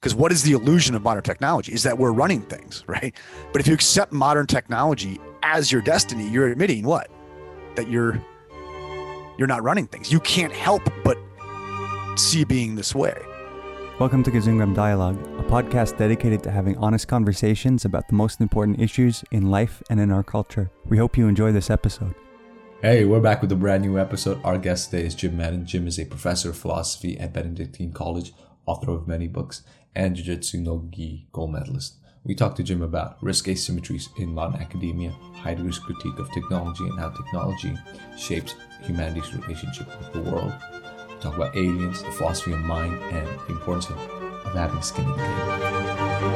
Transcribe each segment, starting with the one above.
Because what is the illusion of modern technology? Is that we're running things, right? But if you accept modern technology as your destiny, you're admitting what? That you're you're not running things. You can't help but see being this way. Welcome to Kazungram Dialogue, a podcast dedicated to having honest conversations about the most important issues in life and in our culture. We hope you enjoy this episode. Hey, we're back with a brand new episode. Our guest today is Jim Madden. Jim is a professor of philosophy at Benedictine College, author of many books, and Jiu Jitsu no Gi gold medalist. We talked to Jim about risk asymmetries in modern academia, Heidegger's critique of technology, and how technology shapes humanity's relationship with the world. We talk about aliens, the philosophy of mind, and the importance of, of having skin in the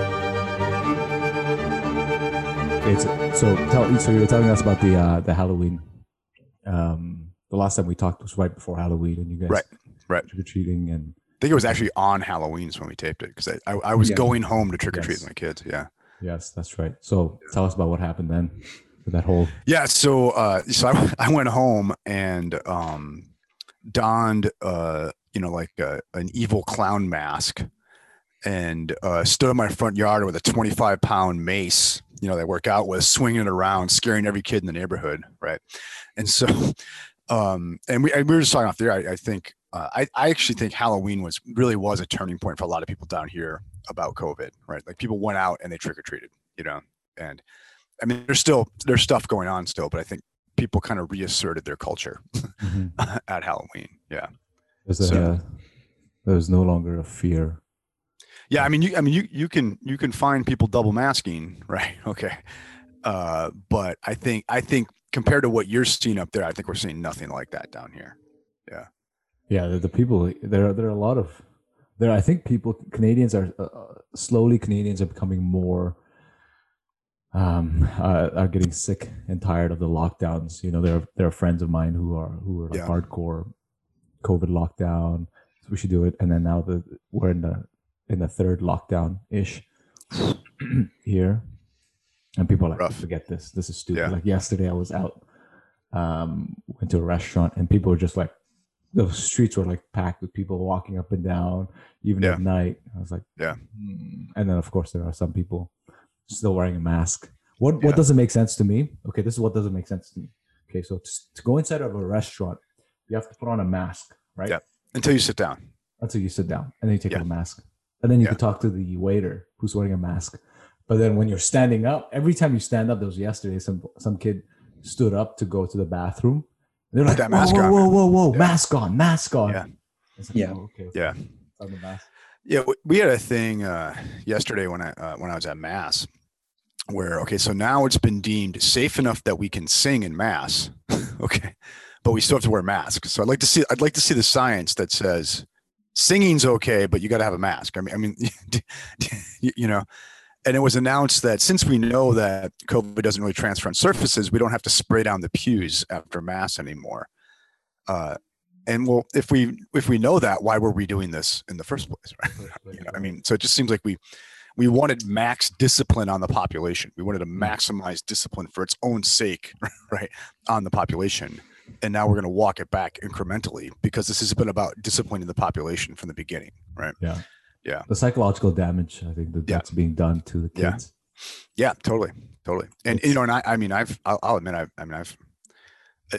Okay, game. so, so tell so you were telling us about the uh, the Halloween. Um, the last time we talked was right before Halloween, and you guys Right, right. trick or treating, and I think it was actually on Halloween's when we taped it because I, I, I was Yeah. going home to trick or treat Yes. with my kids. Yeah. yes, that's right. So tell us about what happened then with that whole. Yeah. So, uh, so I, I went home and um, donned, uh, you know, like a, an evil clown mask and uh, stood in my front yard with a 25 pound mace, you know, that I work out with, swinging it around, scaring every kid in the neighborhood. Right. And so, um, and we, and we were just talking off there. I, I think, uh, I, I actually think Halloween was really was a turning point for a lot of people down here about COVID, right? Like people went out and they trick or treated, you know, and I mean, there's still, there's stuff going on still, but I think people kind of reasserted their culture Mhm. at Halloween. Yeah. There's a, So- there's no longer a fear. Yeah, I mean, you, I mean, you, you can, you can find people double masking, right? Okay, uh, but I think, I think compared to what you're seeing up there, I think we're seeing nothing like that down here. Yeah, the, the people there. Are, there are a lot of there. I think people Canadians are uh, uh, slowly. Canadians are becoming more. Um, uh, are getting sick and tired of the lockdowns. You know, there are, there are friends of mine who are who are like Yeah. hardcore COVID lockdown. So we should do it. And then now the we're in the in the third lockdown ish here, and people are like, Rough. forget this. This is stupid. Yeah. Like yesterday, I was out, um, went to a restaurant, and people were just like, the streets were like packed with people walking up and down, even Yeah. at night. I was like, Yeah. "Hmm." And then of course there are some people still wearing a mask. What Yeah. what doesn't make sense to me? Okay, this is what doesn't make sense to me. Okay, so to, to go inside of a restaurant, you have to put on a mask, right? Yeah. Until you sit down. Until you sit down, and then you take Yeah. off the mask, and then you Yeah. can talk to the waiter who's wearing a mask. But then when you're standing up, every time you stand up, there was yesterday some some kid stood up to go to the bathroom. And they're like, that mask whoa, on, whoa, whoa, whoa, Yeah. mask on, mask on. Yeah. Like, Yeah. oh, okay. Yeah. It's on the mask. Yeah, we had a thing uh, yesterday when I uh, when I was at mass, where okay, so now it's been deemed safe enough that we can sing in mass, okay, but we still have to wear masks. So I'd like to see I'd like to see the science that says singing's okay, but you got to have a mask. I mean, I mean, you, you know, and it was announced that since we know that COVID doesn't really transfer on surfaces, we don't have to spray down the pews after mass anymore. Uh, and well, if we if we know that, why were we doing this in the first place? Right? You know, I mean, so it just seems like we we wanted max discipline on the population. We wanted to maximize discipline for its own sake, right, on the population. And now we're going to walk it back incrementally because this has been about disciplining the population from the beginning, right? Yeah. Yeah. The psychological damage, I think that Yeah. that's being done to the kids. Yeah, yeah totally, totally. And you know, and I, I mean, I've, I'll, I'll admit, I've, I mean, I've.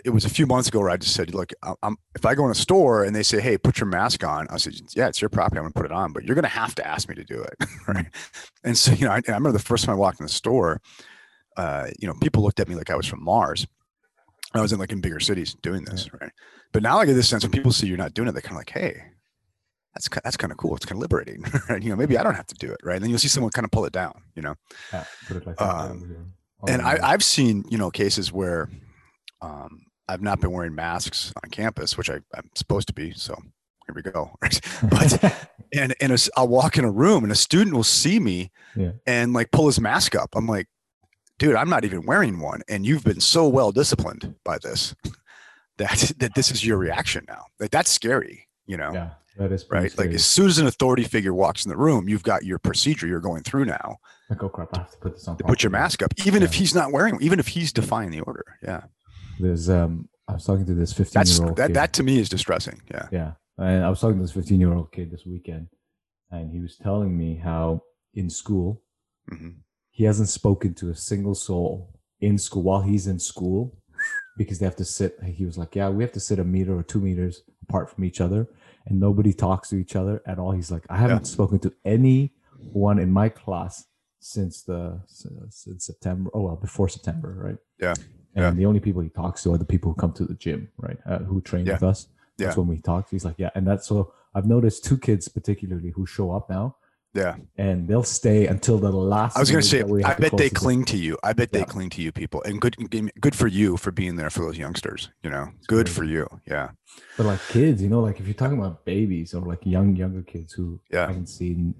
It was a few months ago where I just said, "Look, I'm if I go in a store and they say, hey, put your mask on,' I said, yeah, it's your property. I'm going to put it on, but you're going to have to ask me to do it, right?" And so, you know, I, I remember the first time I walked in the store, uh, you know, people looked at me like I was from Mars. I was in like in bigger cities doing this, right? But now I get this sense when people see you're not doing it, they're kind of like, hey, that's that's kind of cool. It's kind of liberating, right? You know, maybe I don't have to do it, right? And then you'll see someone kind of pull it down, you know. Yeah. Like. Um. And I. I've seen, you know, cases where um, I've not been wearing masks on campus, which I, I'm supposed to be. So here we go. but and and a I'll walk in a room and a student will see me Yeah. and like pull his mask up. I'm like, dude, I'm not even wearing one, and you've been so well disciplined by this that that this is your reaction now. Like that's scary, you know. yeah, that is Right. Like as soon as an authority figure walks in the room, you've got your procedure you're going through now like, oh crap, I have to put this on. put your mask up, even if he's not wearing, even if he's defying the order. Yeah. There's um, I was talking to this 15 That's year old that, kid. that to me is distressing. Yeah. Yeah. And I was talking to this 15 year old kid this weekend. and he was telling me how in school hmm he hasn't spoken to a single soul in school while he's in school because they have to sit he was like yeah we have to sit a meter or two meters apart from each other and nobody talks to each other at all he's like i haven't spoken to anyone in my class since the since september oh well before september right Yeah. and Yeah. the only people he talks to are the people who come to the gym right uh, who train Yeah. with us that's Yeah. when we talk he's like yeah and that's so i've noticed two kids particularly who show up now Yeah. and they'll stay until the last I was going to say, I bet they cling to you. I bet they cling to you, people, and good, good for you for being there for those youngsters. You know, good great. for you. Yeah. But like kids, you know, like if you're talking about babies or like young younger kids who Yeah. haven't seen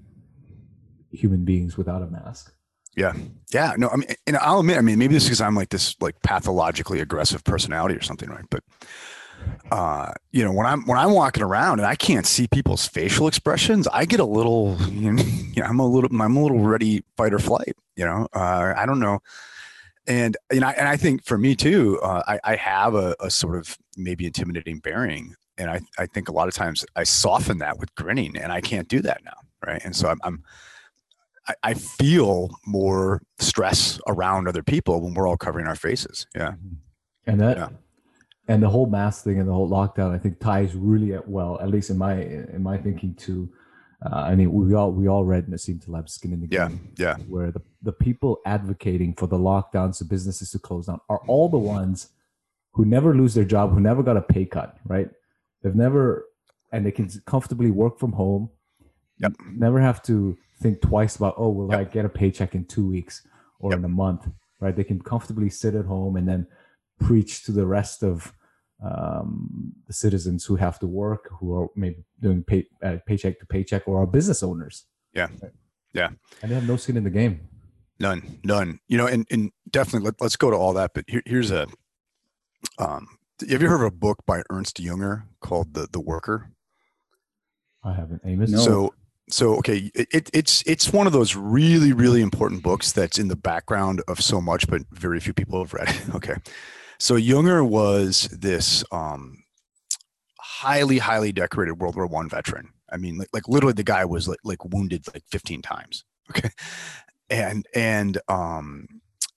human beings without a mask. Yeah. Yeah. No, I mean, and I'll admit, I mean, maybe this is because I'm like this like pathologically aggressive personality or something, right? But uh, you know, when I'm when I'm walking around and I can't see people's facial expressions, I get a little, you know, I'm a little, I'm a little ready fight or flight. You know, uh, I don't know, and you know, and I think for me too, uh, I, I have a, a sort of maybe intimidating bearing, and I I think a lot of times I soften that with grinning, and I can't do that now, right? And so I'm, I'm I, I feel more stress around other people when we're all covering our faces. Yeah. And that Yeah. And the whole mask thing and the whole lockdown, I think ties really at- well, at least in my in my thinking to uh, I mean we all we all read Nassim Taleb's Skin in the. Game. Yeah. yeah, where the, the people advocating for the lockdowns, the businesses to close down, are all the ones who never lose their job, who never got a pay cut, right? They've never, and they can comfortably work from home. Yep. Never have to think twice about, oh, will I get a paycheck in two weeks or Yep. in a month, right? They can comfortably sit at home and then preach to the rest of um, the citizens who have to work, who are maybe doing pay, uh, paycheck to paycheck, or are business owners. Yeah. Yeah. And they have no skin in the game. None, none. You know, and, and definitely let, let's go to all that. But here, here's a, um, have you heard of a book by Ernst Junger called The, the Worker? I haven't. Amos? No. So, so okay, it, it, it's it's one of those really really important books that's in the background of so much, but very few people have read it. Okay, so Junger was this um, highly highly decorated World War One veteran. I mean, like, like literally, the guy was like, like wounded like 15 times. Okay, and and um,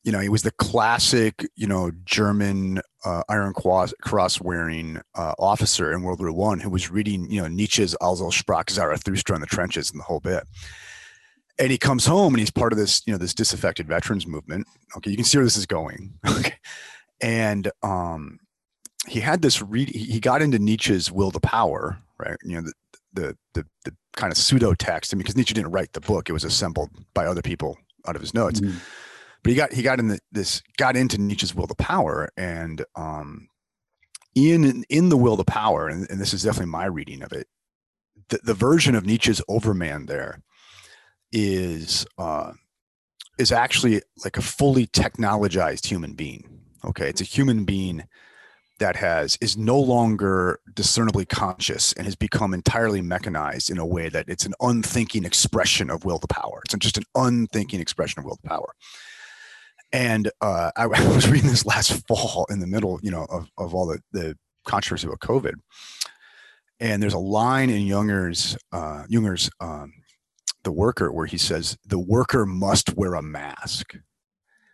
you know, he was the classic, you know, German uh, Iron Cross, wearing uh, officer in World War One who was reading, you know, Nietzsche's Also sprach Zarathustra in the trenches and the whole bit. And he comes home and he's part of this, you know, this disaffected veterans movement. Okay, you can see where this is going. Okay, and um, he had this read. He got into Nietzsche's Will to Power, right? You know, the the the, the kind of pseudo text. I mean, because Nietzsche didn't write the book; it was assembled by other people out of his notes Mhm. but he got he got in the, this got into Nietzsche's will to power and um in in the will to power and, and this is definitely my reading of it the, the version of Nietzsche's overman there is uh is actually like a fully technologized human being okay it's a human being that has is no longer discernibly conscious and has become entirely mechanized in a way that it's an unthinking expression of will to power it's just an unthinking expression of will to power and uh, I, I was reading this last fall in the middle, you know, of, of all the, the controversy about COVID. And there's a line in Junger's, uh, Junger's, um, The Worker, where he says, the worker must wear a mask.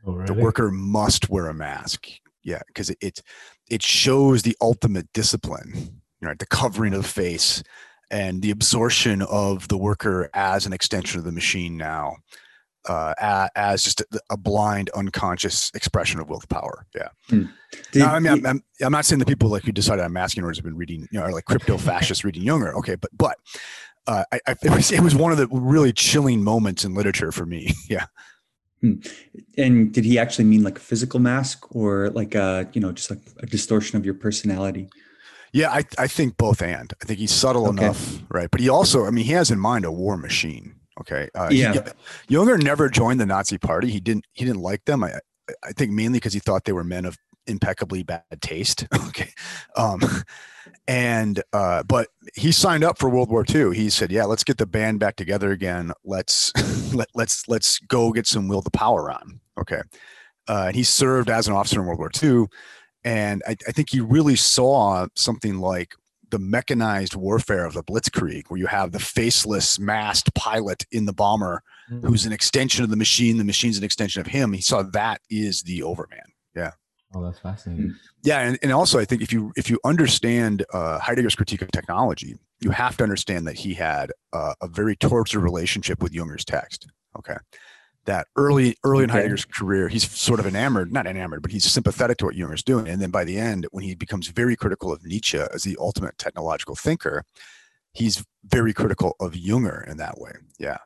Oh, The worker must wear a mask. Yeah, because it, it it shows the ultimate discipline, right? The covering of the face and the absorption of the worker as an extension of the machine now uh, a- as just a, a blind, unconscious expression of will to power. Yeah. Did- Now, I mean, I'm, I'm, I'm not saying the people like who decided on masking orders have been reading, you know, are like crypto fascists reading Junger. Okay, but but uh, I, I, it was it was one of the really chilling moments in literature for me. Yeah. And did he actually mean like a physical mask or like a, you know, just like a distortion of your personality? Yeah, I, I think both and. I think he's subtle Okay. enough, right? But he also, I mean, he has in mind a war machine. Okay. Uh, he- Yeah. Junger never joined the Nazi Party. He didn't. He didn't like them. I, I think mainly because he thought they were men of impeccably bad taste. okay. Um, and uh, but he signed up for World War II. He said, "Yeah, let's get the band back together again. Let's let let's let's go get some will to power on." Okay. Uh, and he served as an officer in World War II, and I, I think he really saw something like the mechanized warfare of the Blitzkrieg, where you have the faceless, masked pilot in the bomber Mm-hmm. who's an extension of the machine. The machine's an extension of him. He saw that is the Overman. Oh, that's fascinating. Yeah, and, and also I think if you if you understand uh, Heidegger's critique of technology, you have to understand that he had uh, a very tortured relationship with Junger's text. Okay, that early early in Okay. Heidegger's career, he's sort of enamored, not enamored, but he's sympathetic to what Junger's doing. And then by the end, when he becomes very critical of Nietzsche as the ultimate technological thinker, he's very critical of Junger in that way. Yeah.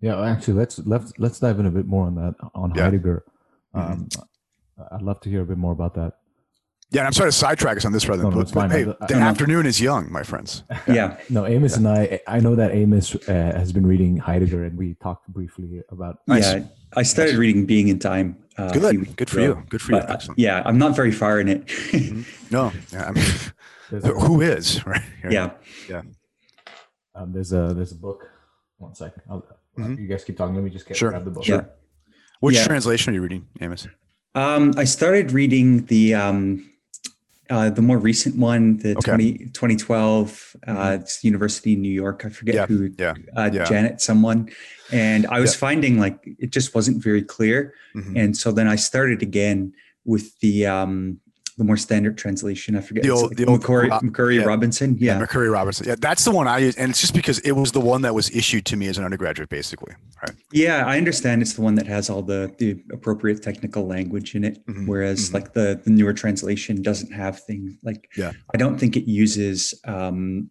Yeah, actually, let's let's let's dive in a bit more on that on Yeah. Heidegger. Mhm. Um, I'd love to hear a bit more about that. Yeah, and I'm sorry to sidetrack us on this rather than No, no, but, but, hey, the I- afternoon is young, my friends. Yeah. No, Amos and I, I know that Amos uh, has been reading Heidegger, and we talked briefly about. Nice. Yeah. I started reading Being and Time. Uh, Good, good for ago, you. Good for you. but, uh, yeah, I'm not very far in it. No, yeah, I mean, who is right? here? yeah. um, there's a there's a book. One second. I'll, Mhm. You guys keep talking. Let me just get Sure, grab the book. Yeah. Which Yeah. translation are you reading, Amos? Um, I started reading the um, uh, the more recent one, the Okay. 20, 2012 uh, it's University in New York. I forget Yeah, who, yeah, uh, yeah. Janet, someone. And I was finding like it just wasn't very clear. Mhm. And so then I started again with the um, the more standard translation. I forget The it's old- like the old- Macquarrie, uh, Macquarrie yeah. Robinson. Yeah. Macquarrie Robinson. Yeah, that's the one I use, and it's just because it was the one that was issued to me as an undergraduate, basically. Right. Yeah, I understand it's the one that has all the, the appropriate technical language in it, Mhm, whereas mhm. like the, the newer translation doesn't have things like Yeah. I don't think it uses um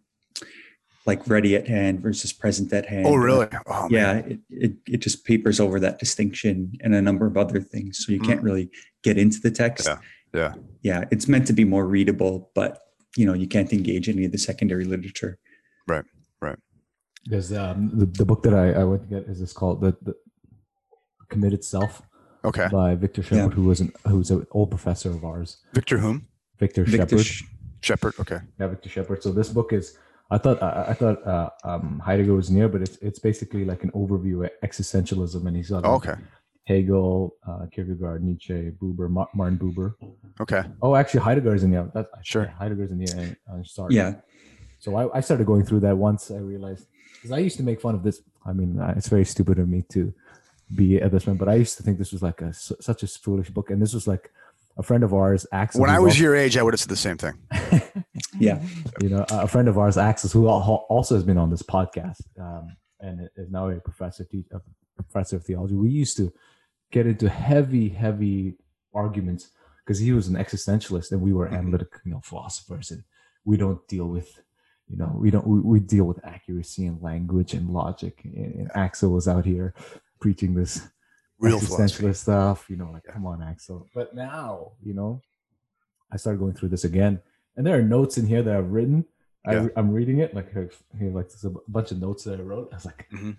like ready at hand versus present at hand. Oh, really? Oh, yeah, it, it, it just papers over that distinction and a number of other things. So you can't really get into the text. Mm. Yeah, yeah. Yeah, it's meant to be more readable, but you know, you can't engage any of the secondary literature. Right. Right. There's um, the, the book that I, I went to get is this called the, the Committed Self Okay. by Victor Yeah. Who was an who's an old professor of ours. Victor whom? Victor, Victor Shepard. Sh- Shepard. Okay. Yeah, Victor Shepard. So this book is, I thought, I, I thought uh, um, Heidegger was near, but it's it's basically like an overview of existentialism, and he's got Oh, like, okay. Hegel, uh, Kierkegaard, Nietzsche, Buber, Ma- Martin Buber. Okay. Oh, actually, Heidegger's in the That's, Sure. yeah, Heidegger's in there. Uh, sorry. yeah. So I, I started going through that once I realized because I used to make fun of this. I mean, uh, it's very stupid of me to be at this point, but I used to think this was like a such a foolish book, and this was like a friend of ours, Axel. When I was also- your age, I would have said the same thing. Yeah. you know, a friend of ours, Axel, who also has been on this podcast um, and is now a professor te- a professor of theology. We used to get into heavy, heavy arguments because he was an existentialist and we were Mhm. analytic, you know, philosophers, and we don't deal with, you know, we don't we, we deal with accuracy and language and logic. And, and Axel was out here preaching this Real existentialist stuff. You know, like come on, Axel. But now, you know, I started going through this again, and there are notes in here that I've written. Yeah. I, I'm reading it like here, like there's a bunch of notes that I wrote. I was like, Mhm.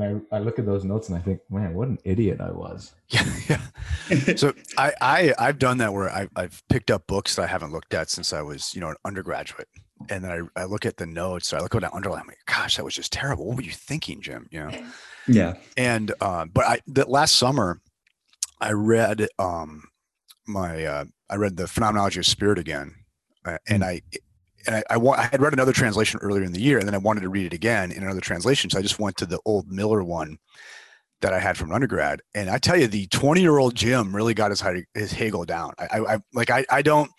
And I I look at those notes and I think, man, what an idiot I was. Yeah. Yeah. So I, I I've done that where I, I've picked up books that I haven't looked at since I was you know an undergraduate, and then I, I look at the notes. So I look at what I underline. I'm like, gosh, that was just terrible. What were you thinking, Jim? You know. Yeah. And uh, but I that last summer, I read um my uh, I read the Phenomenology of Spirit again, uh, and I. And I, I, wa- I had read another translation earlier in the year, and then I wanted to read it again in another translation. So I just went to the old Miller one that I had from undergrad. And I tell you, the 20 year old Jim really got his, his Hegel down. I, I, like, I, I don't,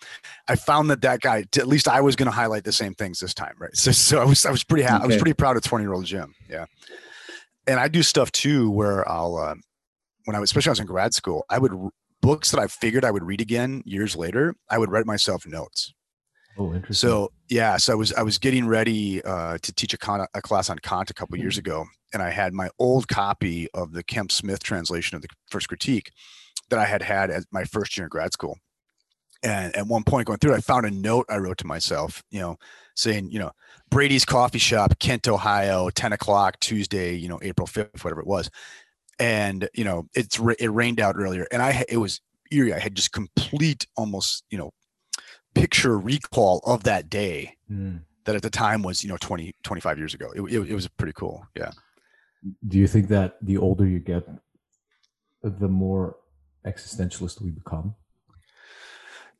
I found that that guy, at least I was going to highlight the same things this time. Right. So, so I was, I was pretty happy. I was pretty proud of 20 year old Jim. Yeah. And I do stuff too, where I'll, uh, when I was, especially when I was in grad school, I would, books that I figured I would read again years later, I would write myself notes. Oh, interesting. So yeah, so I was I was getting ready uh, to teach a, con- a class on Kant a couple years ago, and I had my old copy of the Kemp Smith translation of the First Critique that I had had at my first year in grad school. And at one point going through, I found a note I wrote to myself, you know, saying, you know, Brady's Coffee Shop, Kent, Ohio, ten o'clock Tuesday, you know, April fifth, whatever it was, and you know, it's it rained out earlier, and I it was eerie. I had just complete, almost, you know, picture recall of that day Mm. that at the time was you know 20 25 years ago it, it, it was pretty cool yeah Do you think that the older you get, the more existentialist we become?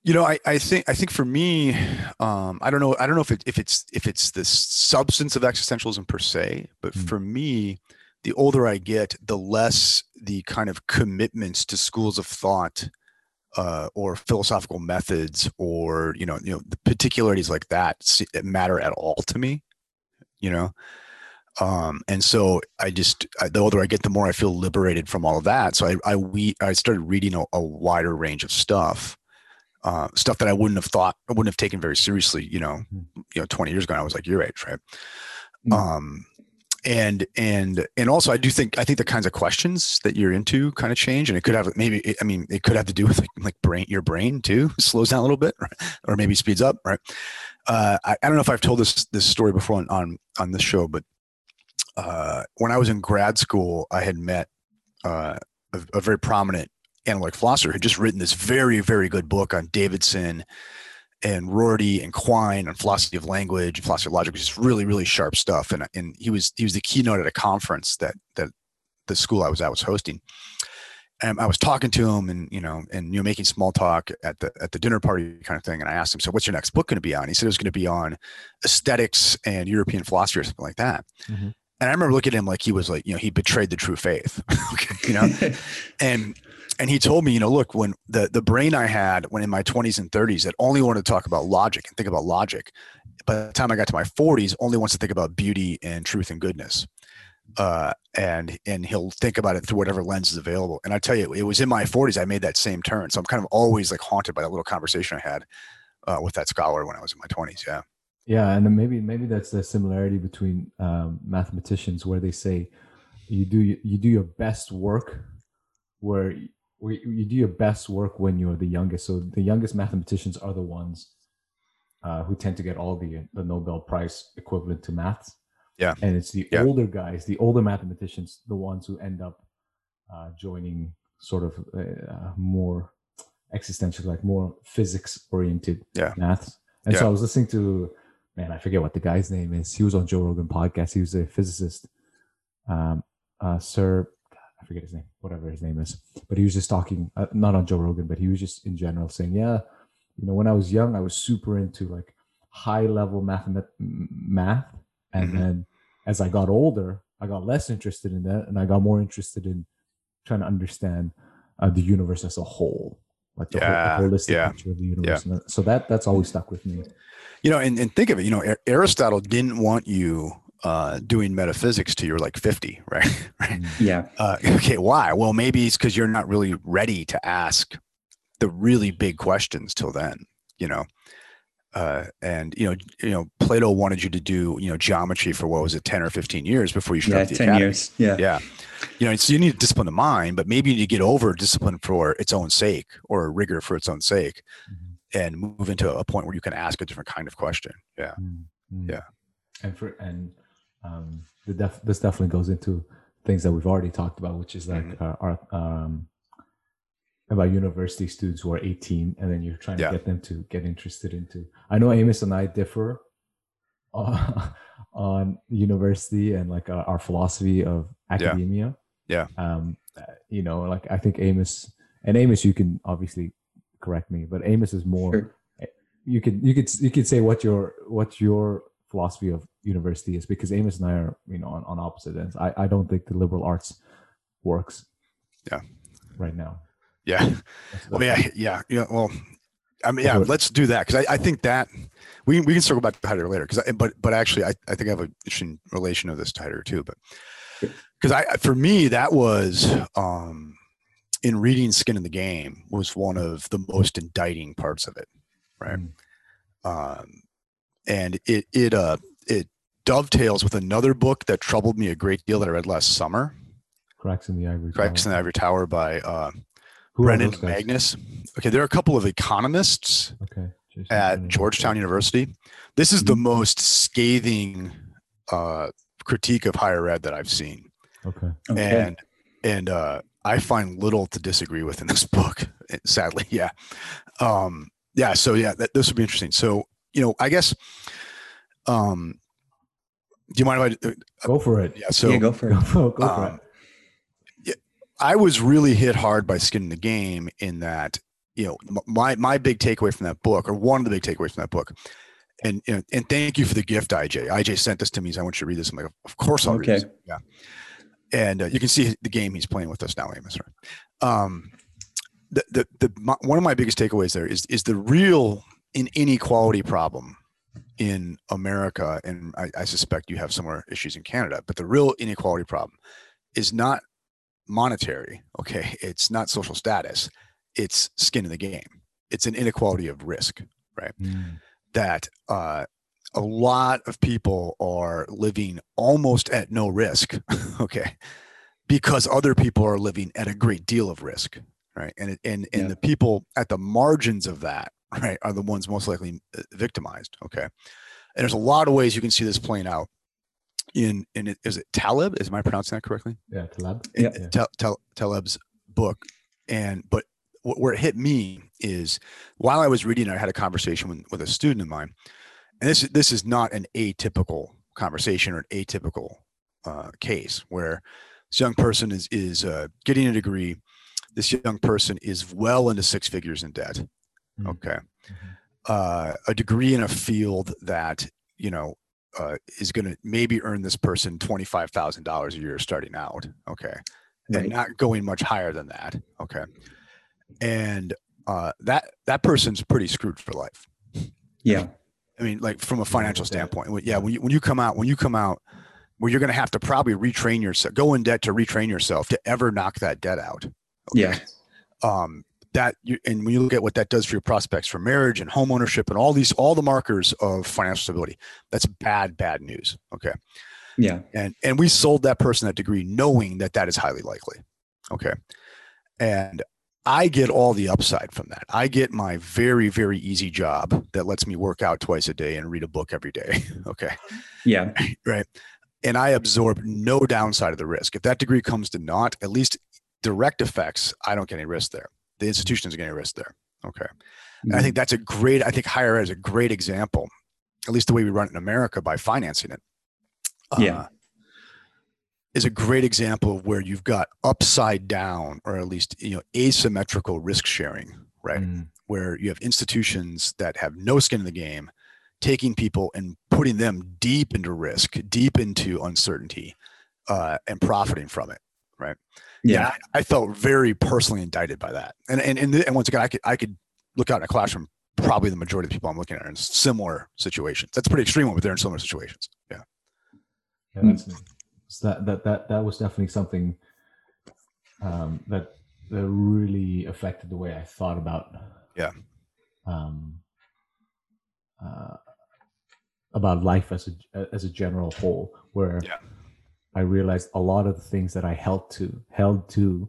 You know, I, I think I think for me, um, I don't know. I don't know if it, if it's if it's the substance of existentialism per se, but Mm. for me, the older I get, the less the kind of commitments to schools of thought uh, or philosophical methods or you know you know the particularities like that matter at all to me. You know, um, and so I just I, the older I get, the more I feel liberated from all of that. So I I we I started reading a, a wider range of stuff, uh, stuff that I wouldn't have thought I wouldn't have taken very seriously. You know, Mhm. you know, twenty years ago, I was like your age, right? Mm. Um, and and and also, I do think I think the kinds of questions that you're into kind of change, and it could have maybe I mean it could have to do with like, like brain your brain too slows down a little bit, right? or maybe speeds up, right? Uh, I, I don't know if I've told this this story before on on, on this show, but uh, when I was in grad school, I had met uh, a, a very prominent analytic philosopher who had just written this very, very good book on Davidson and Rorty and Quine on philosophy of language and philosophy of logic, which is really, really sharp stuff. And and he was he was the keynote at a conference that that the school I was at was hosting. And I was talking to him and you know and you know making small talk at the at the dinner party kind of thing. And I asked him, so what's your next book going to be on? He said it was going to be on aesthetics and European philosophy or something like that. Mhm. And I remember looking at him like he was like, you know, he betrayed the true faith. okay, you know, and and he told me, you know, look, when the the brain I had when in my 20s and 30s that only wanted to talk about logic and think about logic, by the time I got to my 40s, only wants to think about beauty and truth and goodness. Uh, and and he'll think about it through whatever lens is available. And I tell you, it was in my 40s I made that same turn. So I'm kind of always like haunted by that little conversation I had uh, with that scholar when I was in my 20s. Yeah. Yeah, and then maybe maybe that's the similarity between um, mathematicians, where they say you do you do your best work, where where you do your best work when you're the youngest. So the youngest mathematicians are the ones uh, who tend to get all the the Nobel Prize equivalent to maths. Yeah. and it's the Yeah. older guys, the older mathematicians, the ones who end up uh, joining sort of uh, more existential, like more physics oriented Yeah. maths. And so I was listening to man, I forget what the guy's name is. He was on Joe Rogan podcast. He was a physicist, um, uh, Sir, I forget his name, whatever his name is. But he was just talking, uh, not on Joe Rogan, but he was just in general saying, yeah, you know, when I was young, I was super into like high level math, math, and Mhm. then as I got older, I got less interested in that, and I got more interested in trying to understand uh, the universe as a whole, like the, Yeah, whole, the holistic yeah, picture of the universe. That- So that that's always stuck with me. You know, and, and think of it, you know, Aristotle didn't want you uh, doing metaphysics till you're like 50, right? right? yeah. Uh, okay, why? Well, maybe it's because you're not really ready to ask the really big questions till then, you know. Uh, and you know, you know, Plato wanted you to do, you know, geometry for what was it, 10 or 15 years before you Yeah. started the 10 academy. years. Yeah. Yeah. You know, so you need to discipline the mind, but maybe you need to get over discipline for its own sake or rigor for its own sake and move into a point where you can ask a different kind of question. Yeah. Mm, mm. Yeah. and for and um, the def- this definitely goes into things that we've already talked about, which is like Mhm. uh, our um, about university students who are 18, and then you're trying Yeah. to get them to get interested into. I know Amos and I differ uh, on university and like our, our philosophy of academia. Yeah. Um, uh, you know, like I think Amos and Amos, you can obviously correct me, but Amos is more Sure. you could you could you could say what your what your philosophy of university is because Amos and I are you know on, on opposite ends. I, I don't think the liberal arts works. Yeah. Right now. Yeah. Well, yeah, yeah, yeah. Well, I mean, yeah. Let's do that because I, I think that we we can circle back to Heidegger later. Because but but actually, I, I think I have an interesting relation of this Heidegger too. But because I for me that was um in reading Skin in the Game was one of the most indicting parts of it, right? Mm. Um, and it it uh dovetails with another book that troubled me a great deal that I read last summer, cracks in the ivory. Cracks in Tower. the Ivory Tower by uh, Who Brennan? Magness. Okay, there are a couple of economists Okay. At Brennan. Georgetown University. This is the Mhm. most scathing uh, critique of higher ed that I've seen, Okay. Okay. and and uh, I find little to disagree with in this book. Sadly, yeah, um, yeah. So yeah, that, this would be interesting. So you know, I guess. Um, do you mind if I? uh, Go for it. Yeah. So yeah, go for Go it. for, go for um, yeah, I was really hit hard by Skin in the Game in that you know, my my big takeaway from that book, or one of the big takeaways from that book, and you know, and thank you for the gift, IJ. IJ sent this to me. So I want you to read this. I'm like, of course I'll read Okay. this. Yeah. And uh, you can see the game he's playing with us now, Amos. Right? Um, the the the my, one of my biggest takeaways there is is the real in inequality problem in America, and I, I suspect you have similar issues in Canada. But the real inequality problem is not monetary. Okay, it's not social status. It's skin in the game. It's an inequality of risk Mm. that uh, a lot of people are living almost at no risk. okay, because other people are living at a great deal of risk, right? And and and Yeah. the people at the margins of that, right, are the ones most likely uh, victimized. Okay, and there's a lot of ways you can see this playing out. In in is it Taleb? Is am I pronouncing that correctly? Yeah, Taleb. in Yeah. Yeah. Tal- Tal- Taleb's book. And but wh- where it hit me is while I was reading, I had a conversation with, with a student of mine, and this this is not an atypical conversation or an atypical uh, case where this young person is is uh, getting a degree. This young person is well into six figures in debt. Mm. Okay, Mhm. uh, a degree in a field that you know uh, is going to maybe earn this person twenty five thousand dollars a year starting out. Okay, Right. and not going much higher than that. Okay, and uh, that that person's pretty screwed for life. Yeah. I mean, like from a financial standpoint. Yeah, when you when you come out when you come out where you're going to have to probably retrain yourself, go in debt to retrain yourself to ever knock that debt out. Yeah. Um, that you and when you look at what that does for your prospects for marriage and home ownership and all these all the markers of financial stability, that's bad bad news. Okay Yeah. and and we sold that person that degree knowing that that is highly likely okay and i get all the upside from that i get my very very easy job that lets me work out twice a day and read a book every day okay Yeah. right and i absorb no downside of the risk if that degree comes to naught at least direct effects i don't get any risk there the institution is getting risk there okay and I think that's a great, I think higher ed is a great example, at least the way we run it in America by financing it. Yeah. uh, is a great example of where you've got upside down or at least you know asymmetrical risk sharing, right? Mm. Where you have institutions that have no skin in the game, taking people and putting them deep into risk, deep into uncertainty, uh, and profiting from it. Yeah. I, I felt very personally indicted by that. And and and, and once again, I could I could look out in a classroom. Probably the majority of the people I'm looking at are in similar situations. That's pretty extreme but they're in similar situations. Yeah. Yeah, that's, so that that that that was definitely something um, that that really affected the way I thought about Yeah. um, uh, about life as a as a general whole, where Yeah. I realized a lot of the things that I held to held to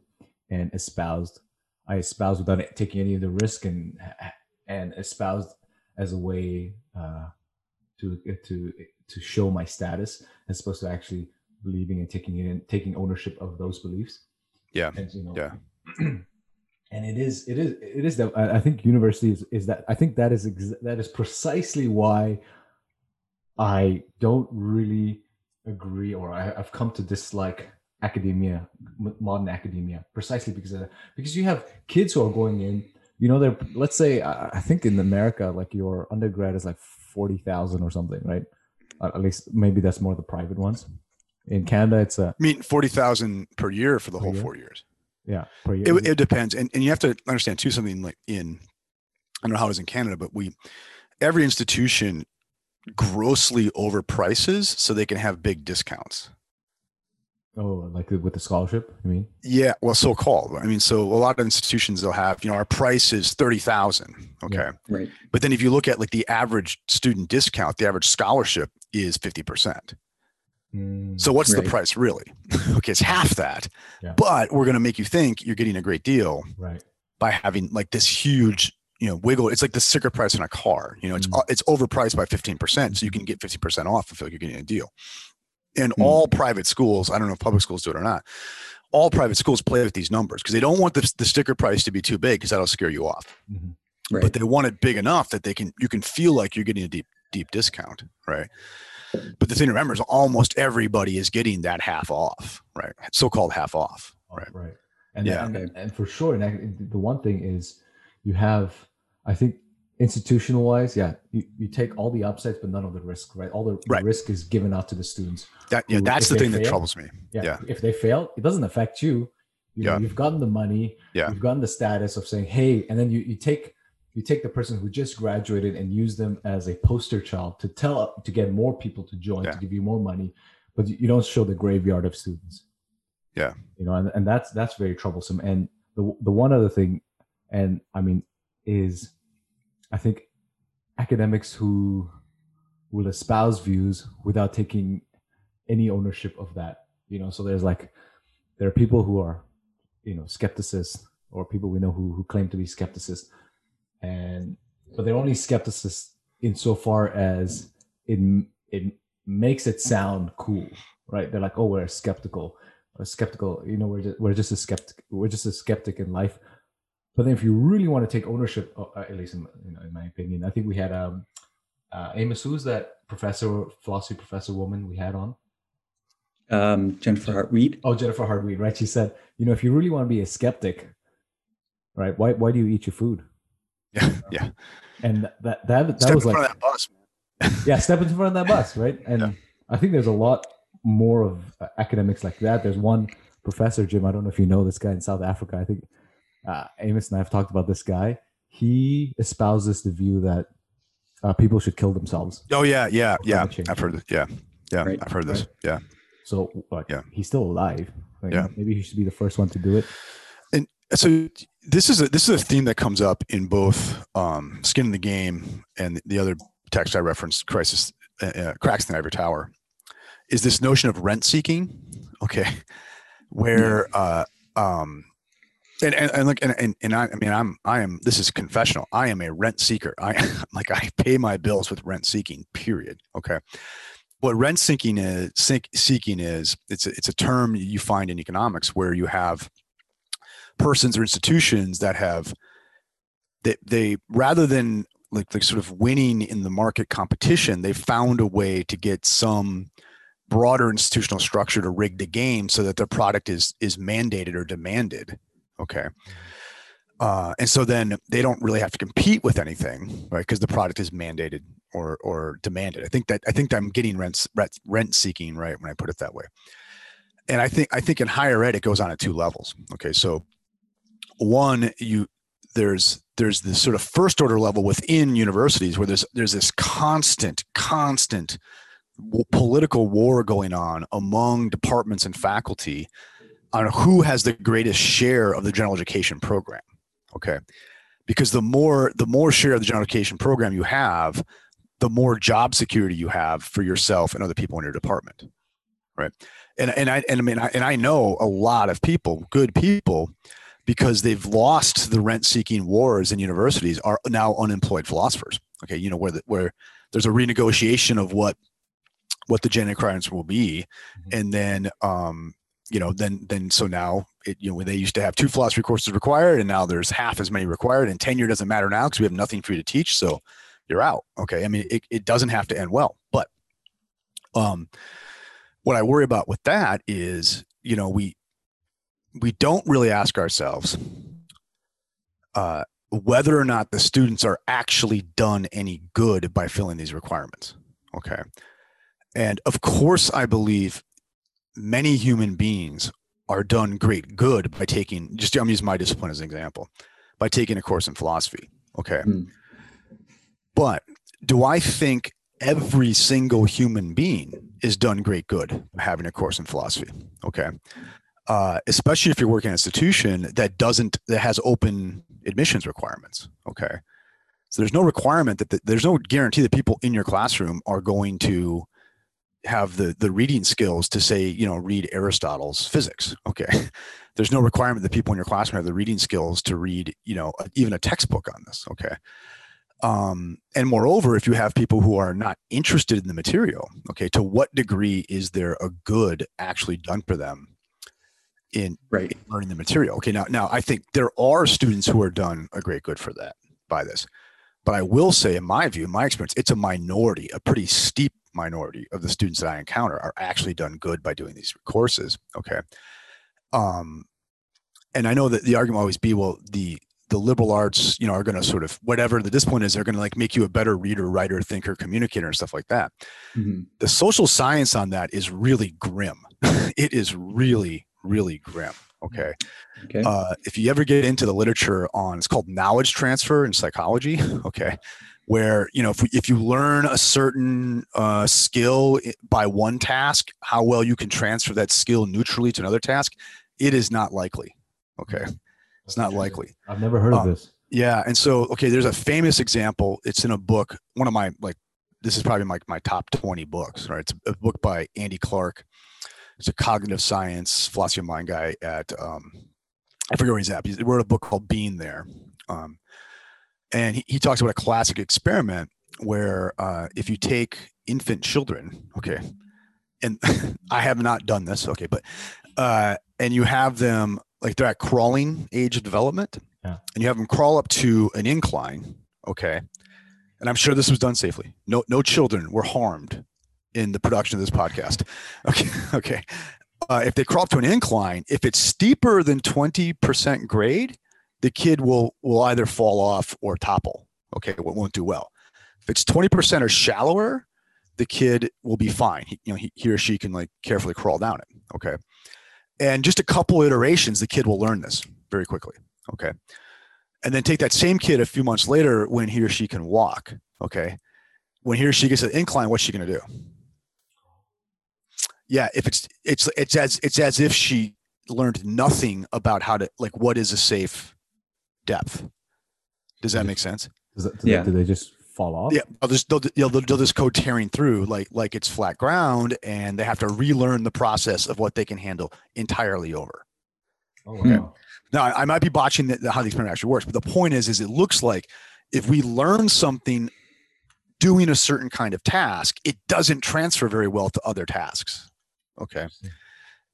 and espoused, I espoused without taking any of the risk and and espoused as a way uh, to to to show my status as opposed to actually believing and taking it in, taking ownership of those beliefs. Yeah. And, you know, Yeah. and it is it is it is that I I think university is, is that I think that is ex- that is precisely why I don't really agree or I, I've come to dislike academia modern academia precisely because of because you have kids who are going in you know they're let's say I think in America like your undergrad is like 40,000 or something right at at least maybe that's more the private ones in Canada it's a I mean, forty thousand per year for the whole year? four years. yeah per year. It, it depends, and and you have to understand too something like in I don't know how it is in Canada, but we every institution grossly overprices so they can have big discounts. oh like with the scholarship you mean Yeah, well, so called. I mean, so a lot of institutions they'll have, you know, our price is thirty thousand. Okay, Right. but then if you look at like the average student discount, the average scholarship is fifty percent. Mm, So what's Right. the price really? okay, it's half that, Yeah. but we're going to make you think you're getting a great deal right by having like this huge, you know, wiggle. It's like the sticker price on a car. You know, it's Mm. it's overpriced by fifteen percent, so you can get fifty percent off if like you're getting a deal. And Mm. all private schools, I don't know if public schools do it or not. All private schools play with these numbers because they don't want the, the sticker price to be too big because that'll scare you off. Mhm. Right. But they want it big enough that they can you can feel like you're getting a deep deep discount, right? But the thing to remember is almost everybody is getting that half off, right? So called half off. Right. right and Yeah. and, and for sure and I- the one thing is you have, I think, institutional wise, yeah, you, you take all the upsides, but none of the risk, right? All the, the Right. risk is given out to the students. That yeah, Who, that's the thing that troubles me. Yeah. Yeah. If they fail, it doesn't affect you. you know, Yeah. You've gotten the money. Yeah. You've gotten the status of saying, hey, and then you, you take you take the person who just graduated and use them as a poster child to tell to get more people to join Yeah. to give you more money, but you you don't show the graveyard of students. Yeah. You know, and, and that's that's very troublesome. And the the one other thing, and I mean, is I think academics who will espouse views without taking any ownership of that. You know, so there's like there are people who are, you know, skepticists or people we know who who claim to be skepticists, and but they're only skepticists insofar as it it makes it sound cool, right? They're like, oh, we're skeptical, or skeptical. You know, we're just we're just a skeptic. We're just a skeptic in life. But then, if you really want to take ownership, uh, at least in, you know, in my opinion, I think we had um, uh, Amos, who's that professor, philosophy professor woman we had on? Um, Jennifer Hart Weed. Oh, Jennifer Hart Weed, right? She said, you know, if you really want to be a skeptic, right? Why why do you eat your food? Yeah. Yeah. And that that that Step was in like, front of that bus, man. yeah, step in front of that bus, right? And Yeah. I think there's a lot more of uh, academics like that. There's one professor, Jim. I don't know if you know this guy in South Africa. I think uh, Amos and I have talked about this guy. He espouses the view that uh, people should kill themselves. Oh yeah, yeah, yeah. I've heard this. Yeah. Yeah. Right. I've heard this. Yeah. So like, Yeah. he's still alive. Like, Yeah. maybe he should be the first one to do it. And so this is a this is a theme that comes up in both um, skin in the game and the other text i referenced crisis uh, uh, cracks in the ivory tower is this notion of rent seeking okay where uh um and and, and look and, and and I, I mean i'm i am this is confessional. I am a rent seeker. I like i pay my bills with rent seeking period okay? What rent seeking is seek, seeking is it's a, it's a term you find in economics where you have persons or institutions that have that they rather than like like sort of winning in the market competition they found a way to get some broader institutional structure to rig the game so that their product is is mandated or demanded okay. Uh, and so then they don't really have to compete with anything right? Because the product is mandated or or demanded. I think that i think that i'm getting rent rent, rent seeking right when i put it that way. And i think i think in higher ed it goes on at two levels. Okay. So one you there's there's this sort of first order level within universities where there's there's this constant constant political war going on among departments and faculty on who has the greatest share of the general education program okay? Because the more the more share of the general education program you have the more job security you have for yourself and other people in your department right? And and i and i mean I, and i know a lot of people good people because they've lost the rent seeking wars in universities are now unemployed philosophers okay? You know where the, where there's a renegotiation of what what the gen requirements will be Mhm. and then um you know then then so now it you know when they used to have two philosophy courses required and now there's half as many required and tenure doesn't matter now because we have nothing for you to teach so you're out okay i mean it, it doesn't have to end well but um what i worry about with that is you know we we don't really ask ourselves uh, whether or not the students are actually done any good by filling these requirements. Okay. And of course, I believe many human beings are done great good by taking, just I'm using my discipline as an example, by taking a course in philosophy. Okay. Hmm. But do I think every single human being is done great good by having a course in philosophy? Okay uh, especially if you're working in an institution that doesn't that has open admissions requirements okay so there's no requirement that the, there's no guarantee that people in your classroom are going to have the the reading skills to say you know read aristotle's physics okay there's no requirement that people in your classroom have the reading skills to read you know even a textbook on this okay um, and moreover if you have people who are not interested in the material okay to what degree is there a good actually done for them in Right. learning the material. Okay, now now I think there are students who are done a great good for that by this. But I will say, in my view, in my experience, it's a minority, a pretty steep minority of the students that I encounter are actually done good by doing these courses. Okay. Um, and I know that the argument will always be, well, the the liberal arts, you know, are going to sort of whatever the discipline is, they're going to like make you a better reader, writer, thinker, communicator, and stuff like that. Mhm. The social science on that is really grim. it is really, really grim. Okay. Okay. Uh, if you ever get into the literature on, it's called knowledge transfer in psychology. Okay. Where, you know, if, we, if you learn a certain uh, skill by one task, how well you can transfer that skill neutrally to another task, it is not likely. Okay. It's not likely. I've never heard of Um, this. Yeah, and so okay, there's a famous example. It's in a book. One of my like, this is probably like my top 20 books. Right, it's a book by Andy Clark. It's a cognitive science philosophy of mind guy at um, I forget where he's at. He wrote a book called Being There, um, and he, he talks about a classic experiment where uh, if you take infant children, okay, and I have not done this, okay, but uh, and you have them like they're at crawling age of development and you have them crawl up to an incline, okay? And I'm sure this was done safely. No, no children were harmed in the production of this podcast. Okay, okay. Uh, if they crawl up to an incline, if it's steeper than 20% grade, the kid will will either fall off or topple. Okay, it won't do well. If it's 20% or shallower, the kid will be fine. He, you know, he, he or she can like carefully crawl down it. Okay, and just a couple iterations, the kid will learn this very quickly. Okay. And then take that same kid a few months later when he or she can walk. Okay. When he or she gets an incline, what's she going to do? Yeah. If it's, it's, it's as, it's as if she learned nothing about how to, like, what is a safe depth. Does that make sense? Does that, do, Yeah. they, do they just fall off? Yeah, they'll just they'll, you know, they'll, they'll just go tearing through like like it's flat ground, and they have to relearn the process of what they can handle entirely over. Oh, hmm. wow. Now, I I might be botching the, the- how the experiment actually works, but the point is, is it looks like if we learn something doing a certain kind of task, it doesn't transfer very well to other tasks. Okay.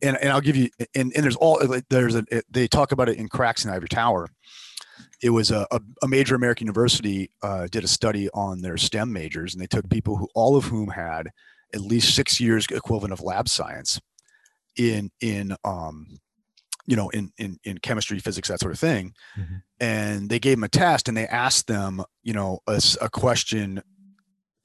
And, and I'll give you, and, and there's all, there's a, it- they talk about it in Cracks in Ivory Tower. It was a, a, major American university uh, did a study on their STEM majors, and they took people who, all of whom had at least six years equivalent of lab science in, in, um, you know, in, in, in chemistry, physics, that sort of thing. Mhm. And they gave them a test and they asked them, you know, a, a question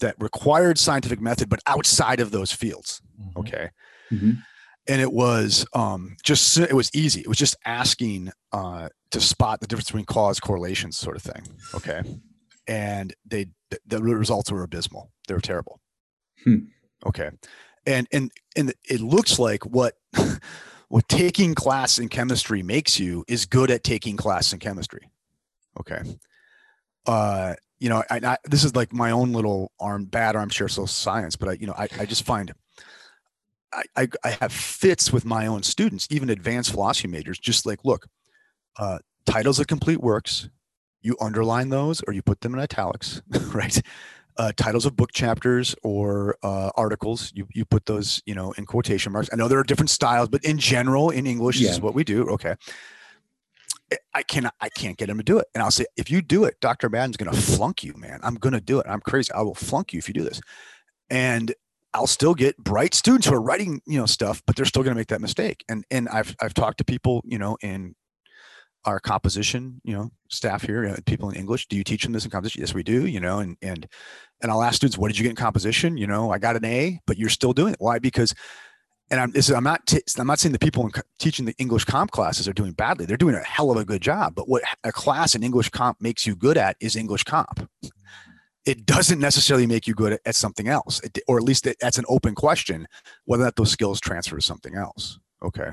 that required scientific method, but outside of those fields. Mhm. Okay. Mhm. And it was um, just, it was easy. It was just asking uh, to spot the difference between cause correlations sort of thing. Okay. And they, the, results were abysmal. They were terrible. Hmm. Okay. And, and, and it looks like what, what taking class in chemistry makes you is good at taking class in chemistry. Okay. Uh, you know, I, I, this is like my own little arm, bad armchair social science, but I, you know, I, I just find I, I, have fits with my own students, even advanced philosophy majors, just like, look, uh, titles of complete works, you underline those or you put them in italics, right? Uh, titles of book chapters or uh, articles, you, you put those, you know, in quotation marks. I know there are different styles, but in general, in English, this is what we do. Okay. I- I cannot, I can't get him to do it. And I'll say, if you do it, Dr. Madden's going to flunk you, man. I'm going to do it. I'm crazy. I will flunk you if you do this. And I'll still get bright students who are writing, you know, stuff, but they're still going to make that mistake. And and I've I've talked to people, you know, in our composition, you know, staff here, uh, people in English. Do you teach them this in composition? Yes, we do. You know, and and and I'll ask students, what did you get in composition? You know, I got an A, but you're still doing it. Why? Because and I'm is, I'm not t- I'm not saying the people in co- teaching the English comp classes are doing badly. They're doing a hell of a good job. But what a class in English comp makes you good at is English comp it doesn't necessarily make you good at, something else, It- or at least it, that's an open question whether or not those skills transfer to something else. Okay.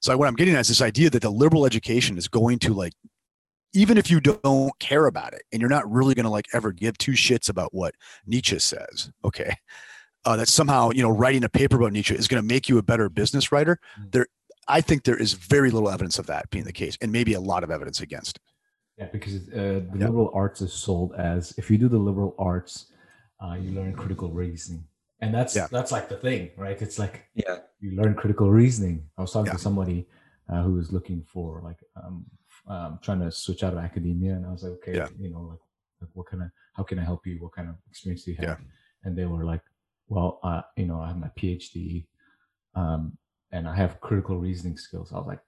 So what I'm getting at is this idea that the liberal education is going to like, even if you don't care about it and you're not really going to like ever give two shits about what Nietzsche says, okay, uh, that somehow, you know, writing a paper about Nietzsche is going to make you a better business writer. Mm. There, I think there is very little evidence of that being the case and maybe a lot of evidence against it. Yeah, because uh, the Yeah. liberal arts is sold as if you do the liberal arts, uh, you learn critical reasoning, and that's Yeah. that's like the thing, right? It's like Yeah. you learn critical reasoning. I was talking Yeah. to somebody uh, who was looking for like um, um, trying to switch out of academia, and I was like, okay, you know, like, like what kind of how can I help you? What kind of experience do you have? And they were like, well, uh, you know, I have my PhD, um, and I have critical reasoning skills. I was like,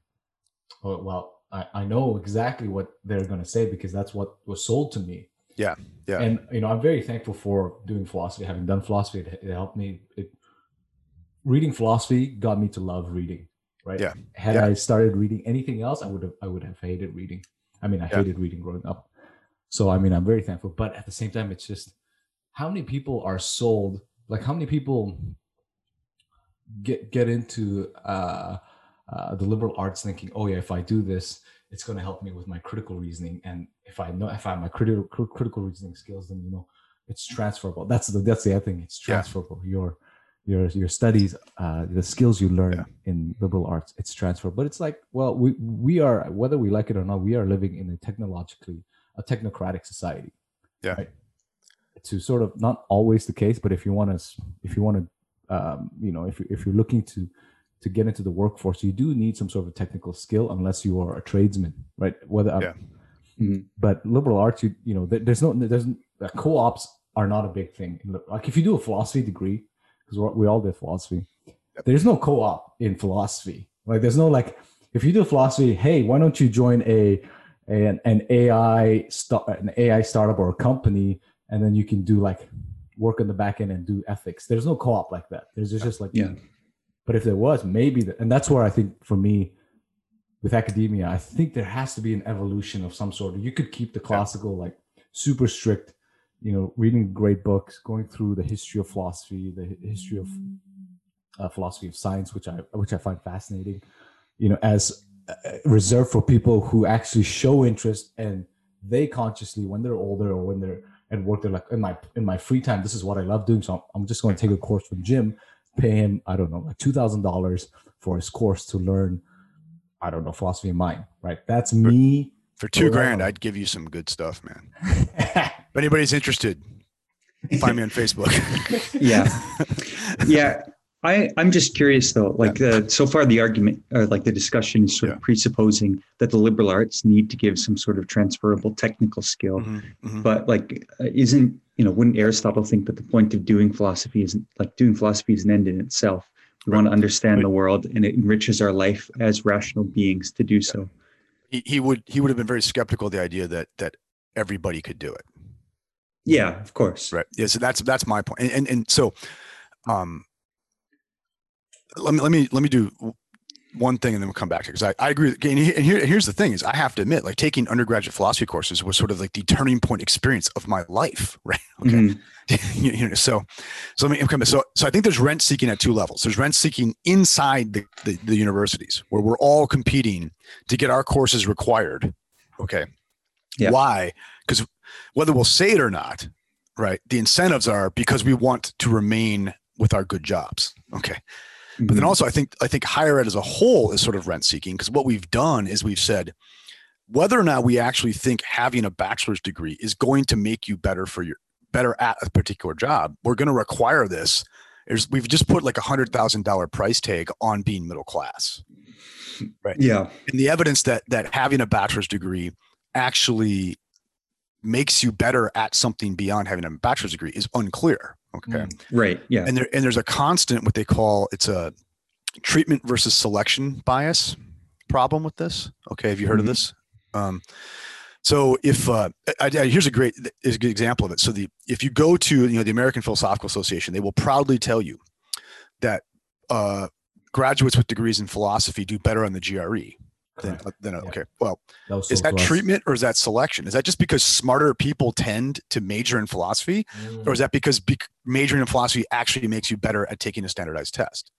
oh, well, I, I know exactly what they're going to say because that's what was sold to me. Yeah, yeah. And you know, I'm very thankful for doing philosophy. Having done philosophy, it, it helped me. It, reading philosophy got me to love reading. Right. Yeah. Had Yeah. I started reading anything else, I would have I would have hated reading. I mean, I Yeah. hated reading growing up. So I mean, I'm very thankful. But at the same time, it's just how many people are sold. Like how many people get get into uh, uh, the liberal arts thinking, oh yeah, if I do this, it's going to help me with my critical reasoning, and if I know if I have my critical critical reasoning skills, then you know it's transferable. That's the that's the other thing. It's Yeah. transferable. Your your your studies, uh, the skills you learn Yeah. in liberal arts, it's transferable. But it's like, well, we we are whether we like it or not, we are living in a technologically a technocratic society. Yeah. Right? To sort of not always the case, but if you want to, if you want to, um, you know, if you if you're looking to to get into the workforce, you do need some sort of technical skill, unless you are a tradesman, right? Whether Yeah. Mhm. but liberal arts, you you know, there's no there's uh, co-ops are not a big thing. Like if you do a philosophy degree, because we all did philosophy, there's no co-op in philosophy. Like there's no like if you do philosophy, hey, why don't you join a, a an, an AI start an AI startup or a company, and then you can do like work on the back end and do ethics. There's no co-op like that. There's just, just like Yeah. But if there was, maybe, the, and that's where I think for me, with academia, I think there has to be an evolution of some sort. You could keep the classical, like super strict, you know, reading great books, going through the history of philosophy, the history of uh, philosophy of science, which I which I find fascinating, you know, as uh, reserved for people who actually show interest and they consciously, when they're older or when they're at work, they're like, in my in my free time, this is what I love doing. So I'm, I'm just going to take a course from Jim, pay him, I don't know, like two thousand dollars for his course to learn, I don't know, philosophy of mind. Right? That's me. For two grand. I'd give you some good stuff, man. If anybody's interested, find me on Facebook. Yeah. yeah i i'm just curious though like uh, so far the argument or like the discussion is sort Yeah. of presupposing that the liberal arts need to give some sort of transferable technical skill Mhm, mhm. but like uh, isn't you know wouldn't aristotle think that the point of doing philosophy isn't like doing philosophy is an end in itself we want to understand the world and it enriches our life as rational beings to do so He, he would he would have been very skeptical of the idea that that everybody could do it. yeah of course Right. Yeah. So that's that's my point. And and, and so, um, let me let me let me do one thing and then we'll come back to because I, I agree. And here, and here here's the thing is I have to admit like taking undergraduate philosophy courses was sort of like the turning point experience of my life. Right. Okay. Mhm. you, you know, so so let me come so so I think there's rent seeking at two levels. There's rent seeking inside the, the the universities where we're all competing to get our courses required. Okay. Yeah. Why? Because whether we'll say it or not, right? The incentives are because we want to remain with our good jobs. Okay. But then Mhm. also I think I think higher ed as a whole is sort of rent seeking because what we've done is we've said whether or not we actually think having a bachelor's degree is going to make you better for your better at a particular job, we're going to require this. There's, we've just put like a hundred thousand dollar price tag on being middle class, right? yeah and the evidence that that having a bachelor's degree actually makes you better at something beyond having a bachelor's degree is unclear. Okay. Mm. right yeah. And there and there's a constant what they call it's a treatment versus selection bias problem with this. Okay have you heard Mhm. of this? Um so if uh I, I- here's a great is a good example of it. So the if you go to you know the american philosophical association they will proudly tell you that uh graduates with degrees in philosophy do better on the gre Correct. than Yeah. okay well That is that us. treatment or is that selection is that just because smarter people tend to major in philosophy or is that because bec- majoring in philosophy actually makes you better at taking a standardized test?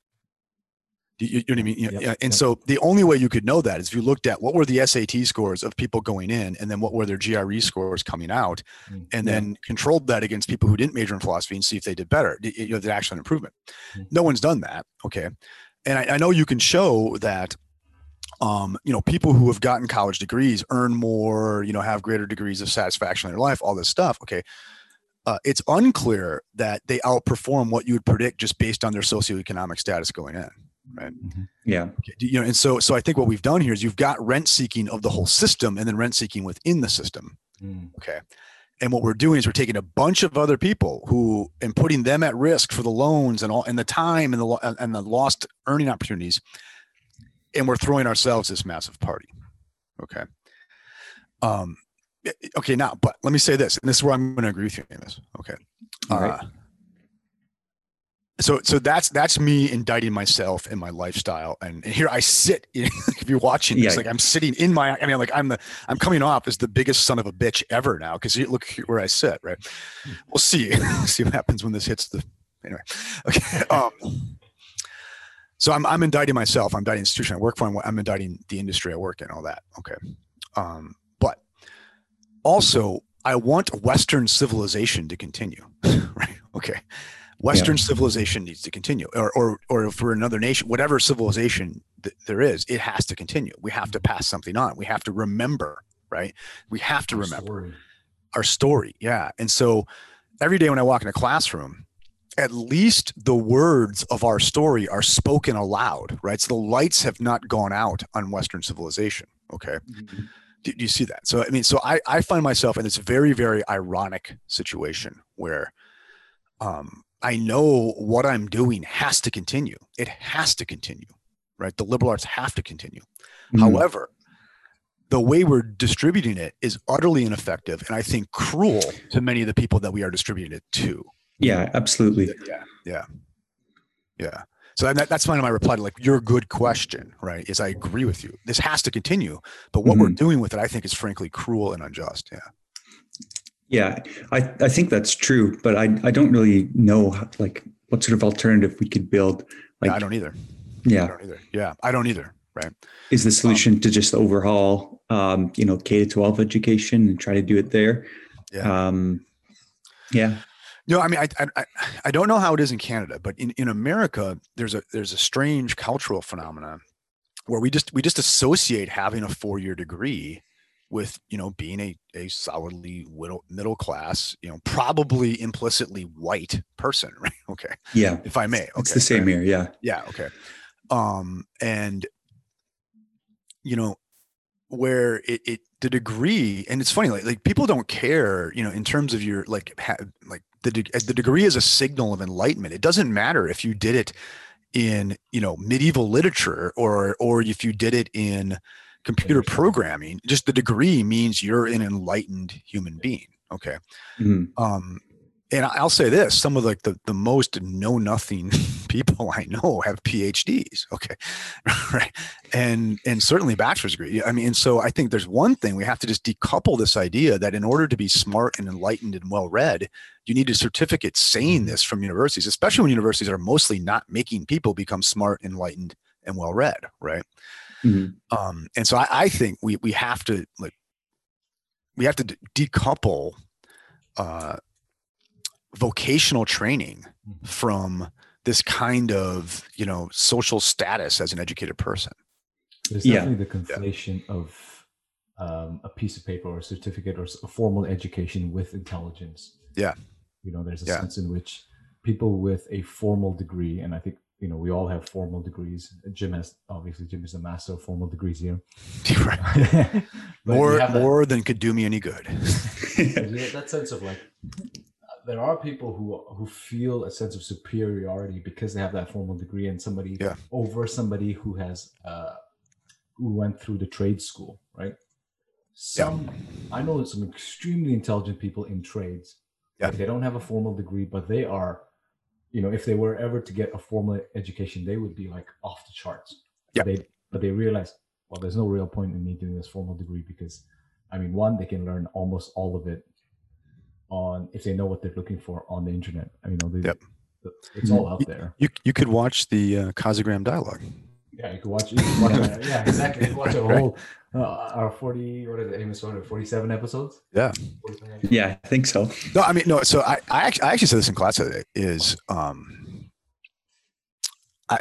Do You, you know what I mean? Yep. And yep. so the only way you could know that is if you looked at what were the SAT scores of people going in, and then what were their GRE scores coming out, Mm, and yeah. then controlled that against people who didn't major in philosophy and see if they did better. You know, the actual improvement. Mm. No one's done that. Okay, and I, I know you can show that. Um, you know, people who have gotten college degrees earn more, you know, have greater degrees of satisfaction in their life, all this stuff. Okay uh, it's unclear that they outperform what you would predict just based on their socioeconomic status going in. Right. Yeah Okay, You know, and so so I think what we've done here is you've got rent seeking of the whole system, and then rent seeking within the system. Mm. Okay, and what we're doing is we're taking a bunch of other people who and putting them at risk for the loans and all and the time and the and the lost earning opportunities, and we're throwing ourselves this massive party. Okay. Um, eh, okay. Now, but let me say this, and this is where I'm going to agree with you, Amos. Okay. All right. Uh, so, so that's that's me indicting myself and my lifestyle, and, and here I sit. if you're watching, it's Yeah. like I'm sitting in my. I mean, like I'm the I'm coming off as the biggest son of a bitch ever now because look where I sit. Right. We'll see. see what happens when this hits the. Anyway. Okay. Um, so I'm I'm indicting myself. I'm indicting the institution I work for. I'm, I'm indicting the industry I work in. All that. Okay. Um, but also, I want Western civilization to continue. right. Okay. Western civilization needs to continue, or or or for another nation, whatever civilization th- there is, it has to continue. We have to pass something on. We have to remember. Right. We have to remember Story. our story. Yeah. And so every day when I walk in a classroom, at least the words of our story are spoken aloud, right? So the lights have not gone out on Western civilization. Okay. Do, do you see that? So, I mean, so I, I find myself in this very, very ironic situation where um, I know what I'm doing has to continue. It has to continue, right? The liberal arts have to continue. Mhm. However, the way we're distributing it is utterly ineffective and I think cruel to many of the people that we are distributing it to. Yeah, absolutely. Yeah. Yeah. Yeah. So that, that's kind of my reply to like your good question, right? Is I agree with you. This has to continue, but what we're doing with it, I think, is frankly cruel and unjust. Yeah. Yeah, I, I think that's true, but I, I don't really know how, like what sort of alternative we could build. Like, yeah I don't either. Yeah, I yeah, don't either. Yeah. I don't either. Right. is the solution to just overhaul, um, you know, K to twelve education and try to do it there? Yeah. Um, yeah, No, I mean, I, I, I- I don't know how it is in Canada, but in, in America, there's a there's a strange cultural phenomenon where we just we just associate having a four year degree with you know being a a solidly middle middle class, you know, probably implicitly white person, right? Okay, yeah, if I may. Okay, it's the same here. Yeah, Yeah. Okay. Um, and you know, where it, it the degree, and it's funny, like like people don't care, you know, in terms of your like ha, like the de- the degree is a signal of enlightenment. It doesn't matter if you did it in you know medieval literature or or if you did it in computer programming. Just the degree means you're an enlightened human being. Okay Mhm. um and i'll say this some of like the, the most know nothing people i know have phds okay right? And and certainly bachelor's degree. I mean and so i think there's one thing we have to just decouple this idea that in order to be smart and enlightened and well read you need a certificate saying this from universities especially when universities are mostly not making people become smart enlightened and well read right? Mhm. um, and so I, I think we we have to like we have to decouple uh, vocational training Mhm. from this kind of you know social status as an educated person. There's Yeah. definitely the conflation of um, a piece of paper or a certificate or a formal education with intelligence. Yeah. You know, there's a Yeah. sense in which people with a formal degree, and I think you know we all have formal degrees. Jim has obviously Jim is a master of formal degrees here. Right. But you more that- more than could do me any good. But that sense of like there are people who who feel a sense of superiority because they have that formal degree and somebody Yeah. over somebody who has uh who went through the trade school right some i know some extremely intelligent people in trades Yeah. they don't have a formal degree but they are you know if they were ever to get a formal education they would be like off the charts Yeah. they but they realize well there's no real point in me doing this formal degree because I mean, one, they can learn almost all of it on if they know what they're looking for on the internet. I mean, you know, they, Yep. it's all out there. You you could watch the uh, Casagram dialogue. Yeah, you could watch. You can watch uh, yeah, exactly. You can watch a whole uh, our forty. What is it? Amos, what are forty-seven episodes. Yeah. 47 episodes? yeah, I think so. No, I mean no. So I I actually, I actually said this in class today. Is um, I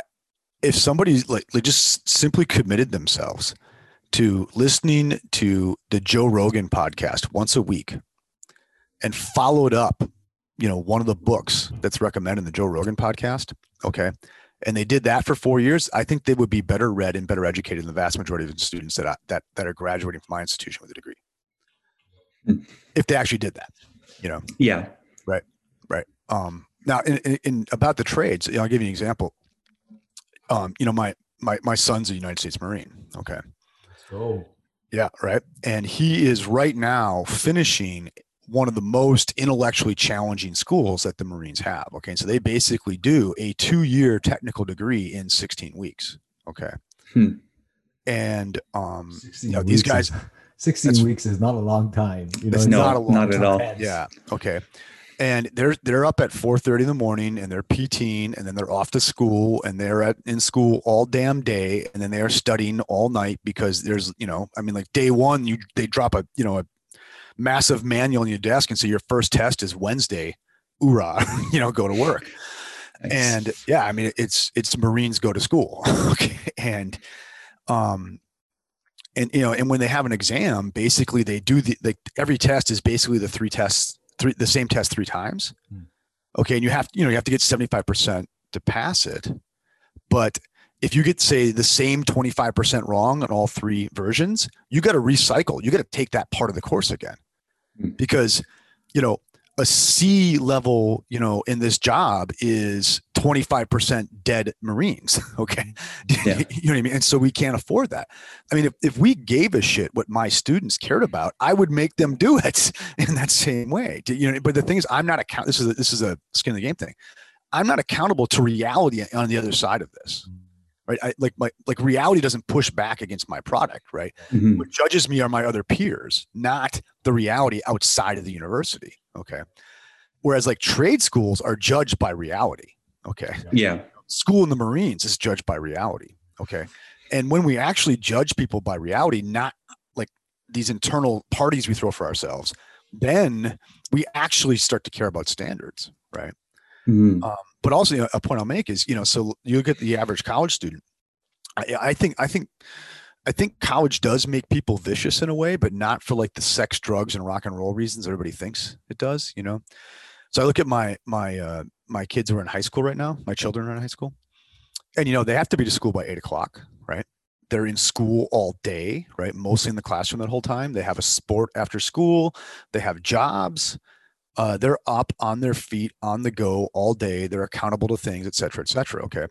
if somebody like, like just simply committed themselves to listening to the Joe Rogan podcast once a week, and followed up, you know, one of the books that's recommended in the Joe Rogan podcast. Okay. And they did that for four years. I think they would be better read and better educated than the vast majority of the students that I, that that are graduating from my institution with a degree. Hmm. If they actually did that, you know. Yeah, Right. Right. Um, now, in, in, in about the trades, you know, I'll give you an example. Um, you know, my my my son's a United States Marine. Okay, So Yeah, right. And he is right now finishing one of the most intellectually challenging schools that the Marines have. Okay. So they basically do a two year technical degree in 16 weeks. Okay. Hmm. And, um, you know, these guys, is- 16 weeks is not a long time. You know, It's No, not a long not at all. Yeah. Okay. And they're, they're up at 4.30 in the morning and they're PTing and then they're off to school and they're at in school all damn day. And then they are studying all night because there's, you know, I mean, like day one, you, they drop a, you know, a massive manual on your desk and say your first test is Wednesday. Hoorah, you know, go to work. Nice. and yeah i mean it's it's marines go to school okay and um and you know and when they have an exam basically they do the like every test is basically the three tests three the same test three times Hmm. okay and you have you know you have to get 75% to pass it but if you get say the same 25% wrong on all three versions you got to recycle you got to take that part of the course again. Hmm. because you know a C level, you know, in this job is 25% dead Marines. Okay. Hmm. Yeah. you know what I mean? And so we can't afford that. I mean, if, if we gave a shit what my students cared hmm. about, I would make them do it in that same way. You know, but the thing is, I'm not account. This is a, this is a skin in the game thing. I'm not accountable to reality on the other side of this, right? I, like my like reality doesn't push back against my product, right? Mhm. what judges me are my other peers, not the reality outside of the university. Okay. Whereas like trade schools are judged by reality. Okay. Yeah. School in the Marines is judged by reality. Okay. And when we actually judge people by reality, not like these internal parties we throw for ourselves, then we actually start to care about standards. Right Mhm. um, but also you know, a point I'll make is you know so you look at the average college student. I, I think I think I think college does make people vicious in a way, but not for like the sex, drugs, and rock and roll reasons everybody thinks it does. You know, so I look at my my uh, my kids who are in high school right now. My children are in high school, and you know they have to be to school by eight o'clock, right? They're in school all day, right? Mostly in the classroom that whole time. They have a sport after school. They have jobs uh, they're up on their feet on the go all day. They're accountable to things et cetera et cetera okay?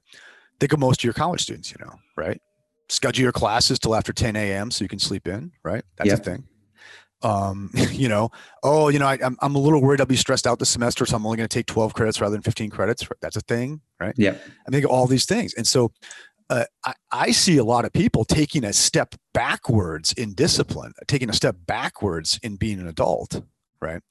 Think of most of your college students you know right? Schedule your classes till after 10 a.m so you can sleep in right? That's a thing. Um you know oh you know I, I'm, I'm a little worried i'll be stressed out this semester so i'm only going to take 12 credits rather than 15 credits that's a thing right? Yeah. I think all these things. And so uh, I, I see a lot of people taking a step backwards in discipline, taking a step backwards in being an adult, right?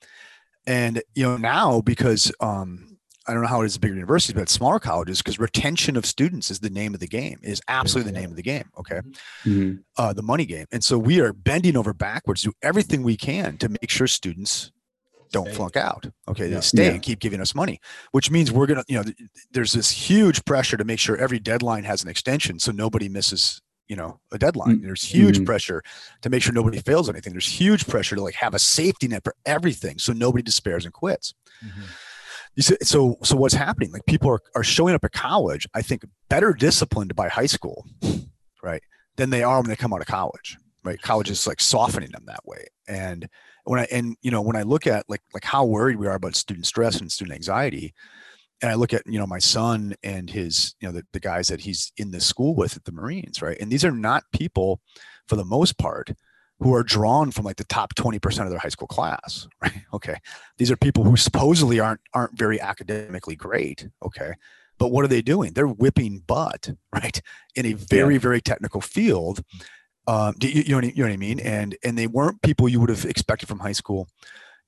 And you know now because um, I don't know how it is at bigger universities, but at smaller colleges, because retention of students is the name of the game, is absolutely the name of the game. Okay, Mhm. uh, the money game, and so we are bending over backwards, do everything we can to make sure students don't Stay. flunk out. Okay, Yeah. they stay Yeah. and keep giving us money, which means we're gonna, you know, th- there's this huge pressure to make sure every deadline has an extension, so nobody misses, you know, a deadline. Mm, There's huge mhm. pressure to make sure nobody fails anything. There's huge pressure to like have a safety net for everything, so nobody despairs and quits. Mhm. You see, so so what's happening? Like people are, are showing up at college, I think, better disciplined by high school, right, than they are when they come out of college. Right, college is like softening them that way. And when I and you know when I look at like like how worried we are about student stress and student anxiety, and I look at you know my son and his you know the, the guys that he's in the school with at the Marines, right, and these are not people, for the most part, who are drawn from like the top 20% of their high school class right? Okay. These are people who supposedly aren't aren't very academically great okay? But what are they doing? They're whipping butt right in a very very technical field. Um do you, you, know what, you know what i mean? And and they weren't people you would have expected from high school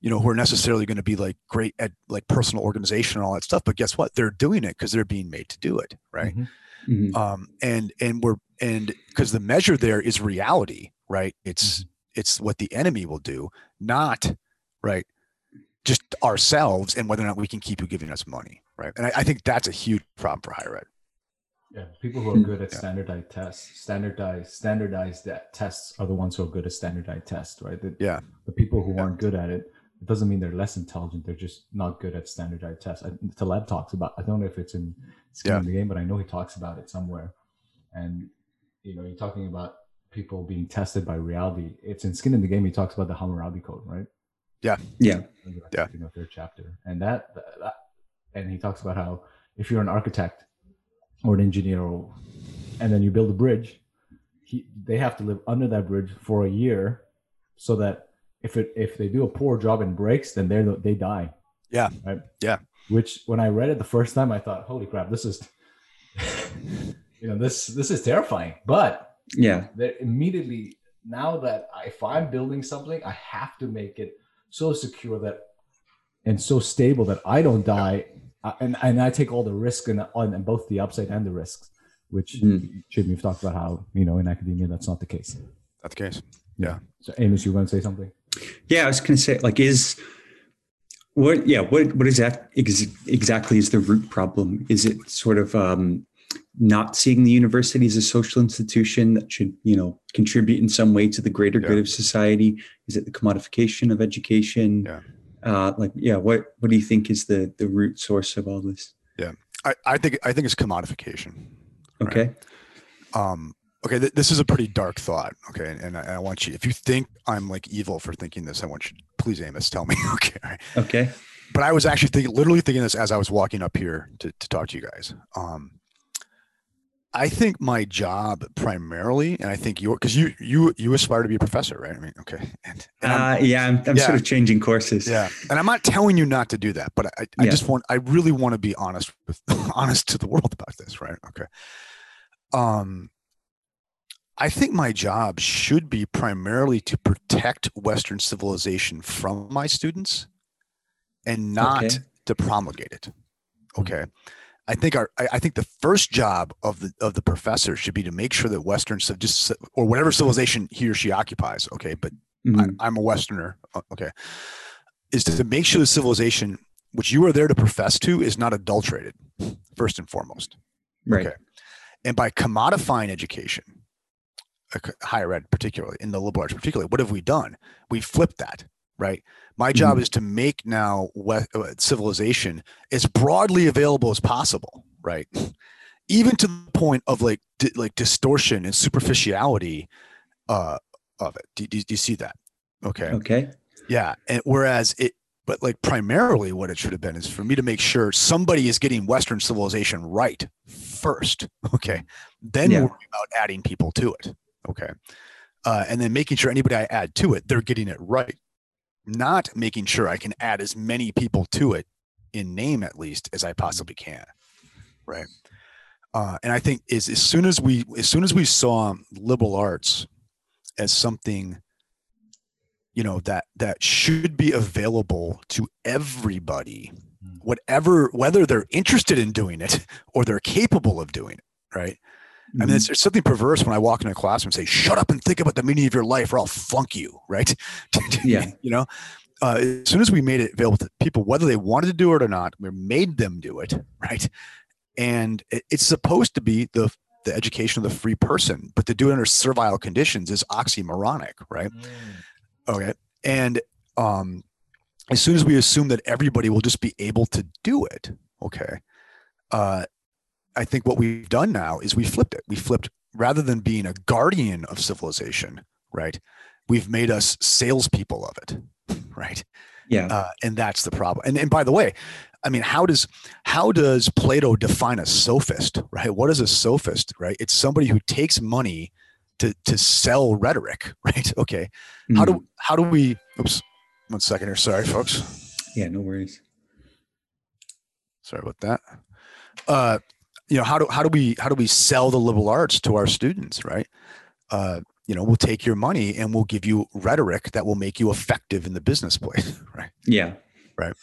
you know who are necessarily going to be like great at like personal organization and all that stuff but guess what they're doing it because they're being made to do it right Mhm. Mhm. um and and we're and because the measure there is reality right it's it's what the enemy will do not right just ourselves and whether or not we can keep you giving us money right and i, I think that's a huge problem for higher ed Yeah, people who are good at Yeah. standardized tests, standardized standardized that tests are the ones who are good at standardized tests, right? The, Yeah. The people who Yeah. aren't good at it, it doesn't mean they're less intelligent. They're just not good at standardized tests. I, Taleb talks about. I don't know if it's in Skin Yeah. in the Game, but I know he talks about it somewhere. And you know, you're talking about people being tested by reality. It's in Skin in the Game. He talks about the Hammurabi Code, right? Yeah. Yeah. You know, third chapter, and that, that, and he talks about how if you're an architect or an engineer, or, and then you build a bridge, he, they have to live under that bridge for a year, so that if it if they do a poor job and breaks, then they they die. Yeah. Right. Yeah. Which when I read it the first time, I thought, "Holy crap! This is, you know, this this is terrifying." But Yeah. that immediately now that if I'm building something, I have to make it so secure that and so stable that I don't die, uh, and and I take all the risk and on and both the upside and the risks. Which. Jim, you've talked about how you know in academia that's not the case. That's the case. Yeah so, Amos, you want to say something? Yeah, I was going to say, like, is what? Yeah, what? What is that ex- exactly? Is the root problem? Is it sort of um, not seeing the university as a social institution that should, you know, contribute in some way to the greater Yeah. good of society? Is it the commodification of education? Yeah. Uh, like, yeah, what? What do you think is the the root source of all this? I, I think I think it's commodification. Right. Okay. um okay th- this is a pretty dark thought okay and, and I, I want you if you think i'm like evil for thinking this i want you to please amos tell me okay. Okay. but i was actually thinking literally thinking this as i was walking up here to, to talk to you guys um i think my job primarily and i think your because you you you aspire to be a professor right i mean okay and, and I'm- Uh, yeah, I'm, I'm Yeah. sort of changing courses. yeah and i'm not telling you not to do that but i, I Yeah. just want i really want to be honest with honest to the world about this right okay um i think my job should be primarily to protect western civilization from my students and not Okay. to promulgate it okay i think our I, I think the first job of the of the professor should be to make sure that western civ- just or whatever civilization he or she occupies okay but Mhm. I, I'm a Westerner. uh, Okay, is to make sure the civilization which you are there to profess to is not adulterated, first and foremost. Right. okay. And by commodifying education, higher ed particularly, in the liberal arts particularly, what have we done? We flipped that, right? My job is to make now uh, civilization as broadly available as possible, right? Even to the point of like di- like distortion and superficiality uh, of it. Do, do, do you see that? Okay. Okay. Yeah. And whereas it, but like primarily what it should have been is for me to make sure somebody is getting Western civilization right first. Okay. Then Yeah. worry about adding people to it. Okay. Uh, and then making sure anybody I add to it, they're getting it right. Not making sure I can add as many people to it in name at least as I possibly can. Right. Uh, and I think is as soon as we as soon as we saw liberal arts as something you know that that should be available to everybody Mm. whatever whether they're interested in doing it or they're capable of doing it right i mean Mhm. it's, there's something perverse when i walk into a classroom and say shut up and think about the meaning of your life or i'll funk you right Yeah. you know uh, as soon as we made it available to people whether they wanted to do it or not we made them do it right and it, it's supposed to be the the education of the free person but to do it under servile conditions is oxymoronic right Okay. And um, as soon as we assume that everybody will just be able to do it, okay, uh, I think what we've done now is we flipped it. We flipped rather than being a guardian of civilization, right? We've made us salespeople of it, right? Yeah. Uh, and that's the problem. And and by the way, I mean, how does how does Plato define a sophist, right? What is a sophist, right? It's somebody who takes money to to sell rhetoric, right? Okay. How Mhm. do how do we? Oops, one second here. Sorry, folks. Yeah. No worries. Sorry about that. Uh, you know, how do how do we how do we sell the liberal arts to our students, right? Uh, you know, we'll take your money and we'll give you rhetoric that will make you effective in the business place, right? Yeah. Right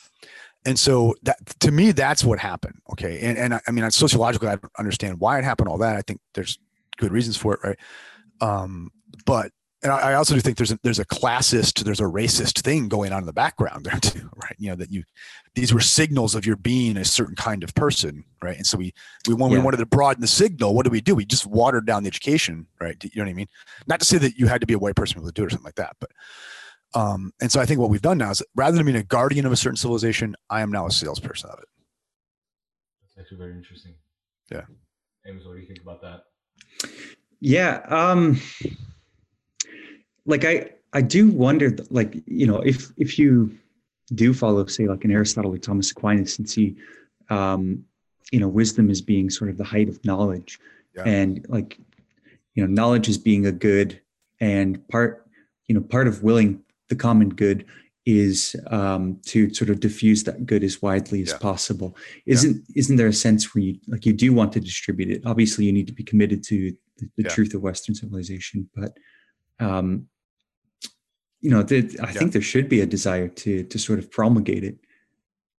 and so that to me, that's what happened. Okay. And and I, I mean, sociologically, I don't understand why it happened, all that. I think there's good reasons for it, right? Um, but and I, I also do think there's a there's a classist, there's a racist thing going on in the background there too, right? You know, that you these were signals of your being a certain kind of person, right? And so we we when we wanted to broaden the signal, what do we do? We just watered down the education, right? You know what I mean? Not to say that you had to be a white person to to do it or something like that, but um, and so I think what we've done now is rather than being a guardian of a certain civilization, I am now a salesperson of it. That's actually very interesting. Yeah. Amos, what do you think about that? Yeah. Um, like I, I do wonder, like, you know, if, if you do follow, say, like an Aristotle or Thomas Aquinas and see, um, you know, wisdom as being sort of the height of knowledge Yeah. and like, you know knowledge is being a good and part you know part of willing the common good is um, to sort of diffuse that good as widely as Yeah. possible isn't isn't there a sense where you like you do want to distribute it obviously you need to be committed to the, the Yeah. truth of western civilization but um you know the, i Yeah. think there should be a desire to to sort of promulgate it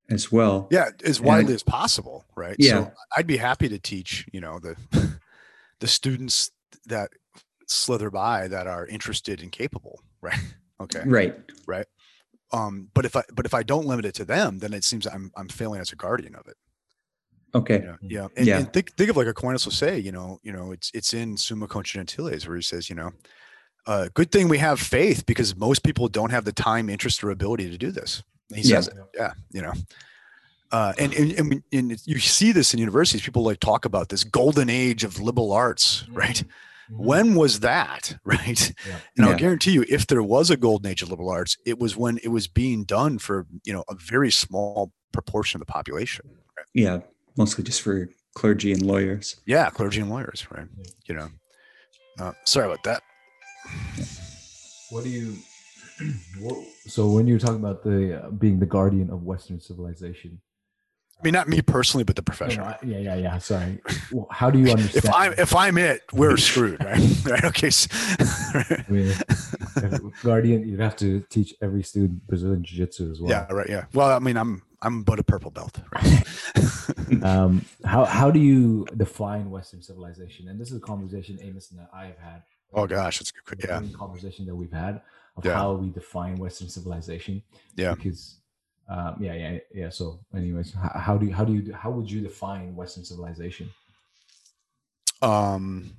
as well Yeah, as And widely as possible, right? Yeah. So I'd be happy to teach, you know, the the students that slither by that are interested and capable, right? Okay. right right. Um, but if I but if I don't limit it to them, then it seems I'm I'm failing as a guardian of it. okay You know? Yeah. And, Yeah. and think think of like Aquinas will say, you know, you know, it's it's in Summa Contra Gentiles where he says, you know, uh, good thing we have faith because most people don't have the time, interest, or ability to do this. He Yeah. says it. Yeah. You know. Uh, and, and, and, and you see this in universities. People like talk about this golden age of liberal arts, right? When was that, right? Yeah. And I'll guarantee you, if there was a golden age of liberal arts, it was when it was being done for you know a very small proportion of the population. yeah mostly just for clergy and lawyers Yeah, clergy and lawyers, right? Yeah. You know. Uh, sorry about that. What do you? What, so when you're talking about the uh, being the guardian of Western civilization, I mean, not me personally, but the profession. I- yeah, yeah, yeah. Sorry. Well, how do you understand? If I'm if I'm it, we're screwed, right? right? Okay. I mean, guardian, you'd have to teach every student Brazilian jiu-jitsu as well. yeah. Right. Yeah. Well, I mean, I'm I'm but a purple belt. Right? Um, how how do you define Western civilization? And this is a conversation Amos and I have had. Oh gosh, it's good. Yeah. conversation that we've had of Yeah. how we define Western civilization. Yeah. Because, um, yeah, yeah, yeah. So, anyways, how, how do you how do you how would you define Western civilization? Um.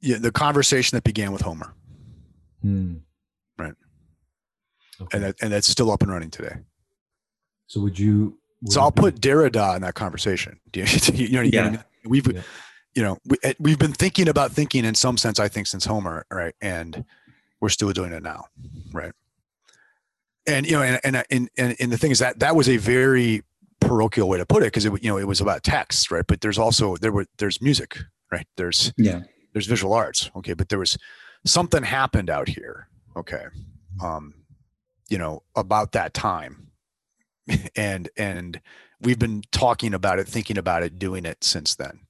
Yeah, the conversation that began with Homer, Hmm. Right. Okay. and that, and that's still up and running today. so would you? So I'll be- put Derrida in that conversation. Do you, know, you get what I Yeah. we've, Yeah. You know, we, eh, we've been thinking about thinking in some sense, I think, since Homer, right? And we're still doing it now, right? And you know, and and and and, and the thing is that that was a very parochial way to put it because it, you know, it was about text, right? But there's also there were there's music, right? There's yeah there's visual arts, okay, but there was something happened out here, okay, um, you know, about that time, and and we've been talking about it, thinking about it, doing it since then.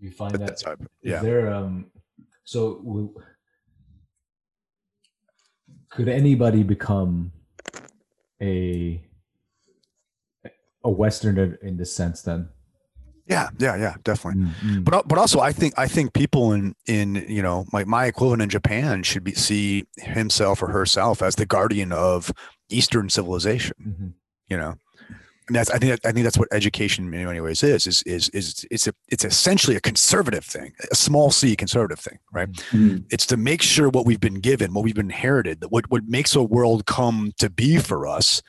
You find that that's Is yeah, there um so could anybody become a a westerner in this sense then yeah, yeah, yeah, definitely. Mm, mm. But but also, I think I think people in in you know like my equivalent in Japan should be see himself or herself as the guardian of Eastern civilization. Mhm. you know and that's i think i think that's what education in many ways is is is is it's a it's essentially a conservative thing a small c conservative thing right Mhm. it's to make sure what we've been given what we've been inherited that what what makes a world come to be for us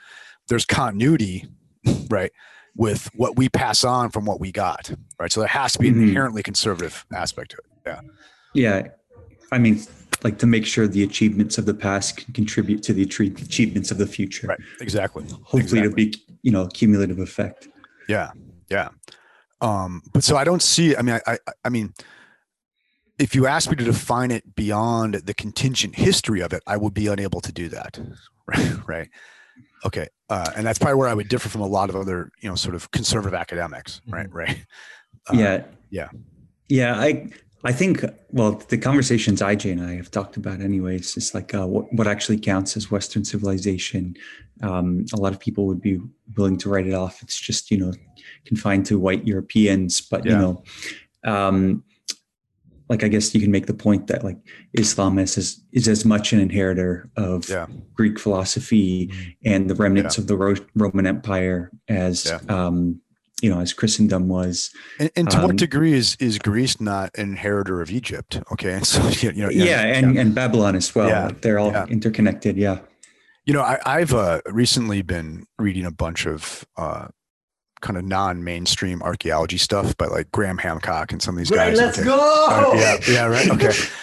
there's continuity right with what we pass on from what we got right so there has to be an Mhm. inherently conservative aspect to it Yeah. yeah i mean like to make sure the achievements of the past can contribute to the achievements of the future right exactly hopefully exactly. to be you know cumulative effect Yeah, yeah. Um, but so I don't see. I mean, I, I, I mean, if you ask me to define it beyond the contingent history of it, I would be unable to do that. Right. Right. Okay. Uh, and that's probably where I would differ from a lot of other, you know, sort of conservative academics. Right. Right. Uh, yeah yeah. yeah i i think well the conversations ij and i have talked about anyways is like uh, what, what actually counts as western civilization. Um, a lot of people would be willing to write it off. It's just you know confined to white europeans but you know um, like i guess you can make the point that like islam is as, is as much an inheritor of Yeah. greek philosophy and the remnants of the Ro- roman empire as Yeah. um, you know as christendom was And, and to Um, what degree is is Greece not an inheritor of Egypt? Okay. And so you know, yeah, and, and Babylon as well. Yeah, Like they're all yeah. interconnected. Yeah. You know, I, I've uh, recently been reading a bunch of uh, kind of non-mainstream archaeology stuff by like Graham Hancock and some of these Right, guys. let's okay. go. Uh, yeah, yeah, right. Okay.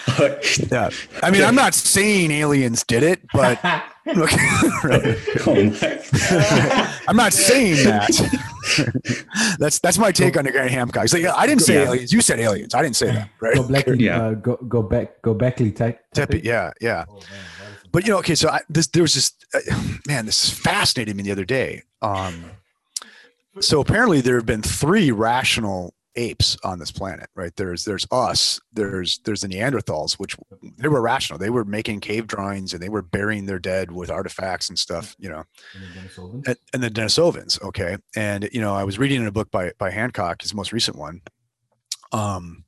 Yeah. I mean, I'm not saying aliens did it, but okay. right. oh. I'm not saying that. that's that's my take on the Graham Hancock. He's like, yeah, I didn't say Yeah. aliens. You said aliens. I didn't say that. Right. Go Blackly, Yeah. uh, go go back, go Beckley type. Tepe, yeah, yeah. Oh, man, But you know, okay, so I, this there was this uh, man. This fascinated me the other day. Um, so apparently there have been three rational apes on this planet, right? There's there's us. There's there's the Neanderthals, which they were rational. They were making cave drawings and they were burying their dead with artifacts and stuff. You know, And then Denisovans. and, and the Denisovans. Okay, and you know, I was reading in a book by by Hancock, his most recent one. Um,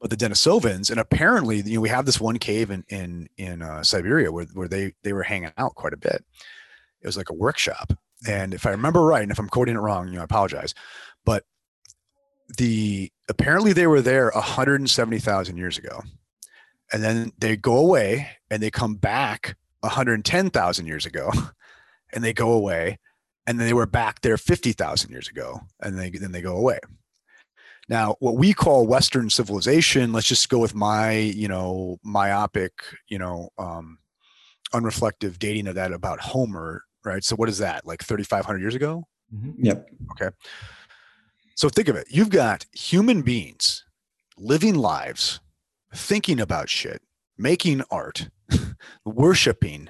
but the Denisovans, and apparently, you know, we have this one cave in in in uh, Siberia where where they they were hanging out quite a bit. It was like a workshop, and if I remember right, and if I'm quoting it wrong, you know, I apologize, but the apparently they were there 170,000 years ago, and then they go away and they come back 110,000 years ago, and they go away, and then they were back there 50,000 years ago, and they then they go away. Now, what we call Western civilization, let's just go with my, you know, myopic, you know, um, unreflective dating of that about Homer, right? So what is that? Like 3,500 years ago? Mhm. Yep. Okay. So think of it. You've got human beings living lives, thinking about shit, making art, worshiping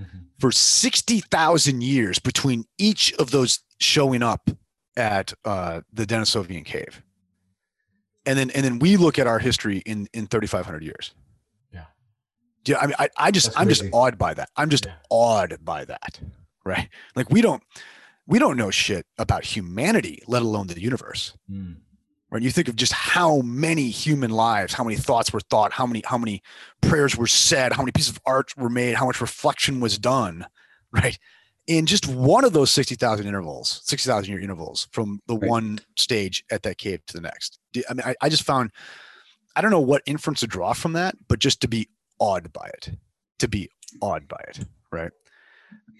Mhm. for 60,000 years between each of those showing up at uh, the Denisovan cave. And then, and then we look at our history in, in 3,500 years. Yeah. Yeah. I mean, I, I just, That's I'm just awed by that. I'm just Yeah. awed by that. Right. Like we don't, we don't know shit about humanity, let alone the universe Mm. right you think of just how many human lives how many thoughts were thought how many how many prayers were said how many pieces of art were made how much reflection was done right in just one of those 60,000 intervals 60,000 year intervals from the Right. one stage at that cave to the next i mean I, I just found i don't know what inference to draw from that but just to be awed by it to be awed by it right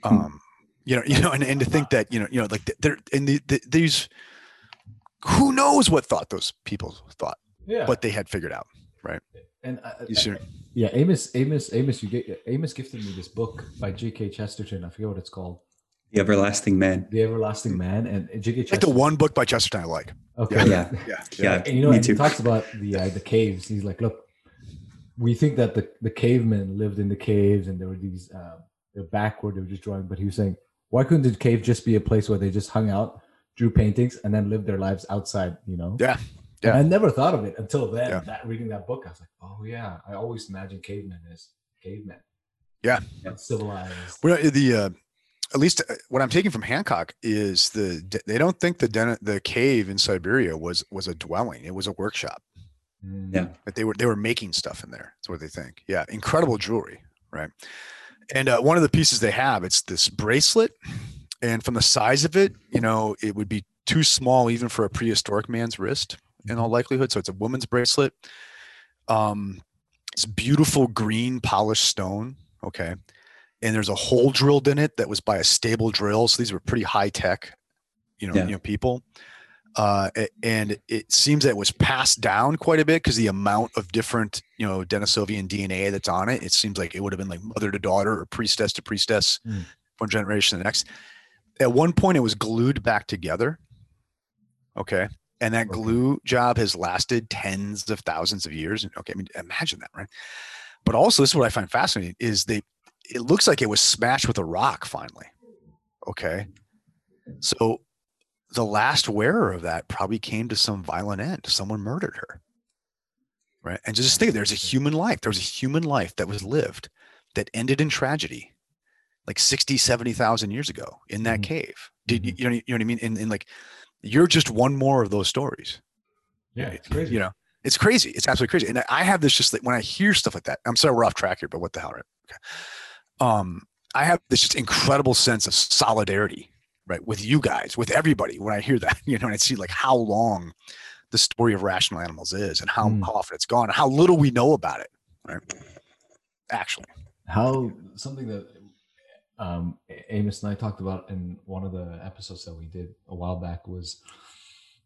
Hmm. um you know you know and, and to think that you know you know like they're in the, the these who knows what thought those people thought, Yeah. but they had figured out. Right and I, You see, yeah, Amos, Amos, Amos, you get Amos gifted me this book by G.K. Chesterton. I forget what it's called, The everlasting man. The Everlasting Man, and G.K. like the one book by Chesterton I like. Okay. Yeah. Yeah, Yeah. And you know, me and he talks about the uh, the caves. He's like, look, we think that the the cavemen lived in the caves and there were these uh, they're backward. They were just drawing, but he was saying, why couldn't the cave just be a place where they just hung out, drew paintings, and then lived their lives outside? You know? Yeah, And yeah. I never thought of it until then. Yeah. That reading that book, I was like, oh yeah, I always imagined cavemen as cavemen. Yeah. Civilized. Well, the uh, at least uh, what I'm taking from Hancock is the they don't think the den- the cave in Siberia was was a dwelling. It was a workshop. Mm. Yeah. But they were they were making stuff in there. That's what they think. Yeah, incredible jewelry, right? And uh, one of the pieces they have it's this bracelet, and from the size of it, you know, it would be too small even for a prehistoric man's wrist in all likelihood. So it's a woman's bracelet. Um, it's beautiful green polished stone. Okay. And there's a hole drilled in it that was by a stable drill. So these were pretty high tech, you know, Yeah. you know, people. Uh, and it seems that it was passed down quite a bit because the amount of different, you know, Denisovan DNA that's on it, it seems like it would have been like mother to daughter or priestess to priestess, Mm. one generation to the next. At one point, it was glued back together. Okay. And that Okay. glue job has lasted tens of thousands of years. And okay, I mean, imagine that, right? But also, this is what I find fascinating is they it looks like it was smashed with a rock finally. Okay. So the last wearer of that probably came to some violent end. Someone murdered her. Right. And just think there's a human life. There was a human life that was lived that ended in tragedy like 60, 70,000 years ago in that Mhm. cave. Did you, you know, you know what I mean? And, and like, you're just one more of those stories. Yeah, it's crazy. You know, it's crazy. It's absolutely crazy. And I- I have this just like when I hear stuff like that, I'm sorry we're off track here, but what the hell, right? Okay. Um, I have this just incredible sense of solidarity, right, with you guys, with everybody when I hear that, you know, and I see like how long the story of rational animals is and how, Mm. how often it's gone and how little we know about it, right? Actually. how something that um, Amos and I talked about in one of the episodes that we did a while back was,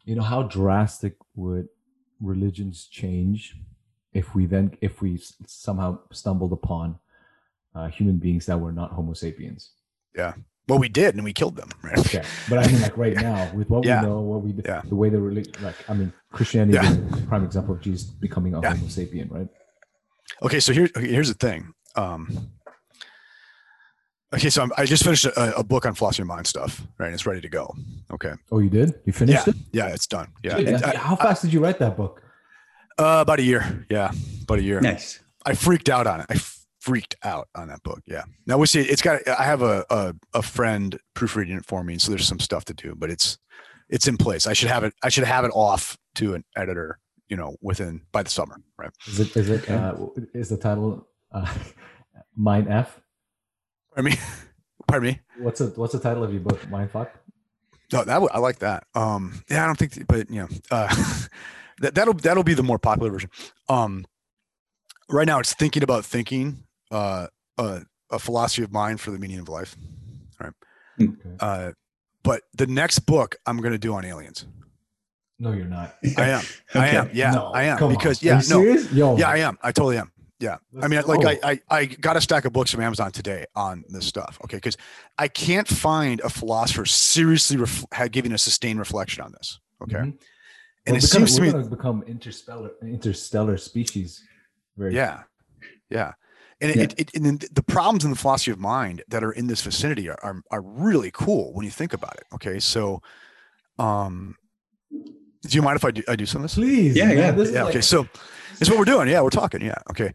you know, how drastic would religions change if we then if we somehow stumbled upon uh, human beings that were not Homo sapiens. Yeah. Well, we did, and we killed them. Right? Okay, but I mean, like right now, with what Yeah. we know, what we Yeah. the way the religion, like I mean, Christianity Yeah. is a prime example of Jesus becoming a Yeah. Homo sapien, right? Okay, so here, okay, here's the thing. Um, okay, so I'm, I just finished a, a book on philosophy of mind stuff, right? And it's ready to go. Okay. Oh, you did? You finished Yeah, it? yeah, it's done. Yeah, Shit, It- that's- I- how fast did you write that book? uh, about a year. Yeah, about a year. Nice. I freaked out on it. I freaked out on that book. Yeah. Now we see it's got. I have a, a a friend proofreading it for me, so there's some stuff to do, but it's it's in place. I should have it. I should have it off to an editor. You know, within by the summer, right? Is it is it uh, is the title uh, Mind F? I mean, pardon me. What's the what's the title of your book? Mind Fuck. No, that would- I like that. Um, yeah, I don't think, but you know, uh, that that'll that'll be the more popular version. Um, right now, it's thinking about thinking. Uh, uh, a philosophy of mind for the meaning of life. Okay. Uh, but the next book I'm going to do on aliens. No, you're not. I am. I am. Yeah, No, I am come because Are yeah, no. Yo, yeah, I am. I totally am. Yeah. I mean, like go. I, I, I got a stack of books from Amazon today on this stuff. Okay. Cause I can't find a philosopher seriously ref- giving a sustained reflection on this. Okay. Mhm. And We're it becoming- seems to me, become interstellar interstellar species. Very yeah. Yeah. And Yeah. it, it, and the problems in the philosophy of mind that are in this vicinity are, are, are really cool when you think about it. Okay. So, um, do you mind if I do, I do some of this? Please. Yeah, man, yeah. This is yeah like- okay so it's what we're doing yeah we're talking yeah okay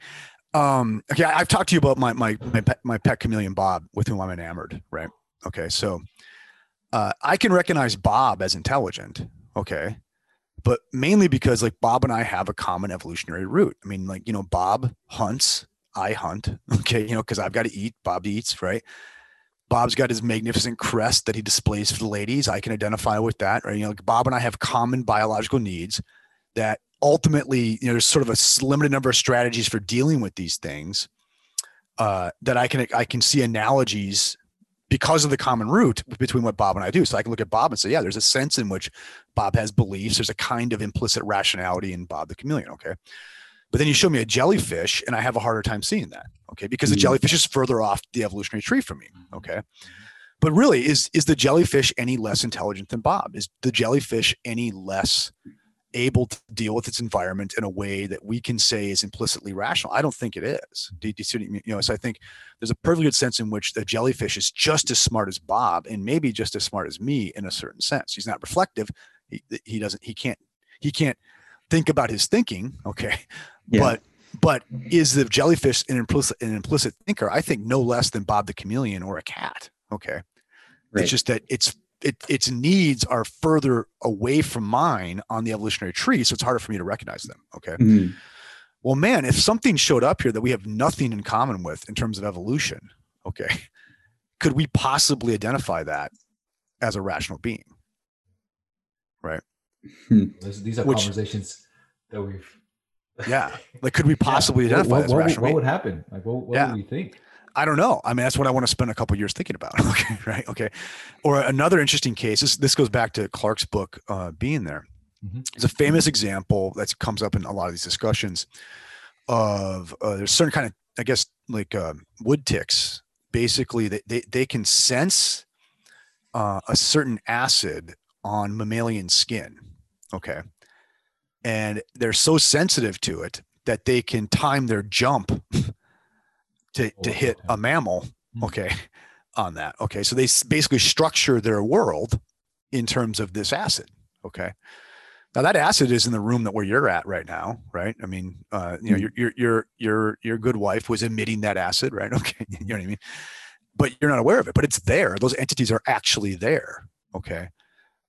um okay I- i've talked to you about my my my pet, my pet chameleon bob with whom i'm enamored right okay so uh i can recognize bob as intelligent okay but mainly because like bob and i have a common evolutionary root i mean like you know bob hunts i hunt okay you know because i've got to eat bob eats right Bob's got his magnificent crest that he displays for the ladies. I can identify with that. Right? You know, like Bob and I have common biological needs that ultimately, you know, there's sort of a limited number of strategies for dealing with these things uh, that I can I can see analogies because of the common root between what Bob and I do. So I can look at Bob and say, yeah, there's a sense in which Bob has beliefs. There's a kind of implicit rationality in Bob the chameleon. Okay. But then you show me a jellyfish and I have a harder time seeing that. Okay. Because the Mm. jellyfish is further off the evolutionary tree from me. Okay. But really, is is the jellyfish any less intelligent than Bob? Is the jellyfish any less able to deal with its environment in a way that we can say is implicitly rational? I don't think it is. Do, do you see what I mean? You know, so I think there's a perfectly good sense in which the jellyfish is just as smart as Bob and maybe just as smart as me in a certain sense. He's not reflective. He, he doesn't, he can't, he can't think about his thinking. Okay. Yeah. But, but is the jellyfish an implicit, an implicit thinker? I think no less than Bob the chameleon or a cat. Okay. Right. It's just that it's, it, its needs are further away from mine on the evolutionary tree. So it's harder for me to recognize them. Okay. Mhm. Well, man, if something showed up here that we have nothing in common with in terms of evolution, okay, could we possibly identify that as a rational being? This- these are Which- conversations that we've. Yeah. Like, could we possibly Yeah. identify what, what, what would happen? Like, what, what Yeah. do we think? I don't know. I mean, that's what I want to spend a couple years thinking about. Okay, right? Okay. Or another interesting case. This, this goes back to Clark's book, uh, being there. Mhm. It's a famous example that comes up in a lot of these discussions of uh, there's certain kind of, I guess, like um, wood ticks. Basically, they they, they can sense uh, a certain acid on mammalian skin. Okay, and they're so sensitive to it that they can time their jump to, to Oh, hit okay. a mammal Hmm. okay on that okay? So they basically structure their world in terms of this acid okay? Now that acid is in the room that where you're at right now right? I mean uh you know Hmm. your your your your your good wife was emitting that acid right? Okay you know what i mean? But you're not aware of it but it's there. Those entities are actually there okay?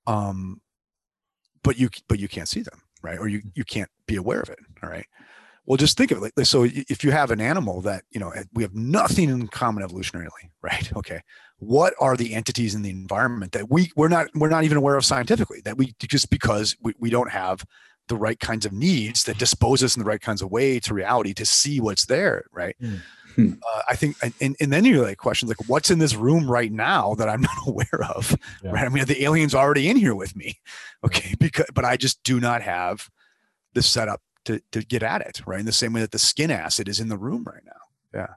Um but you but you can't see them right? Or you you can't be aware of it all right? Well just think of it like so if you have an animal that you know we have nothing in common evolutionarily right? Okay. What are the entities in the environment that we we're not we're not even aware of scientifically that we just because we, we don't have the right kinds of needs that dispose us in the right kinds of way to reality to see what's there right? Mm. Hmm. Uh, I think, and, and then you're like questions like, what's in this room right now that I'm not aware of? Yeah. Right? I mean, are the aliens already in here with me? Okay, because but I just do not have the setup to to get at it. Right, in the same way that the skin acid is in the room right now. Yeah.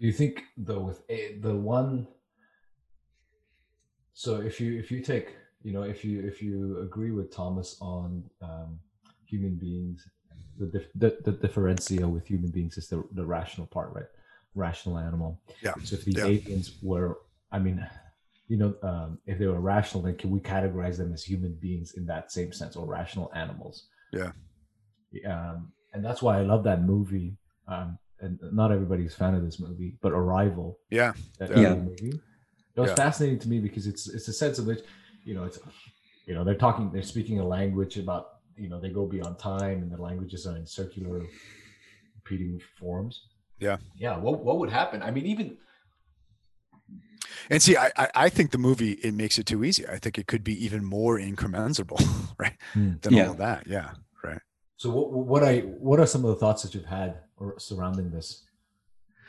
Do you think though with a, the one? So if you if you take you know if you if you agree with Thomas on um, human beings, the, the the differential with human beings is the the rational part, right? Rational animal. Yeah, So if these yeah. aliens were, I mean, you know, um, if they were rational, then can we categorize them as human beings in that same sense, or rational animals? Yeah. Um, and that's why I love that movie. Um, and not everybody's fan of this movie, but Arrival. Yeah, That Yeah. movie. It was Yeah. fascinating to me because it's it's a sense of which, you know, it's you know they're talking, they're speaking a language about you know they go beyond time and the languages are in circular, repeating forms. Yeah. Yeah. What what would happen? I mean, even and see, I I, I think the movie it makes it too easy. I think it could be even more incommensurable, right, Hmm. than Yeah. all of that. Yeah, right. So what what I what are some of the thoughts that you've had or surrounding this?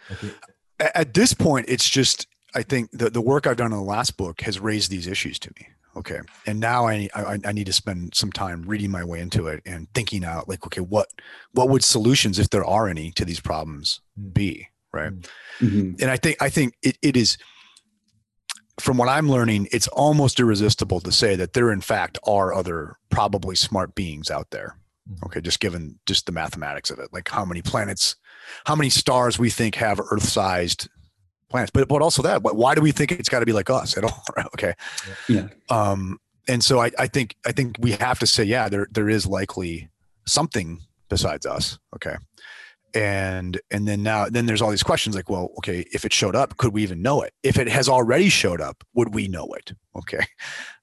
Like it, at, at this point it's just i think the, the work i've done in the last book has raised these issues to me okay and now I, I i need to spend some time reading my way into it and thinking out like okay what what would solutions if there are any to these problems Mm. be right Mhm. and i think i think it, it is from what i'm learning it's almost irresistible to say that there in fact are other probably smart beings out there Mhm. okay just given just the mathematics of it like how many planets how many stars we think have earth-sized planets but but also that why do we think it's got to be like us at all? okay? Yeah. um and so I, I think i think we have to say yeah there there is likely something besides us okay? And and then now then there's all these questions like well okay if it showed up could we even know it? If it has already showed up would we know it okay?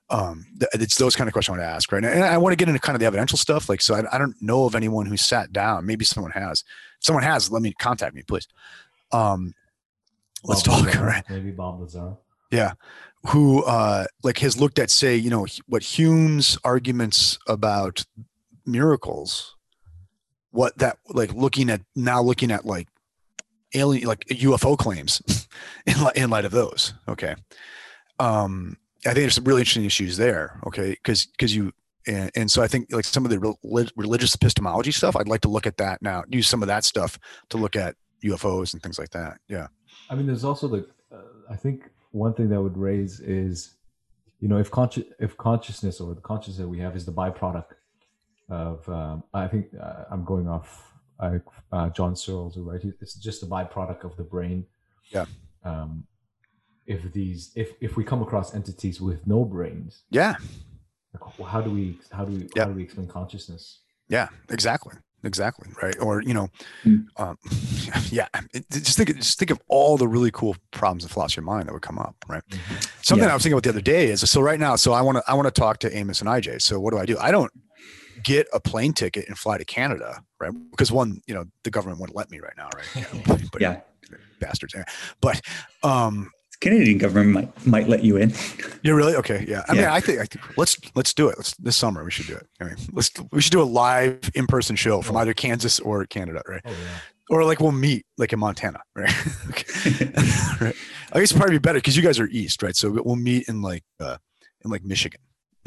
Um it's those kind of questions i want to ask right? And i want to get into kind of the evidential stuff like so I, I don't know of anyone who sat down maybe someone has if someone has let me contact me please. Um let's Bob talk right. Maybe Bob Lazar. yeah. Who uh like has looked at say you know what hume's arguments about miracles what that like looking at now looking at like alien like ufo claims in, li- in light of those okay? Um i think there's some really interesting issues there okay? Because because you and, and so i think like some of the rel- religious epistemology stuff i'd like to look at that now use some of that stuff to look at ufos and things like that yeah I mean, there's also the. Uh, I think one thing that would raise is, you know, if conscious if consciousness or the consciousness that we have is the byproduct of. Um, I think uh, I'm going off uh, uh, John Searles, right? It's just a byproduct of the brain. Yeah. Um, if these, if if we come across entities with no brains, yeah like, how do we how do we Yeah. how do we explain consciousness? Yeah, exactly, exactly, right. Or you know, Mm. um, yeah. it- just think, just think of all the really cool problems in philosophy of mind that would come up, right? Something Yeah. I was thinking about the other day is so right now. So I want to, I want to talk to Amos and IJ. So what do I do? I don't get a plane ticket and fly to Canada, right? Because one, you know, the government wouldn't let me right now, right? You know, but Yeah. bastards. But um, Canadian government might might let you in. you're really okay. Yeah. I mean, I think, I think let's let's do it. Let's this summer we should do it. I mean, let's we should do a live in person show from either Kansas or Canada, right? Oh yeah. Or like we'll meet like in Montana, right? Right. I guess it'd probably be better because you guys are east, right? So we'll meet in like uh in like Michigan.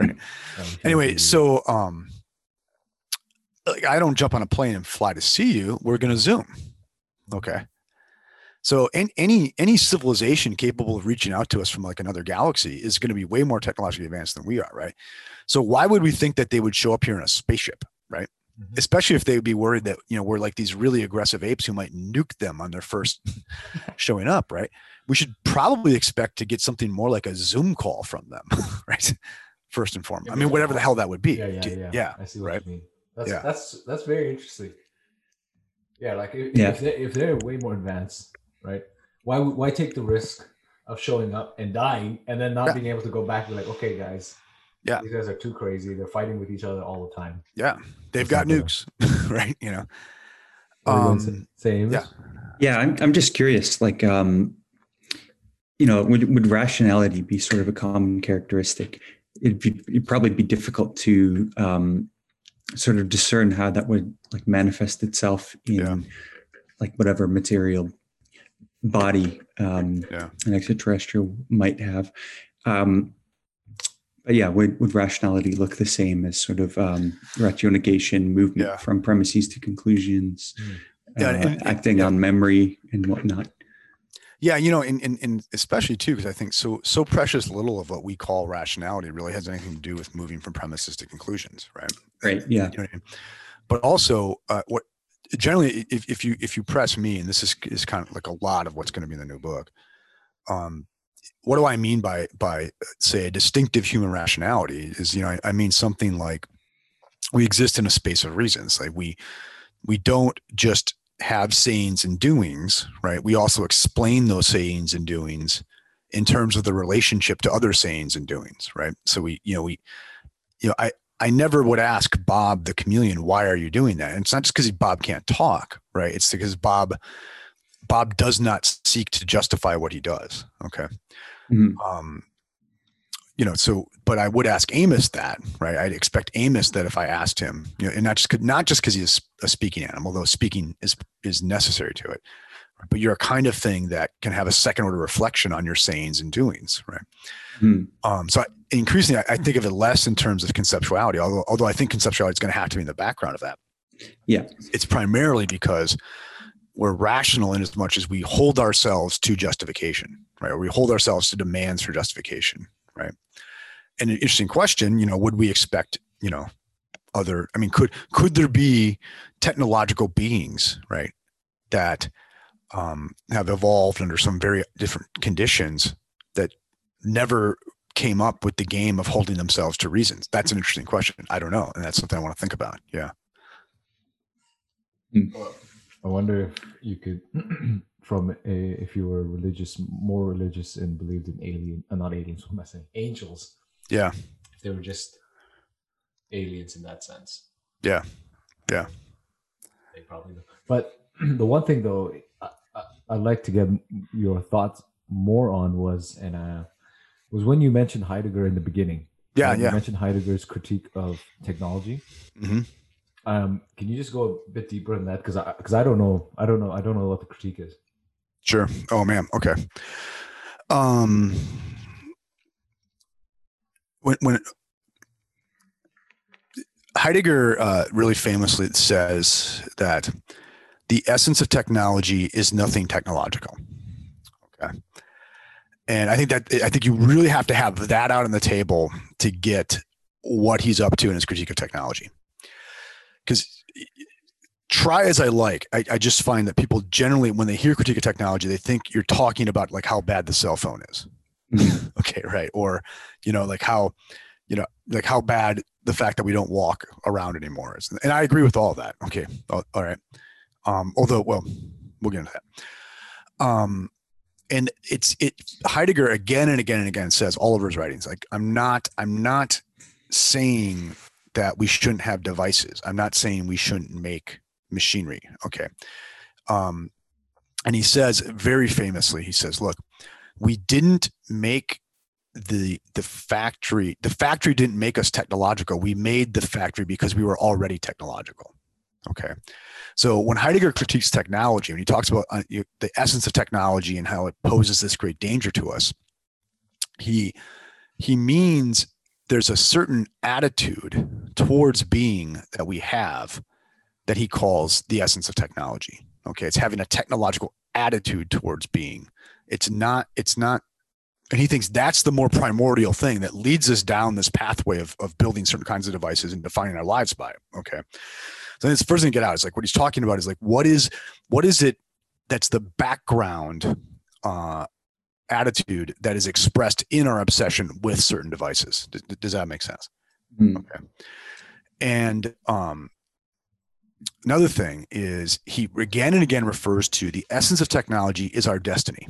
right. we Anyway, so um like I don't jump on a plane and fly to see you. We're gonna zoom. Okay. So any any any civilization capable of reaching out to us from like another galaxy is going to be way more technologically advanced than we are, right? So why would we think that they would show up here in a spaceship, right? Mhm. Especially if they would be worried that you know we're like these really aggressive apes who might nuke them on their first showing up, right? We should probably expect to get something more like a Zoom call from them, right? First and foremost. Yeah, I mean, whatever the hell that would be. yeah, yeah, yeah. yeah, I see what right. you mean. That's Yeah. that's that's very interesting. Yeah, like if, Yeah. if they if they're way more advanced, right? Why would- why take the risk of showing up and dying and then not Yeah. being able to go back and be like, okay, guys, Yeah. these guys are too crazy. They're fighting with each other all the time. Yeah, they've That's got nukes, right? You know. What are you gonna say- Um, say, Amos? yeah. Yeah, I'm I'm just curious. Like, um, you know, would would rationality be sort of a common characteristic? It'd, be, it'd probably be difficult to um, sort of discern how that would like manifest itself in Yeah. like whatever material body um, Yeah. an extraterrestrial might have. Um, but yeah, would, would rationality look the same as sort of um, ratiocination, movement Yeah. from premises to conclusions, Yeah, uh, and- acting on memory and whatnot? Yeah, you know, and, and, and especially too, because I think so so precious little of what we call rationality really has anything to do with moving from premises to conclusions, right? Right. Yeah. You know I mean? But also, uh, what generally, if, if you if you press me, and this is is kind of like a lot of what's going to be in the new book. Um, what do I mean by by uh, say a distinctive human rationality? Is you know I, I mean something like we exist in a space of reasons. Like we we don't just have sayings and doings, right? We also explain those sayings and doings in terms of the relationship to other sayings and doings, right? So we, you know, we, you know, I, I never would ask Bob the chameleon, why are you doing that? And it's not just because Bob can't talk, right? It's because Bob, Bob does not seek to justify what he does. Okay. Mhm. Um, you know, so, but I would ask Amos that, right? I'd expect Amos that if I asked him, you know, and not just, not just because he's a speaking animal, though speaking is, is necessary to it, but you're a kind of thing that can have a second order reflection on your sayings and doings, right? Mhm. Um, so I, increasingly, I, I think of it less in terms of conceptuality, although, although I think conceptuality is going to have to be in the background of that. Yeah. It's primarily because we're rational in as much as we hold ourselves to justification, right? Or we hold ourselves to demands for justification, right? And an interesting question, you know, would we expect, you know, other, I mean, could, could there be technological beings, right? That um, have evolved under some very different conditions that never came up with the game of holding themselves to reasons? That's an interesting question. I don't know. And that's something I want to think about. Yeah. I wonder if you could, from a, if you were religious, more religious and believed in alien, uh, not aliens, what am I saying? Angels. Yeah. If they were just aliens in that sense. Yeah. Yeah. They probably do. But the one thing though, I, I, I'd like to get your thoughts more on was, and uh, was when you mentioned Heidegger in the beginning. Yeah. When You Yeah. mentioned Heidegger's critique of technology. hmm Um, can you just go a bit deeper in that? Because I, because I don't know, I don't know, I don't know what the critique is. Sure. Oh man. Okay. Um, when when Heidegger uh, really famously says that the essence of technology is nothing technological. Okay. And I think that I think you really have to have that out on the table to get what he's up to in his critique of technology. Because try as I like, I, I just find that people generally, when they hear critique of technology, they think you're talking about like how bad the cell phone is. Mhm. okay, right. Or, you know, like how, you know, like how bad the fact that we don't walk around anymore is. And I agree with all that. Okay. All all right. Um, although, well, we'll get into that. Um, and it's it Heidegger again and again and again says all over his writings, like, I'm not, I'm not saying that we shouldn't have devices. I'm not saying we shouldn't make machinery. Okay. Um, and he says very famously, he says, look, we didn't make the the factory the factory didn't make us technological we made the factory because we were already technological okay so when heidegger critiques technology when he talks about uh, you, the essence of technology and how it poses this great danger to us he he means there's a certain attitude towards being that we have that he calls the essence of technology. Okay it's having a technological attitude towards being. It's not it's not and he thinks that's the more primordial thing that leads us down this pathway of, of building certain kinds of devices and defining our lives by it. Okay so it's the first thing to get out. Is like what he's talking about is like what is what is it that's the background uh attitude that is expressed in our obsession with certain devices? Does, does that make sense? Mhm. okay. And um another thing is he again and again refers to the essence of technology is our destiny.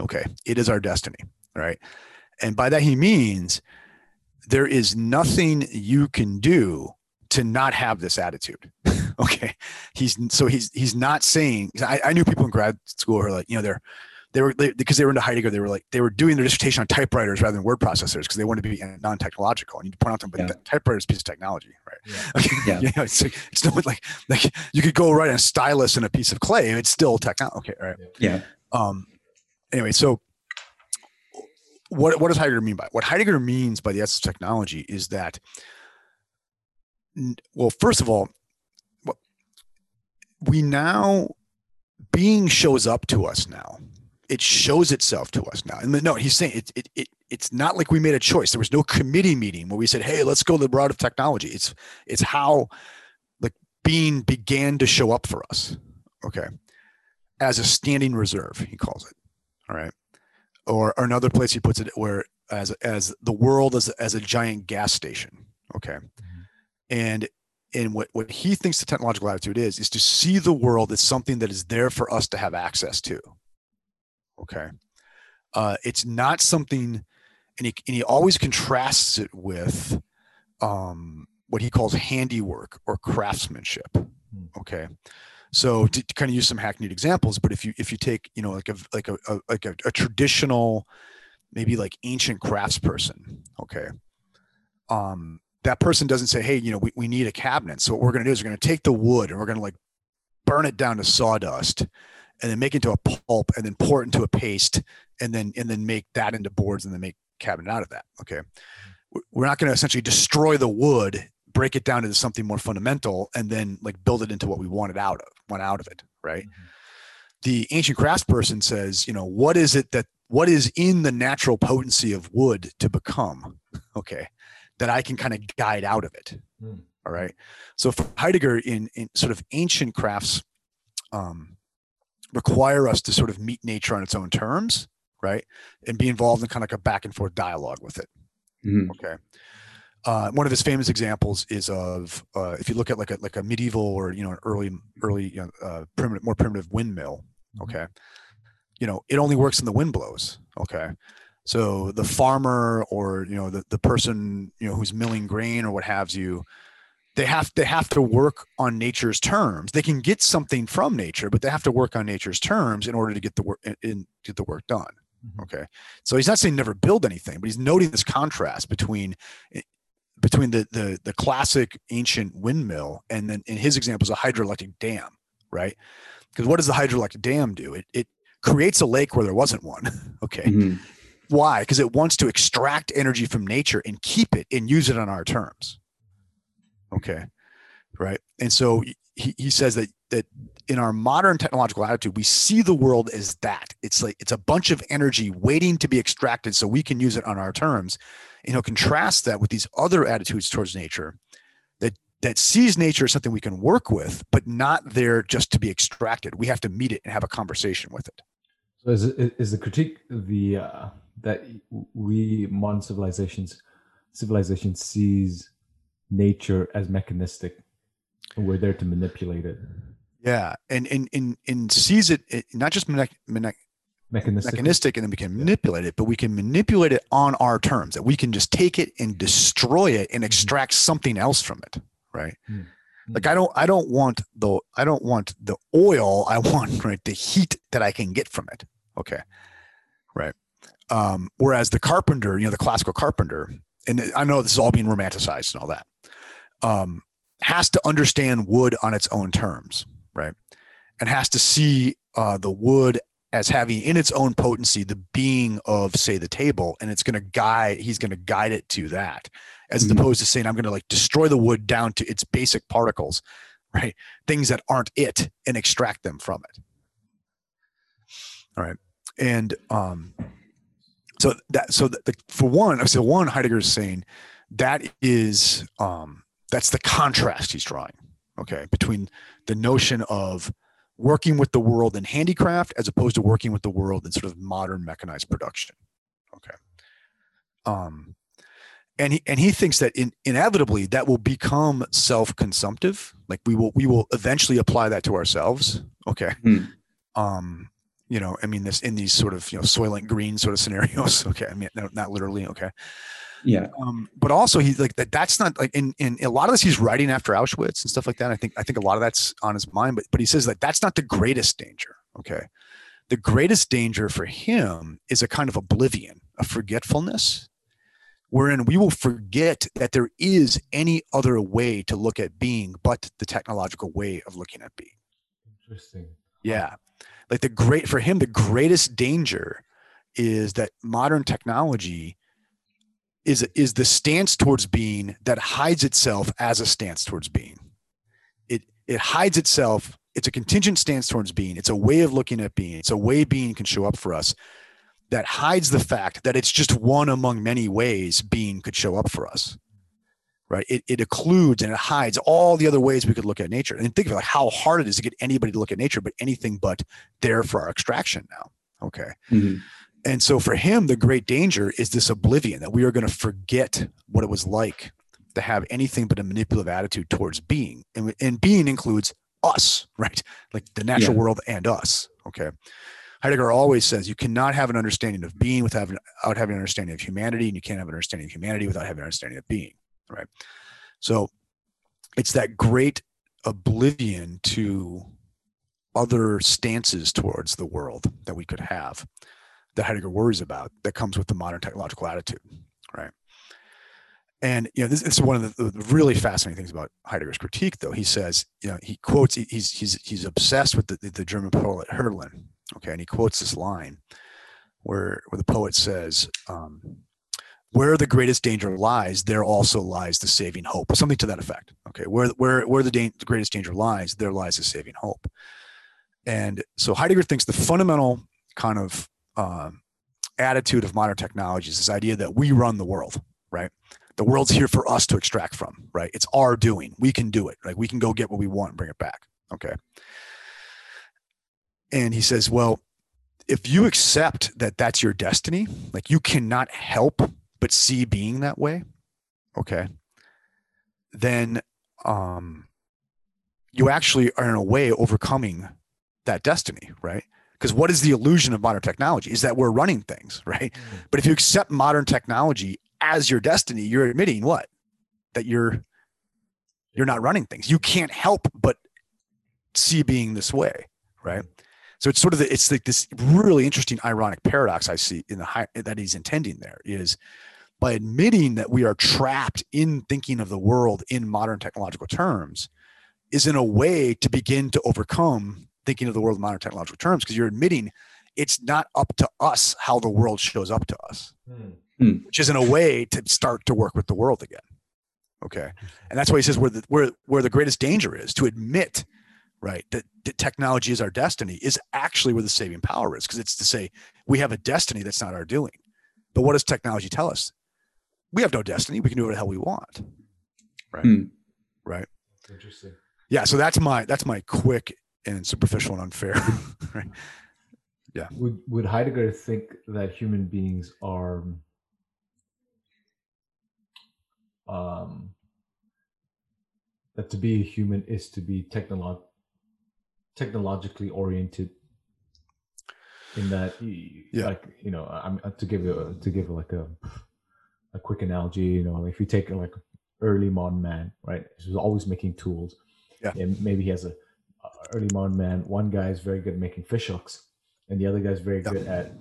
Okay. It is our destiny right? And by that he means there is nothing you can do to not have this attitude okay he's so he's he's not saying I, I knew people in grad school who are like you know they're they were they, because they were into Heidegger. They were like they were doing their dissertation on typewriters rather than word processors because they wanted to be non-technological. And you point out to them, but Yeah. the typewriter is a piece of technology, right? Yeah. Okay. Yeah. you know, it's like, it's not like like you could go write a stylus and a piece of clay. It's still technology. Okay, all right. Yeah. Um. Anyway, so what what does Heidegger mean by it? what Heidegger means by the essence of technology is that well, first of all, we now being shows up to us now. It shows itself to us now. And no, he's saying it, it, it it's not like we made a choice. There was no committee meeting where we said, "Hey, let's go to the route of technology." It's it's how like being began to show up for us. Okay, as a standing reserve, he calls it. All right, or, or another place he puts it where as as the world as as a giant gas station. Okay, and and what what he thinks the technological attitude is is to see the world as something that is there for us to have access to. Okay, uh, it's not something, and he and he always contrasts it with um, what he calls handiwork or craftsmanship. Okay, so to, to kind of use some hackneyed examples, but if you if you take you know like a like a, a like a, a traditional, maybe like ancient craftsperson, okay, um, that person doesn't say, hey, you know, we, we need a cabinet. So what we're going to do is we're going to take the wood and we're going to like burn it down to sawdust and then make it into a pulp and then pour it into a paste and then and then make that into boards and then make cabinet out of that. Okay. We- We're not going to essentially destroy the wood, break it down into something more fundamental, and then like build it into what we wanted out of, want out of it. Right. Mm-hmm. The ancient craftsperson says, you know, what is it that what is in the natural potency of wood to become? Okay that I can kind of guide out of it. Hmm. All right. So for Heidegger, in, in sort of ancient crafts, um, require us to sort of meet nature on its own terms, right, and be involved in kind of like a back and forth dialogue with it. Mhm. Okay. Uh, one of his famous examples is of uh, if you look at like a like a medieval or you know an early early you know, uh, primitive more primitive windmill. Okay. You know it only works when the wind blows. Okay. So the farmer or you know the, the person you know who's milling grain or what have you, they have they have to work on nature's terms. They can get something from nature, but they have to work on nature's terms in order to get the work in, get the work done. Mhm. Okay, so he's not saying never build anything, but he's noting this contrast between eh, between the the the classic ancient windmill and then in his example is a hydroelectric dam, right? Because what does the hydroelectric dam do? It it creates a lake where there wasn't one. okay, Mhm. Why? Because it wants to extract energy from nature and keep it and use it on our terms. Okay. Right. And so he, he says that that in our modern technological attitude, we see the world as that. It's like it's a bunch of energy waiting to be extracted so we can use it on our terms. And he'll contrast that with these other attitudes towards nature that that sees nature as something we can work with, but not there just to be extracted. We have to meet it and have a conversation with it. So is is the critique the uh, that we modern civilizations civilization sees nature as mechanistic, and we're there to manipulate it Yeah, and and and, and sees it, it not just mechanic, mechanic, mechanistic. mechanistic, and then we can manipulate it, but we can manipulate it on our terms. That we can just take it and destroy it and extract something else from it, right? Mm. Like I don't, I don't want the, I don't want the oil. I want right the heat that I can get from it. Okay, right. Um, whereas the carpenter, you know, the classical carpenter, and I know this is all being romanticized and all that, um, has to understand wood on its own terms, right? And has to see uh, the wood as having in its own potency the being of, say, the table, and it's going to guide. He's going to guide it to that, as Mhm. opposed to saying, "I'm going to like destroy the wood down to its basic particles, right? Things that aren't it, and extract them from it." All right, and um, so that so the, the, for one, I so one Heidegger is saying that is um, that's the contrast he's drawing. Okay, between the notion of working with the world in handicraft as opposed to working with the world in sort of modern mechanized production. Okay. Um, and he and he thinks that in, inevitably that will become self-consumptive. Like we will we will eventually apply that to ourselves. Okay. Hmm. Um, you know, I mean this in these sort of you know soylent green sort of scenarios. Okay. I mean no, not literally. Okay Yeah. um, but also he's like that that's not like in, in a lot of this he's writing after auschwitz and stuff like that i think i think a lot of that's on his mind but but he says that that's not the greatest danger okay the greatest danger for him is a kind of oblivion, a forgetfulness, wherein we will forget that there is any other way to look at being but the technological way of looking at being. Interesting. Yeah. Like the great, for him, the greatest danger is that modern technology is is the stance towards being that hides itself as a stance towards being. It it hides itself. It's a contingent stance towards being. It's a way of looking at being. It's a way being can show up for us that hides the fact that it's just one among many ways being could show up for us. Right. It, it occludes and it hides all the other ways we could look at nature. And think of like how hard it is to get anybody to look at nature, but anything but there for our extraction now. Okay. Mhm. And so for him, the great danger is this oblivion that we are going to forget what it was like to have anything but a manipulative attitude towards being. And, and being includes us, right? Like the natural Yeah. world and us. Okay. Heidegger always says you cannot have an understanding of being without without having an understanding of humanity, and you can't have an understanding of humanity without having an understanding of being, right? So it's that great oblivion to other stances towards the world that we could have that Heidegger worries about that comes with the modern technological attitude, right? And you know, this, this is one of the, the really fascinating things about Heidegger's critique, though. He says, you know, he quotes, he- he's he's he's obsessed with the, the, the German poet Hölderlin, okay, and he quotes this line where where the poet says, um, "Where the greatest danger lies, there also lies the saving hope." Something to that effect. Okay, where where where the, dan- the greatest danger lies, there lies the saving hope. And so Heidegger thinks the fundamental kind of um, attitude of modern technology is this idea that we run the world, right? The world's here for us to extract from, right? It's our doing. We can do it. Like we can go get what we want and bring it back. Okay. And he says, well, if you accept that that's your destiny, like you cannot help but see being that way, okay, then um, you actually are in a way overcoming that destiny, right? Because what is the illusion of modern technology is that we're running things, right? But if you accept modern technology as your destiny, you're admitting what? That you're you're not running things. You can't help but see being this way, right? So it's sort of the, it's like this really interesting ironic paradox I see in the high, that he's intending there is by admitting that we are trapped in thinking of the world in modern technological terms is in a way to begin to overcome thinking of the world in modern technological terms because you're admitting it's not up to us how the world shows up to us hmm. Hmm. which is in a way to start to work with the world again. Okay. And that's why he says where the where where the greatest danger is to admit, right, that, that technology is our destiny is actually where the saving power is, because it's to say we have a destiny that's not our doing. But what does technology tell us? We have no destiny. We can do what the hell we want. Right. Hmm. Right. Interesting. Yeah. So that's my that's my quick and superficial and unfair. right. Would would Heidegger think that human beings are um that to be a human is to be technolo- technologically oriented in that Yeah. like you know i'm uh, to give a to give like a a quick analogy you know if you take like early modern man right he's always making tools Yeah. and maybe he has a, a early modern man one guy is very good at making fish hooks and the other guy's very Yeah. good at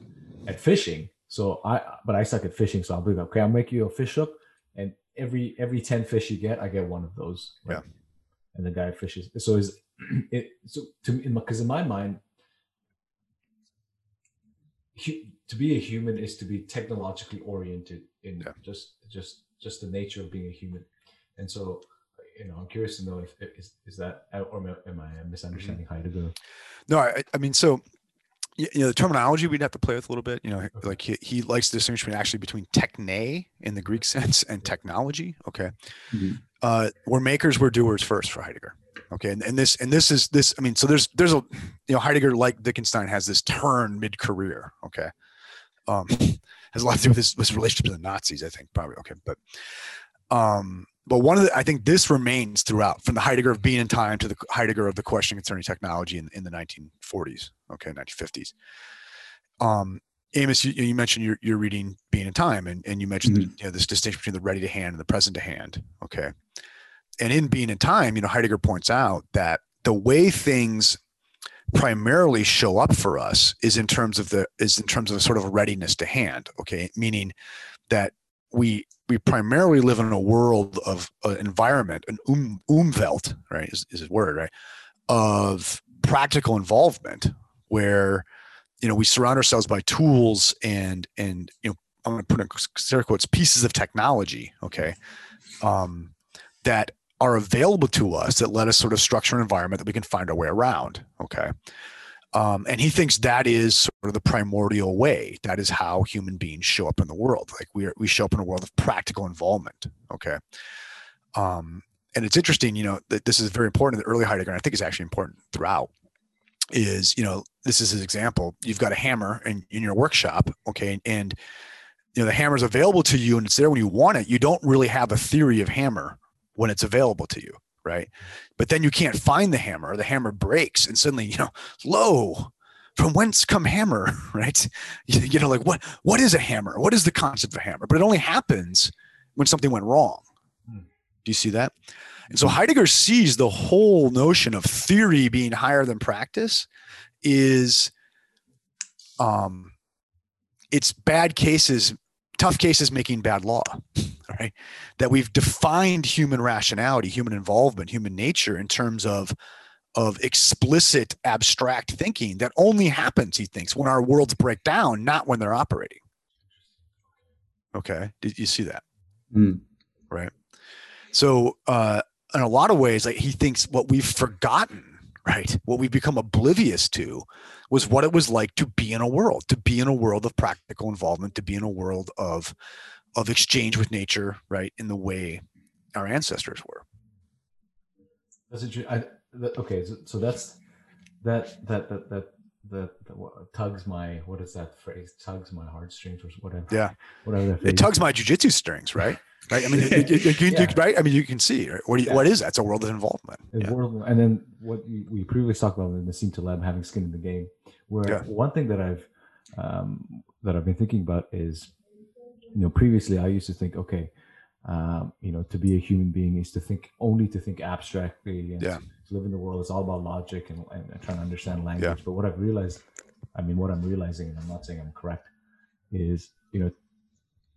at fishing so i but i suck at fishing so i'll be like okay i'll make you a fish hook and every every 10 fish you get i get one of those Yeah. and the guy fishes so is it so to me because in my mind to be a human is to be technologically oriented in Yeah. just just just the nature of being a human and so you know i'm curious to know if is, is that or am I- misunderstanding heidegger No, I, I mean, so you know, the terminology we'd have to play with a little bit. You know, Okay. like he, he likes to distinguish between actually between techne in the Greek sense and technology. Okay, Mhm. uh, we're makers, we're doers first for Heidegger. Okay, and, and this and this is this. I mean, so there's there's a you know Heidegger like Wittgenstein has this turn mid career. Okay, um, has a lot to do with his, his relationship to the Nazis. I think probably okay, but um, but one of the I think this remains throughout from the Heidegger of Being and Time to the Heidegger of the question concerning technology in, in the 1940s, okay, 1950s. Um, Amos, you, you mentioned you're, you're reading Being and Time, and, and you mentioned the, you know, this distinction between the ready to hand and the present to hand, okay. And in Being and Time, you know, Heidegger points out that the way things primarily show up for us is in terms of the is in terms of sort of readiness to hand okay? Meaning that we we primarily live in a world of uh, environment an um, umwelt right is, is his word right of practical involvement where you know we surround ourselves by tools and and you know i'm going to put in scare quotes pieces of technology okay um that are available to us that let us sort of structure an environment that we can find our way around. Okay. Um, and he thinks that is sort of the primordial way. That is how human beings show up in the world. Like we are, we show up in a world of practical involvement. Okay. Um, and it's interesting, you know, that this is very important in the early Heidegger, and I think it's actually important throughout. Is you know, this is his example. You've got a hammer in, in your workshop, okay, and you know the hammer is available to you, and it's there when you want it. You don't really have a theory of hammer when it's available to you right? But then you can't find the hammer or the hammer breaks and suddenly you know lo from whence come hammer right? You, know like what what is a hammer? What is the concept of a hammer? But it only happens when something went wrong. Hmm. do you see that? And so heidegger sees the whole notion of theory being higher than practice is um it's bad cases tough cases making bad law right? That we've defined human rationality, human involvement, human nature in terms of of explicit abstract thinking that only happens, he thinks, when our worlds break down, not when they're operating. Okay, did you see that? Mm. Right. So, uh, in a lot of ways, like he thinks what we've forgotten, right, what we've become oblivious to, was what it was like to be in a world, to be in a world of practical involvement, to be in a world of of exchange with nature, right, in the way our ancestors were. That's interesting. I, that, okay, so, so that's that that that that that, tugs my what is that phrase? Tugs my heartstrings or whatever. Yeah, whatever. it tugs my jujitsu strings, right? Right. I mean, you, you, you, yeah. right? I mean, you can see right? what, yeah. what is that? It's a world of involvement. Yeah. World, and then what we, we previously talked about in the Nassim Taleb having skin in the game, where one thing that I've um, that I've been thinking about is you know previously i used to think okay um, you know to be a human being is to think only to think abstractly and yeah. to live in the world is all about logic and, and trying to understand language yeah. but what i've realized i mean what i'm realizing and i'm not saying i'm correct is you know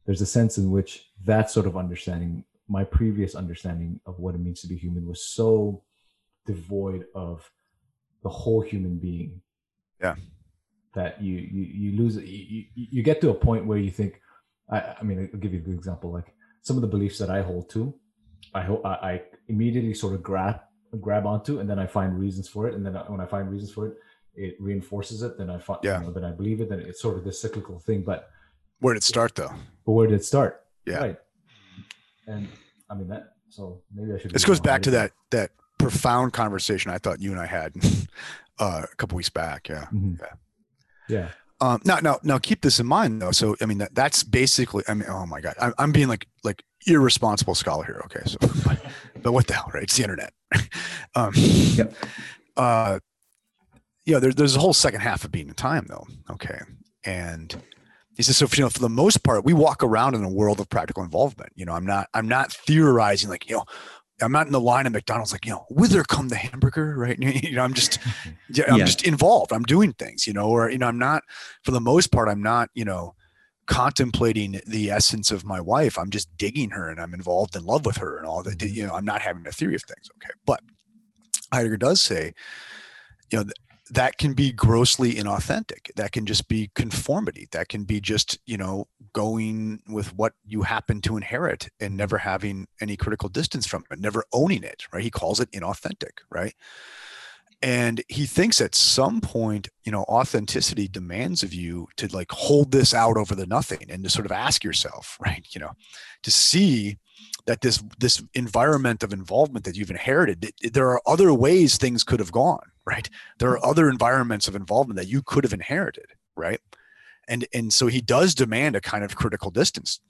there's a sense in which that sort of understanding my previous understanding of what it means to be human was so devoid of the whole human being yeah that you you, you lose you, you get to a point where you think I, I mean, I'll give you a good example. Like some of the beliefs that I hold to, I hope I, I immediately sort of grab grab onto, and then I find reasons for it, and then when I find reasons for it, it reinforces it. Then I find, yeah. You know, then I believe it. Then it's sort of this cyclical thing. But where did it start, though? But where did it start? Yeah. Right. And I mean that. So maybe I should. This goes back to that that profound conversation I thought you and I had uh, a couple weeks back. Yeah. Mm-hmm. Yeah. Yeah. Um, now, now, now, keep this in mind though. So, I mean, that, that's basically. I mean, oh my god, I'm, I'm being like like irresponsible scholar here. Okay, so, but, what the hell, right? It's the internet. um, yep. Uh, yeah, there, there's a whole second half of Being and Time though. Okay, and he says so. For, you know, for the most part, we walk around in a world of practical involvement. You know, I'm not I'm not theorizing like you know I'm not in the line at McDonald's like, you know, whither come the hamburger, right? You know, I'm just, yeah, I'm yeah. just involved. I'm doing things, you know, or, you know, I'm not, for the most part, I'm not, you know, contemplating the essence of my wife. I'm just digging her and I'm involved in love with her and all that. Mm-hmm. You know, I'm not having a theory of things. Okay. But Heidegger does say, you know, that can be grossly inauthentic. That can just be conformity. That can be just you know going with what you happen to inherit and never having any critical distance from it never owning it right? He calls it inauthentic right? And he thinks at some point you know authenticity demands of you to like hold this out over the nothing and to sort of ask yourself right you know to see that this this environment of involvement that you've inherited there are other ways things could have gone right? There are other environments of involvement that you could have inherited right? And and so he does demand a kind of critical distance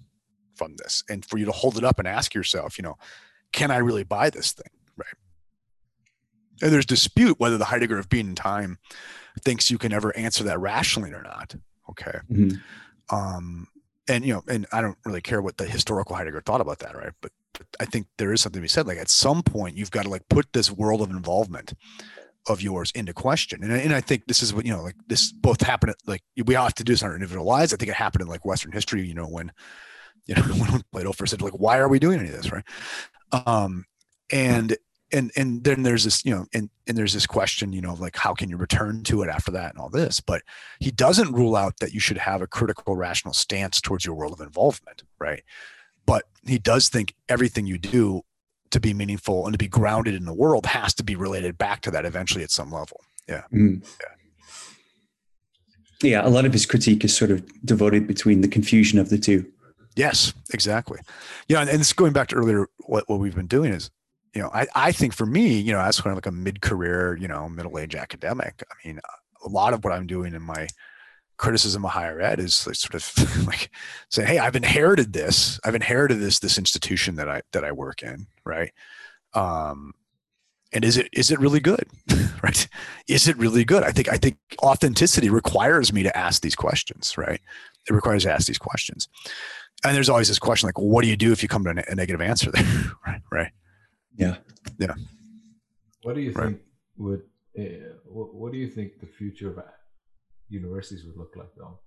from this and for you to hold it up and ask yourself you know can i really buy this thing? Right? And there's dispute whether the heidegger of Being and Time thinks you can ever answer that rationally or not okay? Mm-hmm. um and you know, and I don't really care what the historical Heidegger thought about that, right? But, but I think there is something to be said. Like at some point, you've got to like put this world of involvement of yours into question. And, and I think this is what, you know, like this both happened, like we all have to do this on our individual lives. I think it happened in like Western history, you know, when, you know, when Plato first said like, why are we doing any of this? Right. Um, and, and, and then there's this, you know, and, and there's this question, you know, like how can you return to it after that and all this, but he doesn't rule out that you should have a critical, rational stance towards your world of involvement. Right. But he does think everything you do to be meaningful and to be grounded in the world has to be related back to that eventually at some level. Yeah. Mm. Yeah. Yeah. A lot of his critique is sort of devoted between the confusion of the two. Yes, exactly. Yeah. And, and this going back to earlier, what, what we've been doing is, you know, I, I think for me, you know, as kind of like a mid-career, you know, middle-age academic, I mean, a lot of what I'm doing in my criticism of higher ed is sort of like saying, "Hey, I've inherited this. I've inherited this this institution that I that I work in, right? Um, and is it is it really good, right? Is it really good? I think I think authenticity requires me to ask these questions, right? It requires to ask these questions, and there's always this question like, well, what do you do if you come to a negative answer there, right? Right? Yeah, yeah. What do you right. think would uh, what, what do you think the future of universities would look like though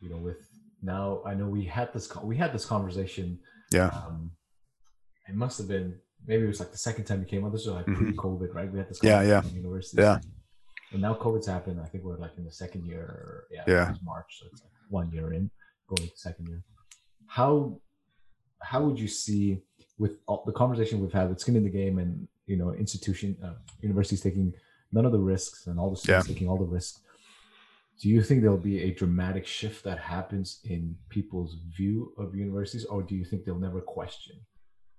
you know with now i know we had this we had this conversation yeah um it must have been maybe it was like the second time you came on this was like Mhm. pre-covid right we had this Yeah, yeah. conversation in universities Yeah. and now covid's happened i think we're like in the second year or, yeah, Yeah. it was march so it's like one year in going to second year how how would you see with all the conversation we've had with skin in the game and you know institution uh, universities taking none of the risks and all the students taking all the risks do you think there'll be a dramatic shift that happens in people's view of universities or do you think they'll never question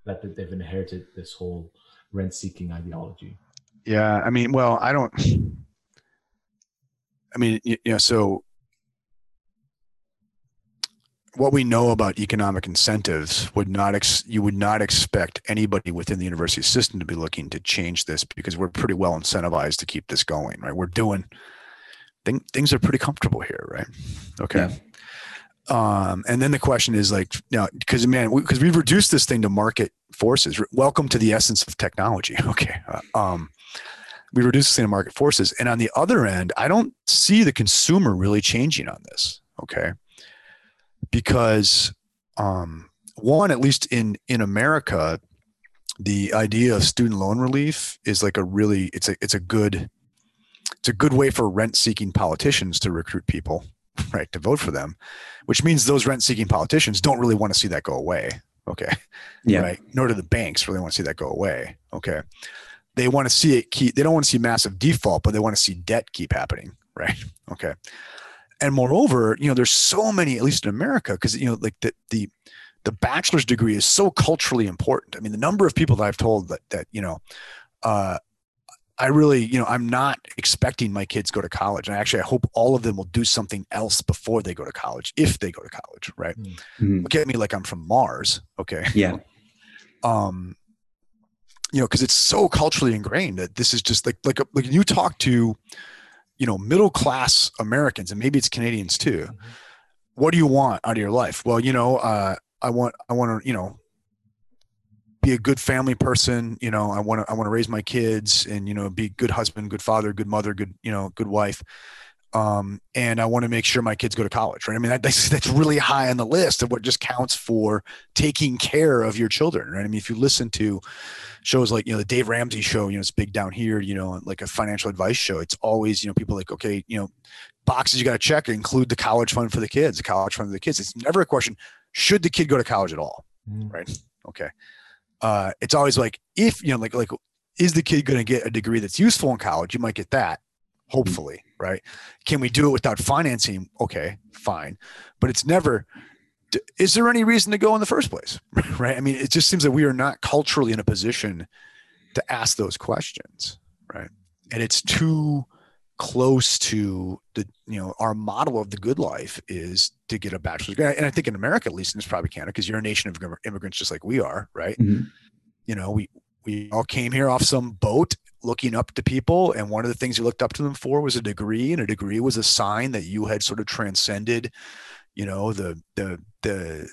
that, that they've inherited this whole rent-seeking ideology Yeah, I mean, well, I don't. I mean, you know, so what we know about economic incentives would not ex, you would not expect anybody within the university system to be looking to change this because we're pretty well incentivized to keep this going, right? We're doing thing, things are pretty comfortable here, right? Okay. Yeah. Um, and then the question is like, you know, because man, because we, have reduced this thing to market forces. Welcome to the essence of technology. Okay. Uh, um, we reduce this thing to market forces, and on the other end, I don't see the consumer really changing on this. Okay, because um, one, at least in in America, the idea of student loan relief is like a really it's a it's a good it's a good way for rent seeking politicians to recruit people right to vote for them which means those rent seeking politicians don't really want to see that go away okay? Yeah. right? Nor do the banks really want to see that go away okay? They want to see it keep they don't want to see massive default but they want to see debt keep happening right okay and moreover you know there's so many at least in america because you know like the the the bachelor's degree is so culturally important i mean the number of people that i've told that that you know uh I really, you know, I'm not expecting my kids go to college. And actually, I hope all of them will do something else before they go to college, if they go to college, right? Mhm. Look at me like I'm from Mars, okay? Yeah. Um, you know, because it's so culturally ingrained that this is just like like like you talk to, you know, middle class Americans, and maybe it's Canadians too. Mhm. What do you want out of your life? Well, you know, uh, I want I want to, you know, be a good family person you know i want to i want to raise my kids and you know be a good husband good father good mother good you know good wife um, and i want to make sure my kids go to college right i mean that, that's, that's really high on the list of what just counts for taking care of your children right i mean if you listen to shows like you know the dave ramsey show you know it's big down here you know like a financial advice show. It's always you know people like okay you know boxes you got to check include the college fund for the kids the college fund for the kids. It's never a question should the kid go to college at all? Mm. right? Okay. Uh it's always like if you know like like is the kid going to get a degree that's useful in college? You might get that hopefully right? Can we do it without financing? Okay fine. But it's never is there any reason to go in the first place? Right? I mean it just seems that we are not culturally in a position to ask those questions right? And it's too close to the you know our model of the good life is to get a bachelor's degree. And i think in america at least and it's probably canada because you're a nation of immigrants just like we are right? Mhm. you know we we all came here off some boat looking up to people and one of the things you looked up to them for was a degree and a degree was a sign that you had sort of transcended you know the the the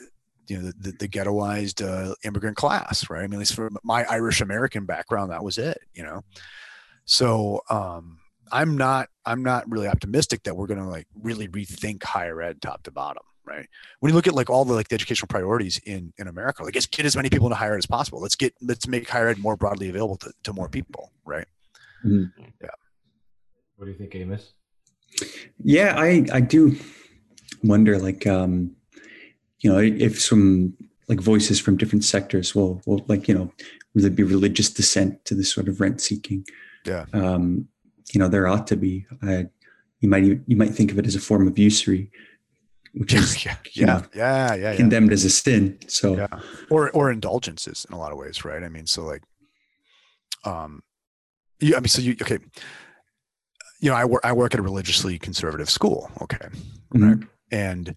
you know the, the ghettoized uh, immigrant class right i mean at least from my irish american background that was it you know So um, I'm not I'm not really optimistic that we're going to like really rethink higher ed top to bottom, right? When you look at like all the like the educational priorities in in America, like let's get as many people into higher ed as possible. Let's get let's make higher ed more broadly available to, to more people, right? Mhm. What do you think, Amos? Yeah, I I do wonder, like, um, you know, if some like voices from different sectors will will like you know really be religious dissent to this sort of rent seeking. Yeah. Um, you know, there ought to be. Uh, you might you might think of it as a form of usury, which is yeah, yeah, know, yeah, yeah, yeah. condemned as a sin. So Yeah. or or indulgences in a lot of ways, right? I mean, so like, um, yeah, I mean, so you okay? You know, I work I work at a religiously conservative school, okay, Mhm. And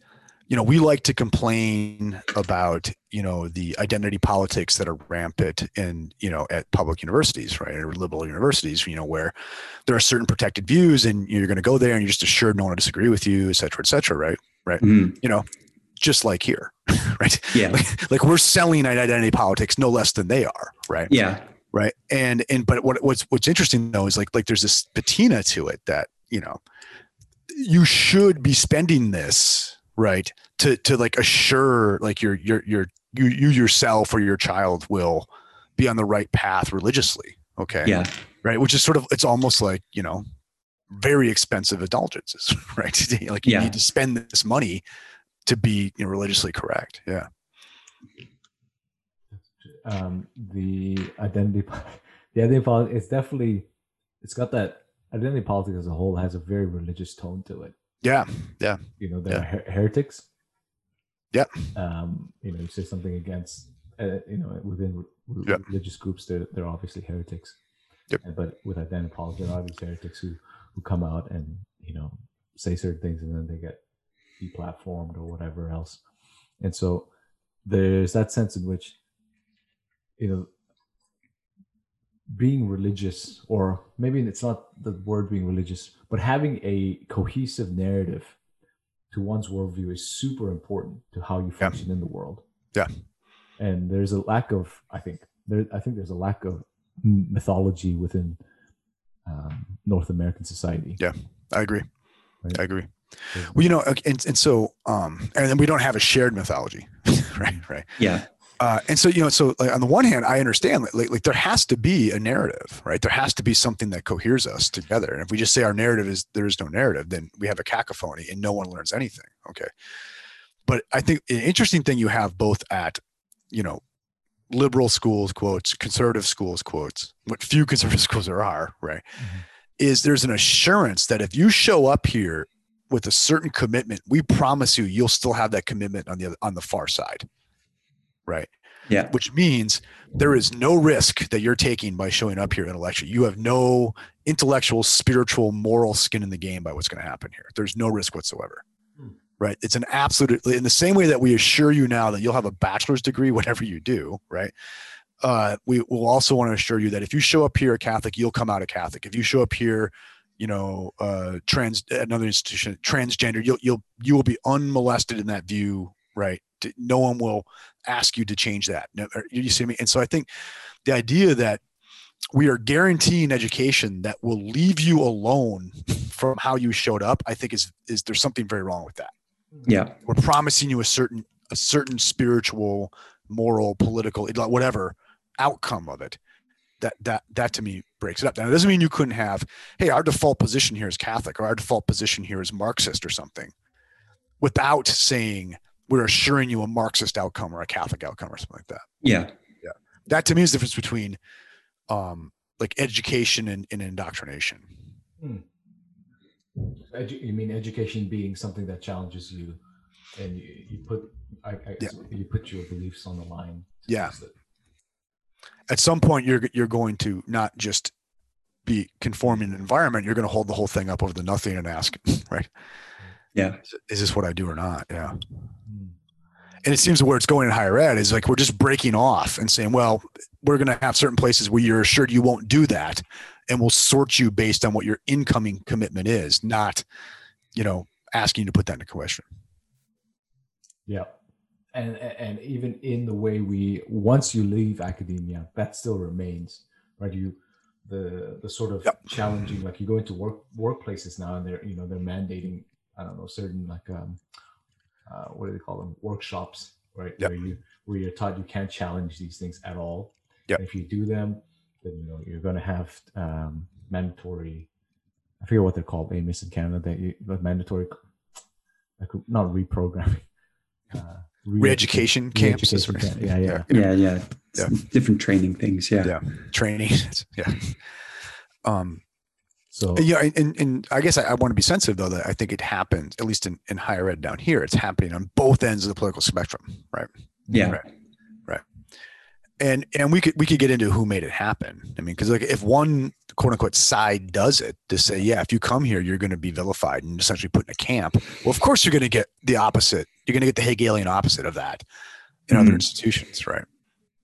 you know we like to complain about you know the identity politics that are rampant in you know at public universities right or liberal universities you know where there are certain protected views and you're going to go there and you're just assured no one will disagree with you et cetera et cetera right Mhm. you know just like here right? Yeah, like, like we're selling identity politics no less than they are right? Yeah, right? And and but what what's what's interesting though is like like there's this patina to it that you know you should be spending this right to to like assure like your your your you you yourself or your child will be on the right path religiously okay? Yeah, right which is sort of it's almost like you know very expensive indulgences right? Like you Yeah. need to spend this money to be you know religiously correct yeah. Um, the identity po- the identity politics it's definitely it's got that identity politics as a whole has a very religious tone to it yeah yeah. you know they're Yeah. her- heretics Yeah. um you know you say something against uh, you know within re- Yep. religious groups they're, they're obviously heretics Yep. But with identity politics there are these heretics who who come out and you know say certain things and then they get deplatformed or whatever else and so there's that sense in which you know being religious or maybe it's not the word being religious but having a cohesive narrative to one's worldview is super important to how you function in the world Yeah. and there's a lack of i think there i think there's a lack of mythology within um, north american society Yeah. I agree. Right. I agree. Well, you know, and, and so, um, and then we don't have a shared mythology, right? Right. yeah, Uh, and so, you know, so like on the one hand, I understand like, like, there has to be a narrative, right? There has to be something that coheres us together. And if we just say our narrative is there is no narrative, then we have a cacophony and no one learns anything. Okay. But I think an interesting thing you have both at, you know, liberal schools quotes, conservative schools quotes, what few conservative schools there are, right? Mhm. Is there's an assurance that if you show up here with a certain commitment, we promise you you'll still have that commitment on the other, on the far side. Right yeah, which means there is no risk that you're taking by showing up here intellectually. You have no intellectual, spiritual, moral skin in the game by what's going to happen here. There's no risk whatsoever. Hmm. Right. It's an absolute, in the same way that we assure you now that you'll have a bachelor's degree, whatever you do, right? Uh, we will also want to assure you that if you show up here a Catholic, you'll come out a Catholic. If you show up here, you know, uh, trans another institution, transgender, you'll you'll you will be unmolested in that view, right? No one will ask you to change that. No, you see me? And so I think the idea that we are guaranteeing education that will leave you alone from how you showed up, I think is is there's something very wrong with that. yeah, We're promising you a certain a certain spiritual, moral, political, whatever outcome of it. That that that to me breaks it up. Now it doesn't mean you couldn't have, hey, our default position here is Catholic or our default position here is Marxist or something, without saying we're assuring you a Marxist outcome or a Catholic outcome or something like that yeah, Yeah. that to me is the difference between um like education and, and indoctrination Edu- you mean education being something that challenges you and you, you put I, I, Yeah. you put your beliefs on the line Yeah. At some point you're you're going to not just be conforming to the environment you're going to hold the whole thing up over the nothing and ask right yeah, is, is this what i do or not yeah Hmm. and it seems that where it's going in higher ed is like we're just breaking off and saying well we're going to have certain places where you're assured you won't do that and we'll sort you based on what your incoming commitment is not you know asking you to put that into question Yeah, and and even in the way we once you leave academia, that still remains, right? You the the sort of Yep. challenging like you go into work workplaces now and they're you know they're mandating I don't know certain like um uh, what do they call them workshops right Yep. where you where you're taught you can't challenge these things at all. Yep. And if you do them, then you know you're going to have um, mandatory. I forget what they're called, Amos in Canada. That you like mandatory, like not reprogramming, uh, Re-education camps. that's re-education what- camp. Yeah, yeah. Yeah, yeah. Yeah. Different training things. Yeah. Yeah. Training. yeah. Um, So yeah, and, and, and I guess I, I want to be sensitive though that I think it happens at least in, in higher ed down here. It's happening on both ends of the political spectrum, right? Yeah. Right. right. and and we could we could get into who made it happen. I mean, because like if one quote unquote side does it to say, yeah, if you come here, you're going to be vilified and essentially put in a camp. Well, of course you're going to get the opposite. You're going to get the Hegelian opposite of that in other Mhm. institutions, right?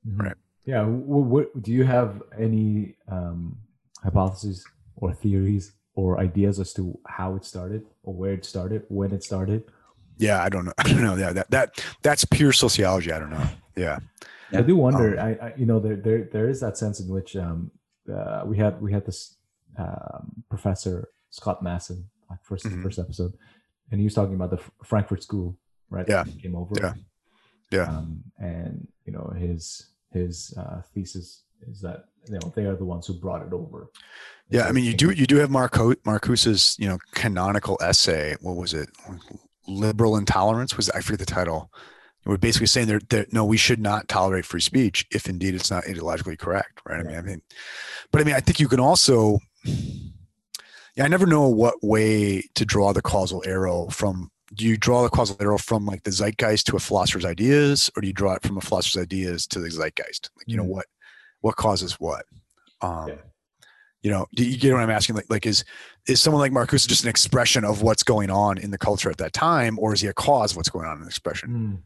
Mhm. Right. Yeah. What, what do you have any um, hypotheses or theories or ideas as to how it started or where it started, when it started? Yeah, I don't know. I don't know. Yeah, that that that's pure sociology. I don't know. Yeah, I do wonder. I, I, you know, there, there, there is that sense in which um, uh, we had we had this um, professor Scott Masson, like 1st Mhm. first episode, and he was talking about the F- Frankfurt School, right? Yeah. came over. Yeah. Yeah. Um, and you know his his uh, thesis is that you know they are the ones who brought it over. Yeah. I mean, you do you do have Marco Marcuse's you know canonical essay. What was it? Liberal intolerance was I forget the title. We're basically saying that, that no, we should not tolerate free speech if indeed it's not ideologically correct, right? I mean, I mean, but I mean, I think you can also. Yeah, I never know what way to draw the causal arrow from. Do you draw the causal arrow from like the zeitgeist to a philosopher's ideas, or do you draw it from a philosopher's ideas to the zeitgeist? Like, you know Mhm. what, what causes what? Um, Yeah. You know, do you get what I'm asking? Like, like is is someone like Marcuse just an expression of what's going on in the culture at that time, or is he a cause of what's going on in the expression Mm.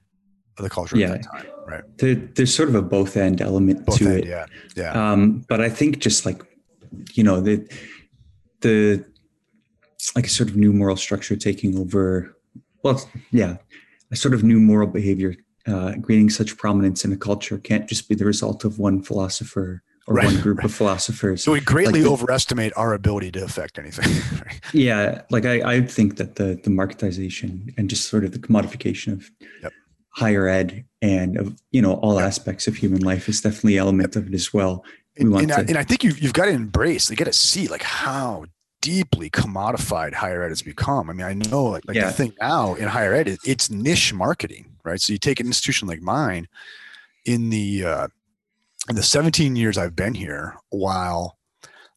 of the culture Yeah. at that time? Right. There, there's sort of a both end element Both to end, it. yeah, yeah, Um, but I think just like, you know, the the like a sort of new moral structure taking over. Well, yeah, a sort of new moral behavior uh, gaining such prominence in a culture can't just be the result of one philosopher or Right, one group right. of philosophers. so we greatly like the- overestimate our ability to affect anything. right? Yeah, like I, I think that the the marketization and just sort of the commodification of Yep. higher ed and of you know all aspects of human life is definitely element of it as well. We and, want and, I, to- and I think you've, you've got to embrace, you got to see like how deeply commodified higher ed has become. I mean, I know like, like Yeah. the thing now in higher ed, it's niche marketing, right? So you take an institution like mine in the, uh, in the 17 years I've been here, while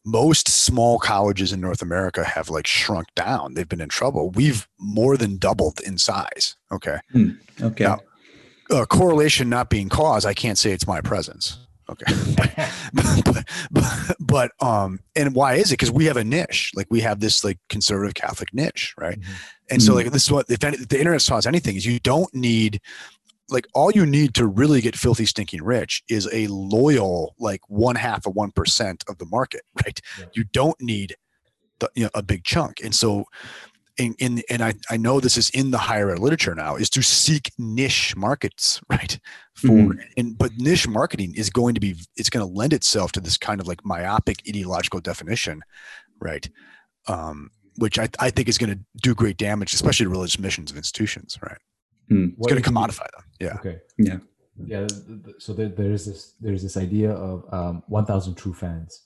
most small colleges in North America have like shrunk down, they've been in trouble. We've more than doubled in size. Okay. okay. Yeah. uh, correlation not being cause, I can't say it's my presence. Okay. but, but, but, um, and why is it? Because we have a niche, like we have this like conservative Catholic niche, right? Mhm. And so, like, this is what if any, the internet taught us anything is you don't need, like, all you need to really get filthy, stinking rich is a loyal, like, one half of one percent of the market, right? Yeah. You don't need the, you know, a big chunk. And so, in, in and I, I know this is in the higher ed literature now is to seek niche markets right for Mhm. and but niche marketing is going to be it's going to lend itself to this kind of like myopic ideological definition right um which i, I think is going to do great damage especially to religious missions of institutions right Hmm. it's going to commodify them yeah Okay. Yeah. Yeah. th- th- So there, there's this there's this idea of um, 1,000 true fans.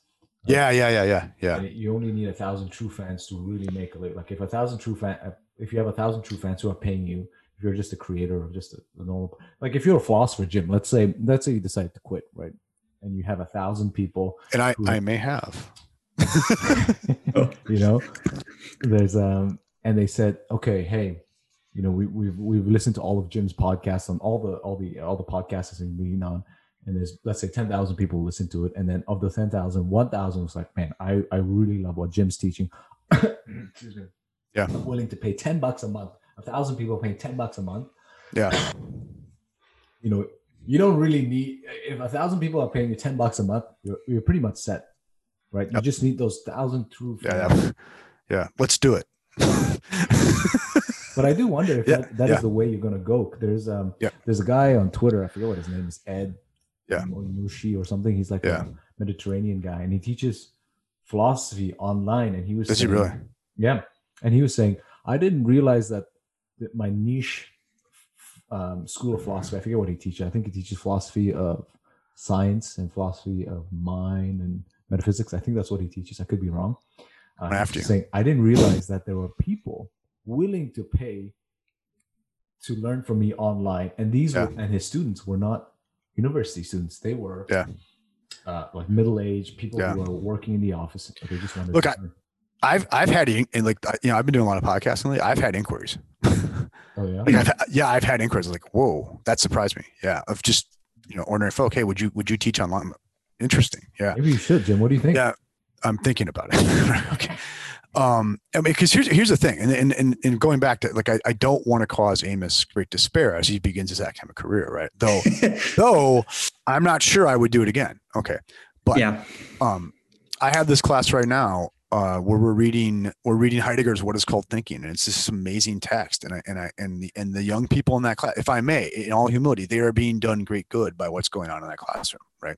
Yeah yeah yeah yeah yeah you only need a thousand true fans to really make a living. Like if a thousand true fan, if you have a thousand true fans who are paying you, if you're just a creator of just a, a normal, like if you're a philosopher, Jim, let's say, let's say you decide to quit, right? And you have a thousand people, and i Who- i may have you know, there's um, and they said, okay, hey, you know, we we've we've listened to all of Jim's podcasts on all the all the all the podcasts he's been on, and there's let's say ten thousand people listen to it, and then of the 10,000, 1,000 was like, man, I I really love what Jim's teaching. Excuse me. Yeah. I'm willing to pay ten bucks a month. A thousand people paying ten bucks a month. yeah You know, you don't really need if a thousand people are paying you ten bucks a month, you're you're pretty much set, right? You just need those thousand true. yeah yeah, yeah. let's do it But I do wonder if Yeah, that, that is yeah. the way you're gonna go. There's um Yeah. there's a guy on Twitter, I forget what his name is, Ed Yeah. Mushi or something. He's like Yeah. a Mediterranean guy and he teaches philosophy online, and he was Does he saying- really? Yeah, and he was saying I didn't realize that, that my niche um, school of philosophy. I forget what he teaches. I think he teaches philosophy of science and philosophy of mind and metaphysics. I think that's what he teaches. I could be wrong. Uh, I have he was saying I didn't realize that there were people willing to pay to learn from me online, and these were, and his students were not university students. They were Yeah. uh, like middle aged people Yeah. who were working in the office. They just wanted Look, to I, I've I've had and like you know I've been doing a lot of podcasting lately. I've had inquiries. Oh yeah. Like I've, had- yeah, I've had inquiries like, whoa, that surprised me. Yeah, of just you know ordinary folk. Hey, would you would you teach online? Interesting. Yeah, Maybe you should, Jim. What do you think? Yeah. I'm thinking about it. okay. Um, I mean, because here's here's the thing, and and and, and going back to like, I, I don't want to cause Amos great despair as he begins his academic career, right? Though though I'm not sure I would do it again. Okay, but yeah. um, I have this class right now uh, where we're reading we're reading Heidegger's What Is Called Thinking, and it's this amazing text. And I and I and the and the young people in that class, if I may, in all humility, they are being done great good by what's going on in that classroom, right?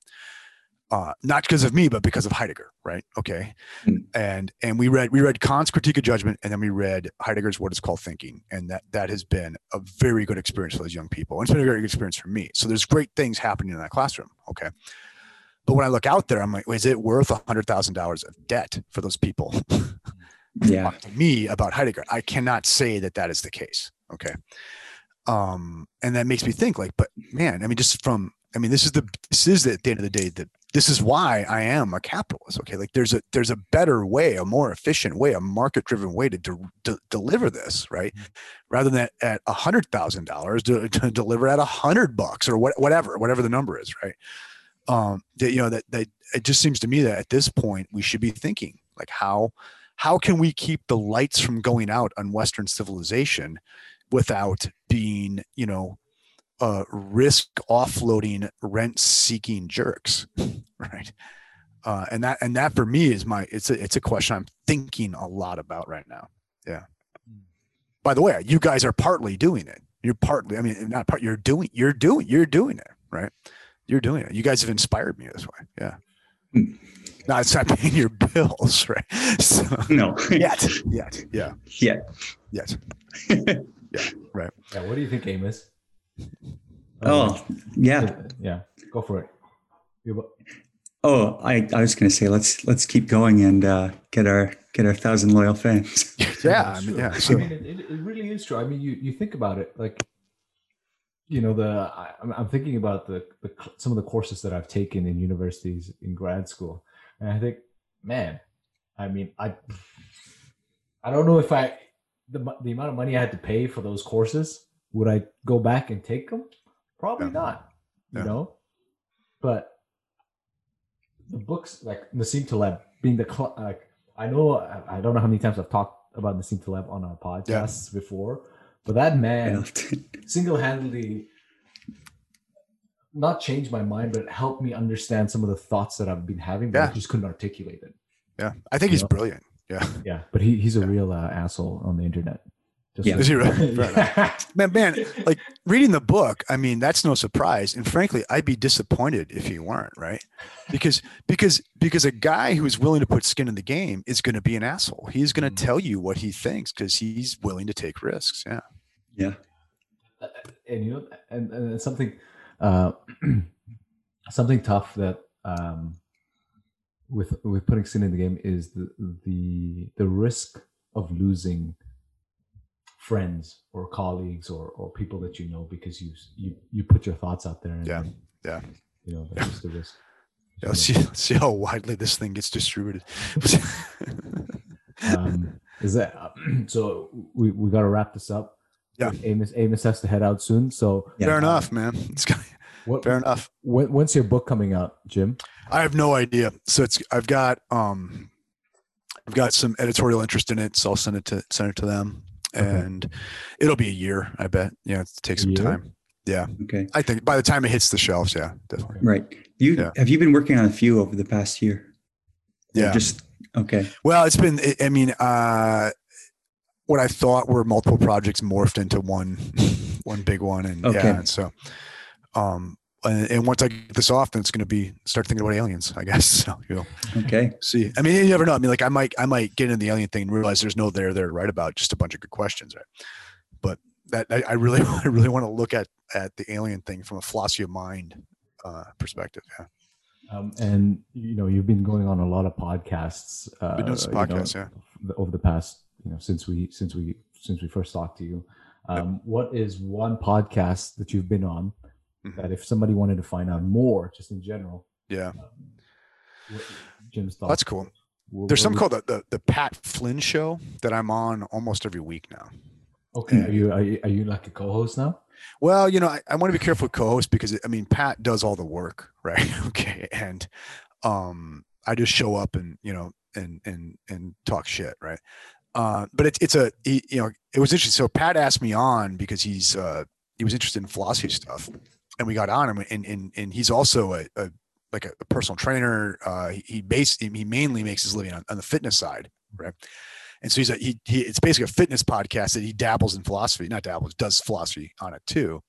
Uh, not because of me, but because of Heidegger, right? Okay, Mm. and and we read we read Kant's Critique of Judgment, and then we read Heidegger's What Is Called Thinking, and that that has been a very good experience for those young people, and it's been a very good experience for me. So there's great things happening in that classroom. Okay, but when I look out there, I'm like, is it worth a hundred thousand dollars of debt for those people? Yeah. To me about Heidegger. I cannot say that that is the case. Okay, um, and that makes me think, like, but man, I mean, just from, I mean, this is the this is at the end of the day that this is why I am a capitalist. Okay, like there's a there's a better way, a more efficient way, a market driven way to, de- de- deliver this, right? Rather than at a hundred thousand dollars to, to deliver at a hundred bucks or what, whatever, whatever the number is, right? Um, that you know that that it just seems to me that at this point we should be thinking like how how can we keep the lights from going out on Western civilization without being, you know, uh, risk offloading, rent seeking jerks, right? Uh, and that and that for me is my it's a it's a question I'm thinking a lot about right now. Yeah. By the way, you guys are partly doing it. You're partly, I mean, not part. You're doing, you're doing, you're doing it, right? You're doing it. You guys have inspired me this way. Yeah. Hmm. No, it's not paying your bills, right? So, No. yet, yet, yeah, Yeah. Yes. yeah. Right. Yeah, what do you think, Amos? Oh, yeah. yeah. Go for it. You're Oh, I, I was going to say let's let's keep going and uh, get our get our thousand loyal fans. Yeah, I mean, true. yeah. I mean, it, it, it really is true. I mean, you you think about it, like, you know, the I, I'm- I'm thinking about the, the some of the courses that I've taken in universities in grad school, and I think, man, I mean, I I don't know if I the the amount of money I had to pay for those courses would I go back and take them? Probably Yeah. not. You Yeah. know, but the books like Nassim Taleb being the cl- like I know I, I don't know how many times I've talked about Nassim Taleb on our podcasts before, but that man single-handedly not changed my mind, but helped me understand some of the thoughts that I've been having, but I just couldn't articulate it. yeah, I think he's Yeah. brilliant. Yeah, Yeah, but he, he's a Yeah. real uh, asshole on the internet. Just Yeah. Is he really? Fair yeah. man, man, like reading the book. I mean, that's no surprise. And frankly, I'd be disappointed if he weren't, right? Because because because a guy who's willing to put skin in the game is going to be an asshole. He's going to Mhm. tell you what he thinks because he's willing to take risks. Yeah, yeah. and you know, and, and something, uh, something tough that um, with with putting skin in the game is the the the risk of losing friends or colleagues or or people that you know because you you you put your thoughts out there. And Yeah, then, yeah. You know, that's just the risk. yeah let's see let's see how widely this thing gets distributed. um, is that so? We we got to wrap this up. Yeah. Amos Amos has to head out soon. So Yeah. fair enough, man. It's got, what? fair enough. When, when's your book coming out, Jim? I have no idea. So it's I've got um I've got some editorial interest in it, so I'll send it to send it to them. Okay. And it'll be a year, I bet. Yeah, it takes some year? time. Yeah. Okay. I think by the time it hits the shelves, yeah, definitely. Right. You Yeah. have you been working on a few over the past year? Or Yeah. Just okay. Well, it's been I- I mean, uh what I thought were multiple projects morphed into one one big one and Okay. yeah, and so um and, and once I get this off, then it's going to be start thinking about aliens, I guess. So you know, Okay. see. I mean, you never know. I mean, like I might I might get into the alien thing and realize there's no there there to write about, just a bunch of good questions, right? But that I, I really I really want to look at at the alien thing from a philosophy of mind uh, perspective. Yeah, Um, and you know, you've been going on a lot of podcasts. Uh, been doing some you know, yeah. over the past, you know, since we since we since we first talked to you. Um, What is one podcast that you've been on Mhm. that if somebody wanted to find out more, just in general, yeah, um, Jim's thoughts? that's cool. What- There's what something called the, the the Pat Flynn Show that I'm on almost every week now. Okay, are you, are you are you like a co-host now? Well, you know, I, I want to be careful with co-host because I mean Pat does all the work, right? okay, and um, I just show up and you know and and and talk shit, right? Uh, but it's it's a he, you know it was interesting. So Pat asked me on because he's uh, he was interested in philosophy stuff, and we got on him, and and and he's also a, a like a, a personal trainer. Uh, he base he mainly makes his living on, on the fitness side, right? And so he's a, he, he it's basically a fitness podcast that he dabbles in philosophy, not dabbles, does philosophy on it too.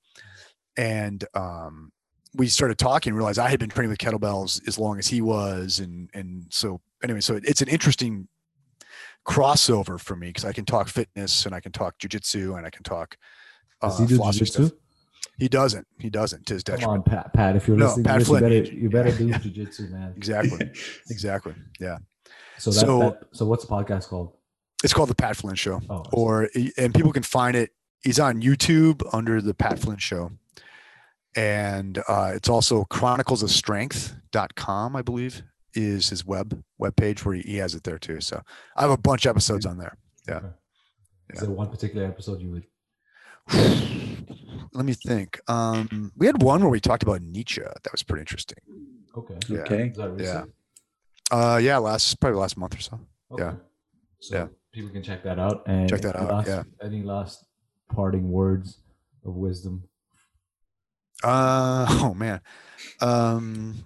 And um, we started talking, and realized I had been training with kettlebells as long as he was, and and so anyway, so it's an interesting crossover for me because I can talk fitness and I can talk jujitsu and I can talk. Does uh, he do philosophy stuff. Jiu-jitsu? He doesn't. He doesn't. To his Come on, Pat. Pat, if you're No, listening, Pat to this, Flynn. you better you better do jiu-jitsu, man. Exactly. Exactly. Yeah. So that, So- that so what's the podcast called? It's called the Pat Flynn Show. Oh, or and people can find it. He's on YouTube under the Pat Flynn Show, and uh, it's also chroniclesofstrength.com, I believe, is his web web page where he, he has it there too. So I have a bunch of episodes on there. is there one particular episode you would? Let me think. Um, we had one where we talked about Nietzsche. That was pretty interesting. Okay. Yeah. Okay. Is that recent? Uh, yeah, last probably last month or so. Okay. Yeah. So Yeah. people can check that out. And Check that out, Last, yeah. Any last parting words of wisdom? Uh oh man. Um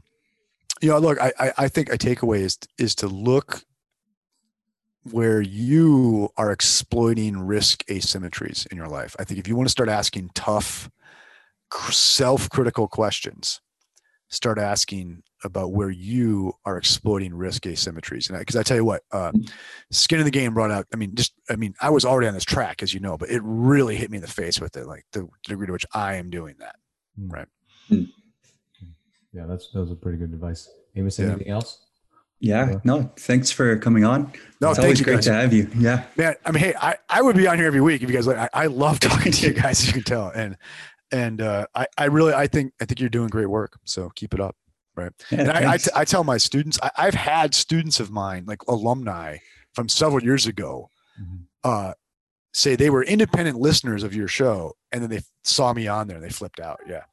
you know, look, I I, I think a takeaway is is to look where you are exploiting risk asymmetries in your life. I think if you want to start asking tough self-critical questions, start asking about where you are exploiting risk asymmetries. And because I, tell you what, uh, skin in the game brought out. I mean, just I mean, I was already on this track, as you know, but it really hit me in the face with it, like the degree to which I am doing that. Hmm. Right. Yeah, that's that was a pretty good advice. Amos, Yeah. anything else? Yeah. No, thanks for coming on. No, it's thank always great guys. to have you. Yeah. Man, I mean, hey, I, I would be on here every week if you guys like. I, I love talking to you guys, as you can tell, and and uh, I I really I think I think you're doing great work. So keep it up, right? Yeah, and I, tell my students, I, I've had students of mine, like alumni from several years ago, Mhm. uh, say they were independent listeners of your show, and then they saw me on there and they flipped out. Yeah.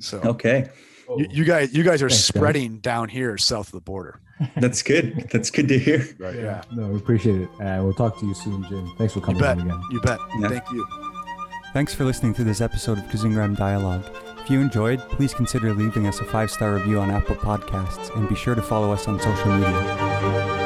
So okay. You, you guys, you guys are Thanks, guys. spreading down here south of the border. That's good. That's good to hear. Right. yeah. Yeah. No, we appreciate it. And we'll talk to you soon, Jim. Thanks for coming bet. on again. You bet. Yeah. Thank you. Thanks for listening to this episode of Kazingram Dialogue. If you enjoyed, please consider leaving us a five star review on Apple Podcasts and be sure to follow us on social media.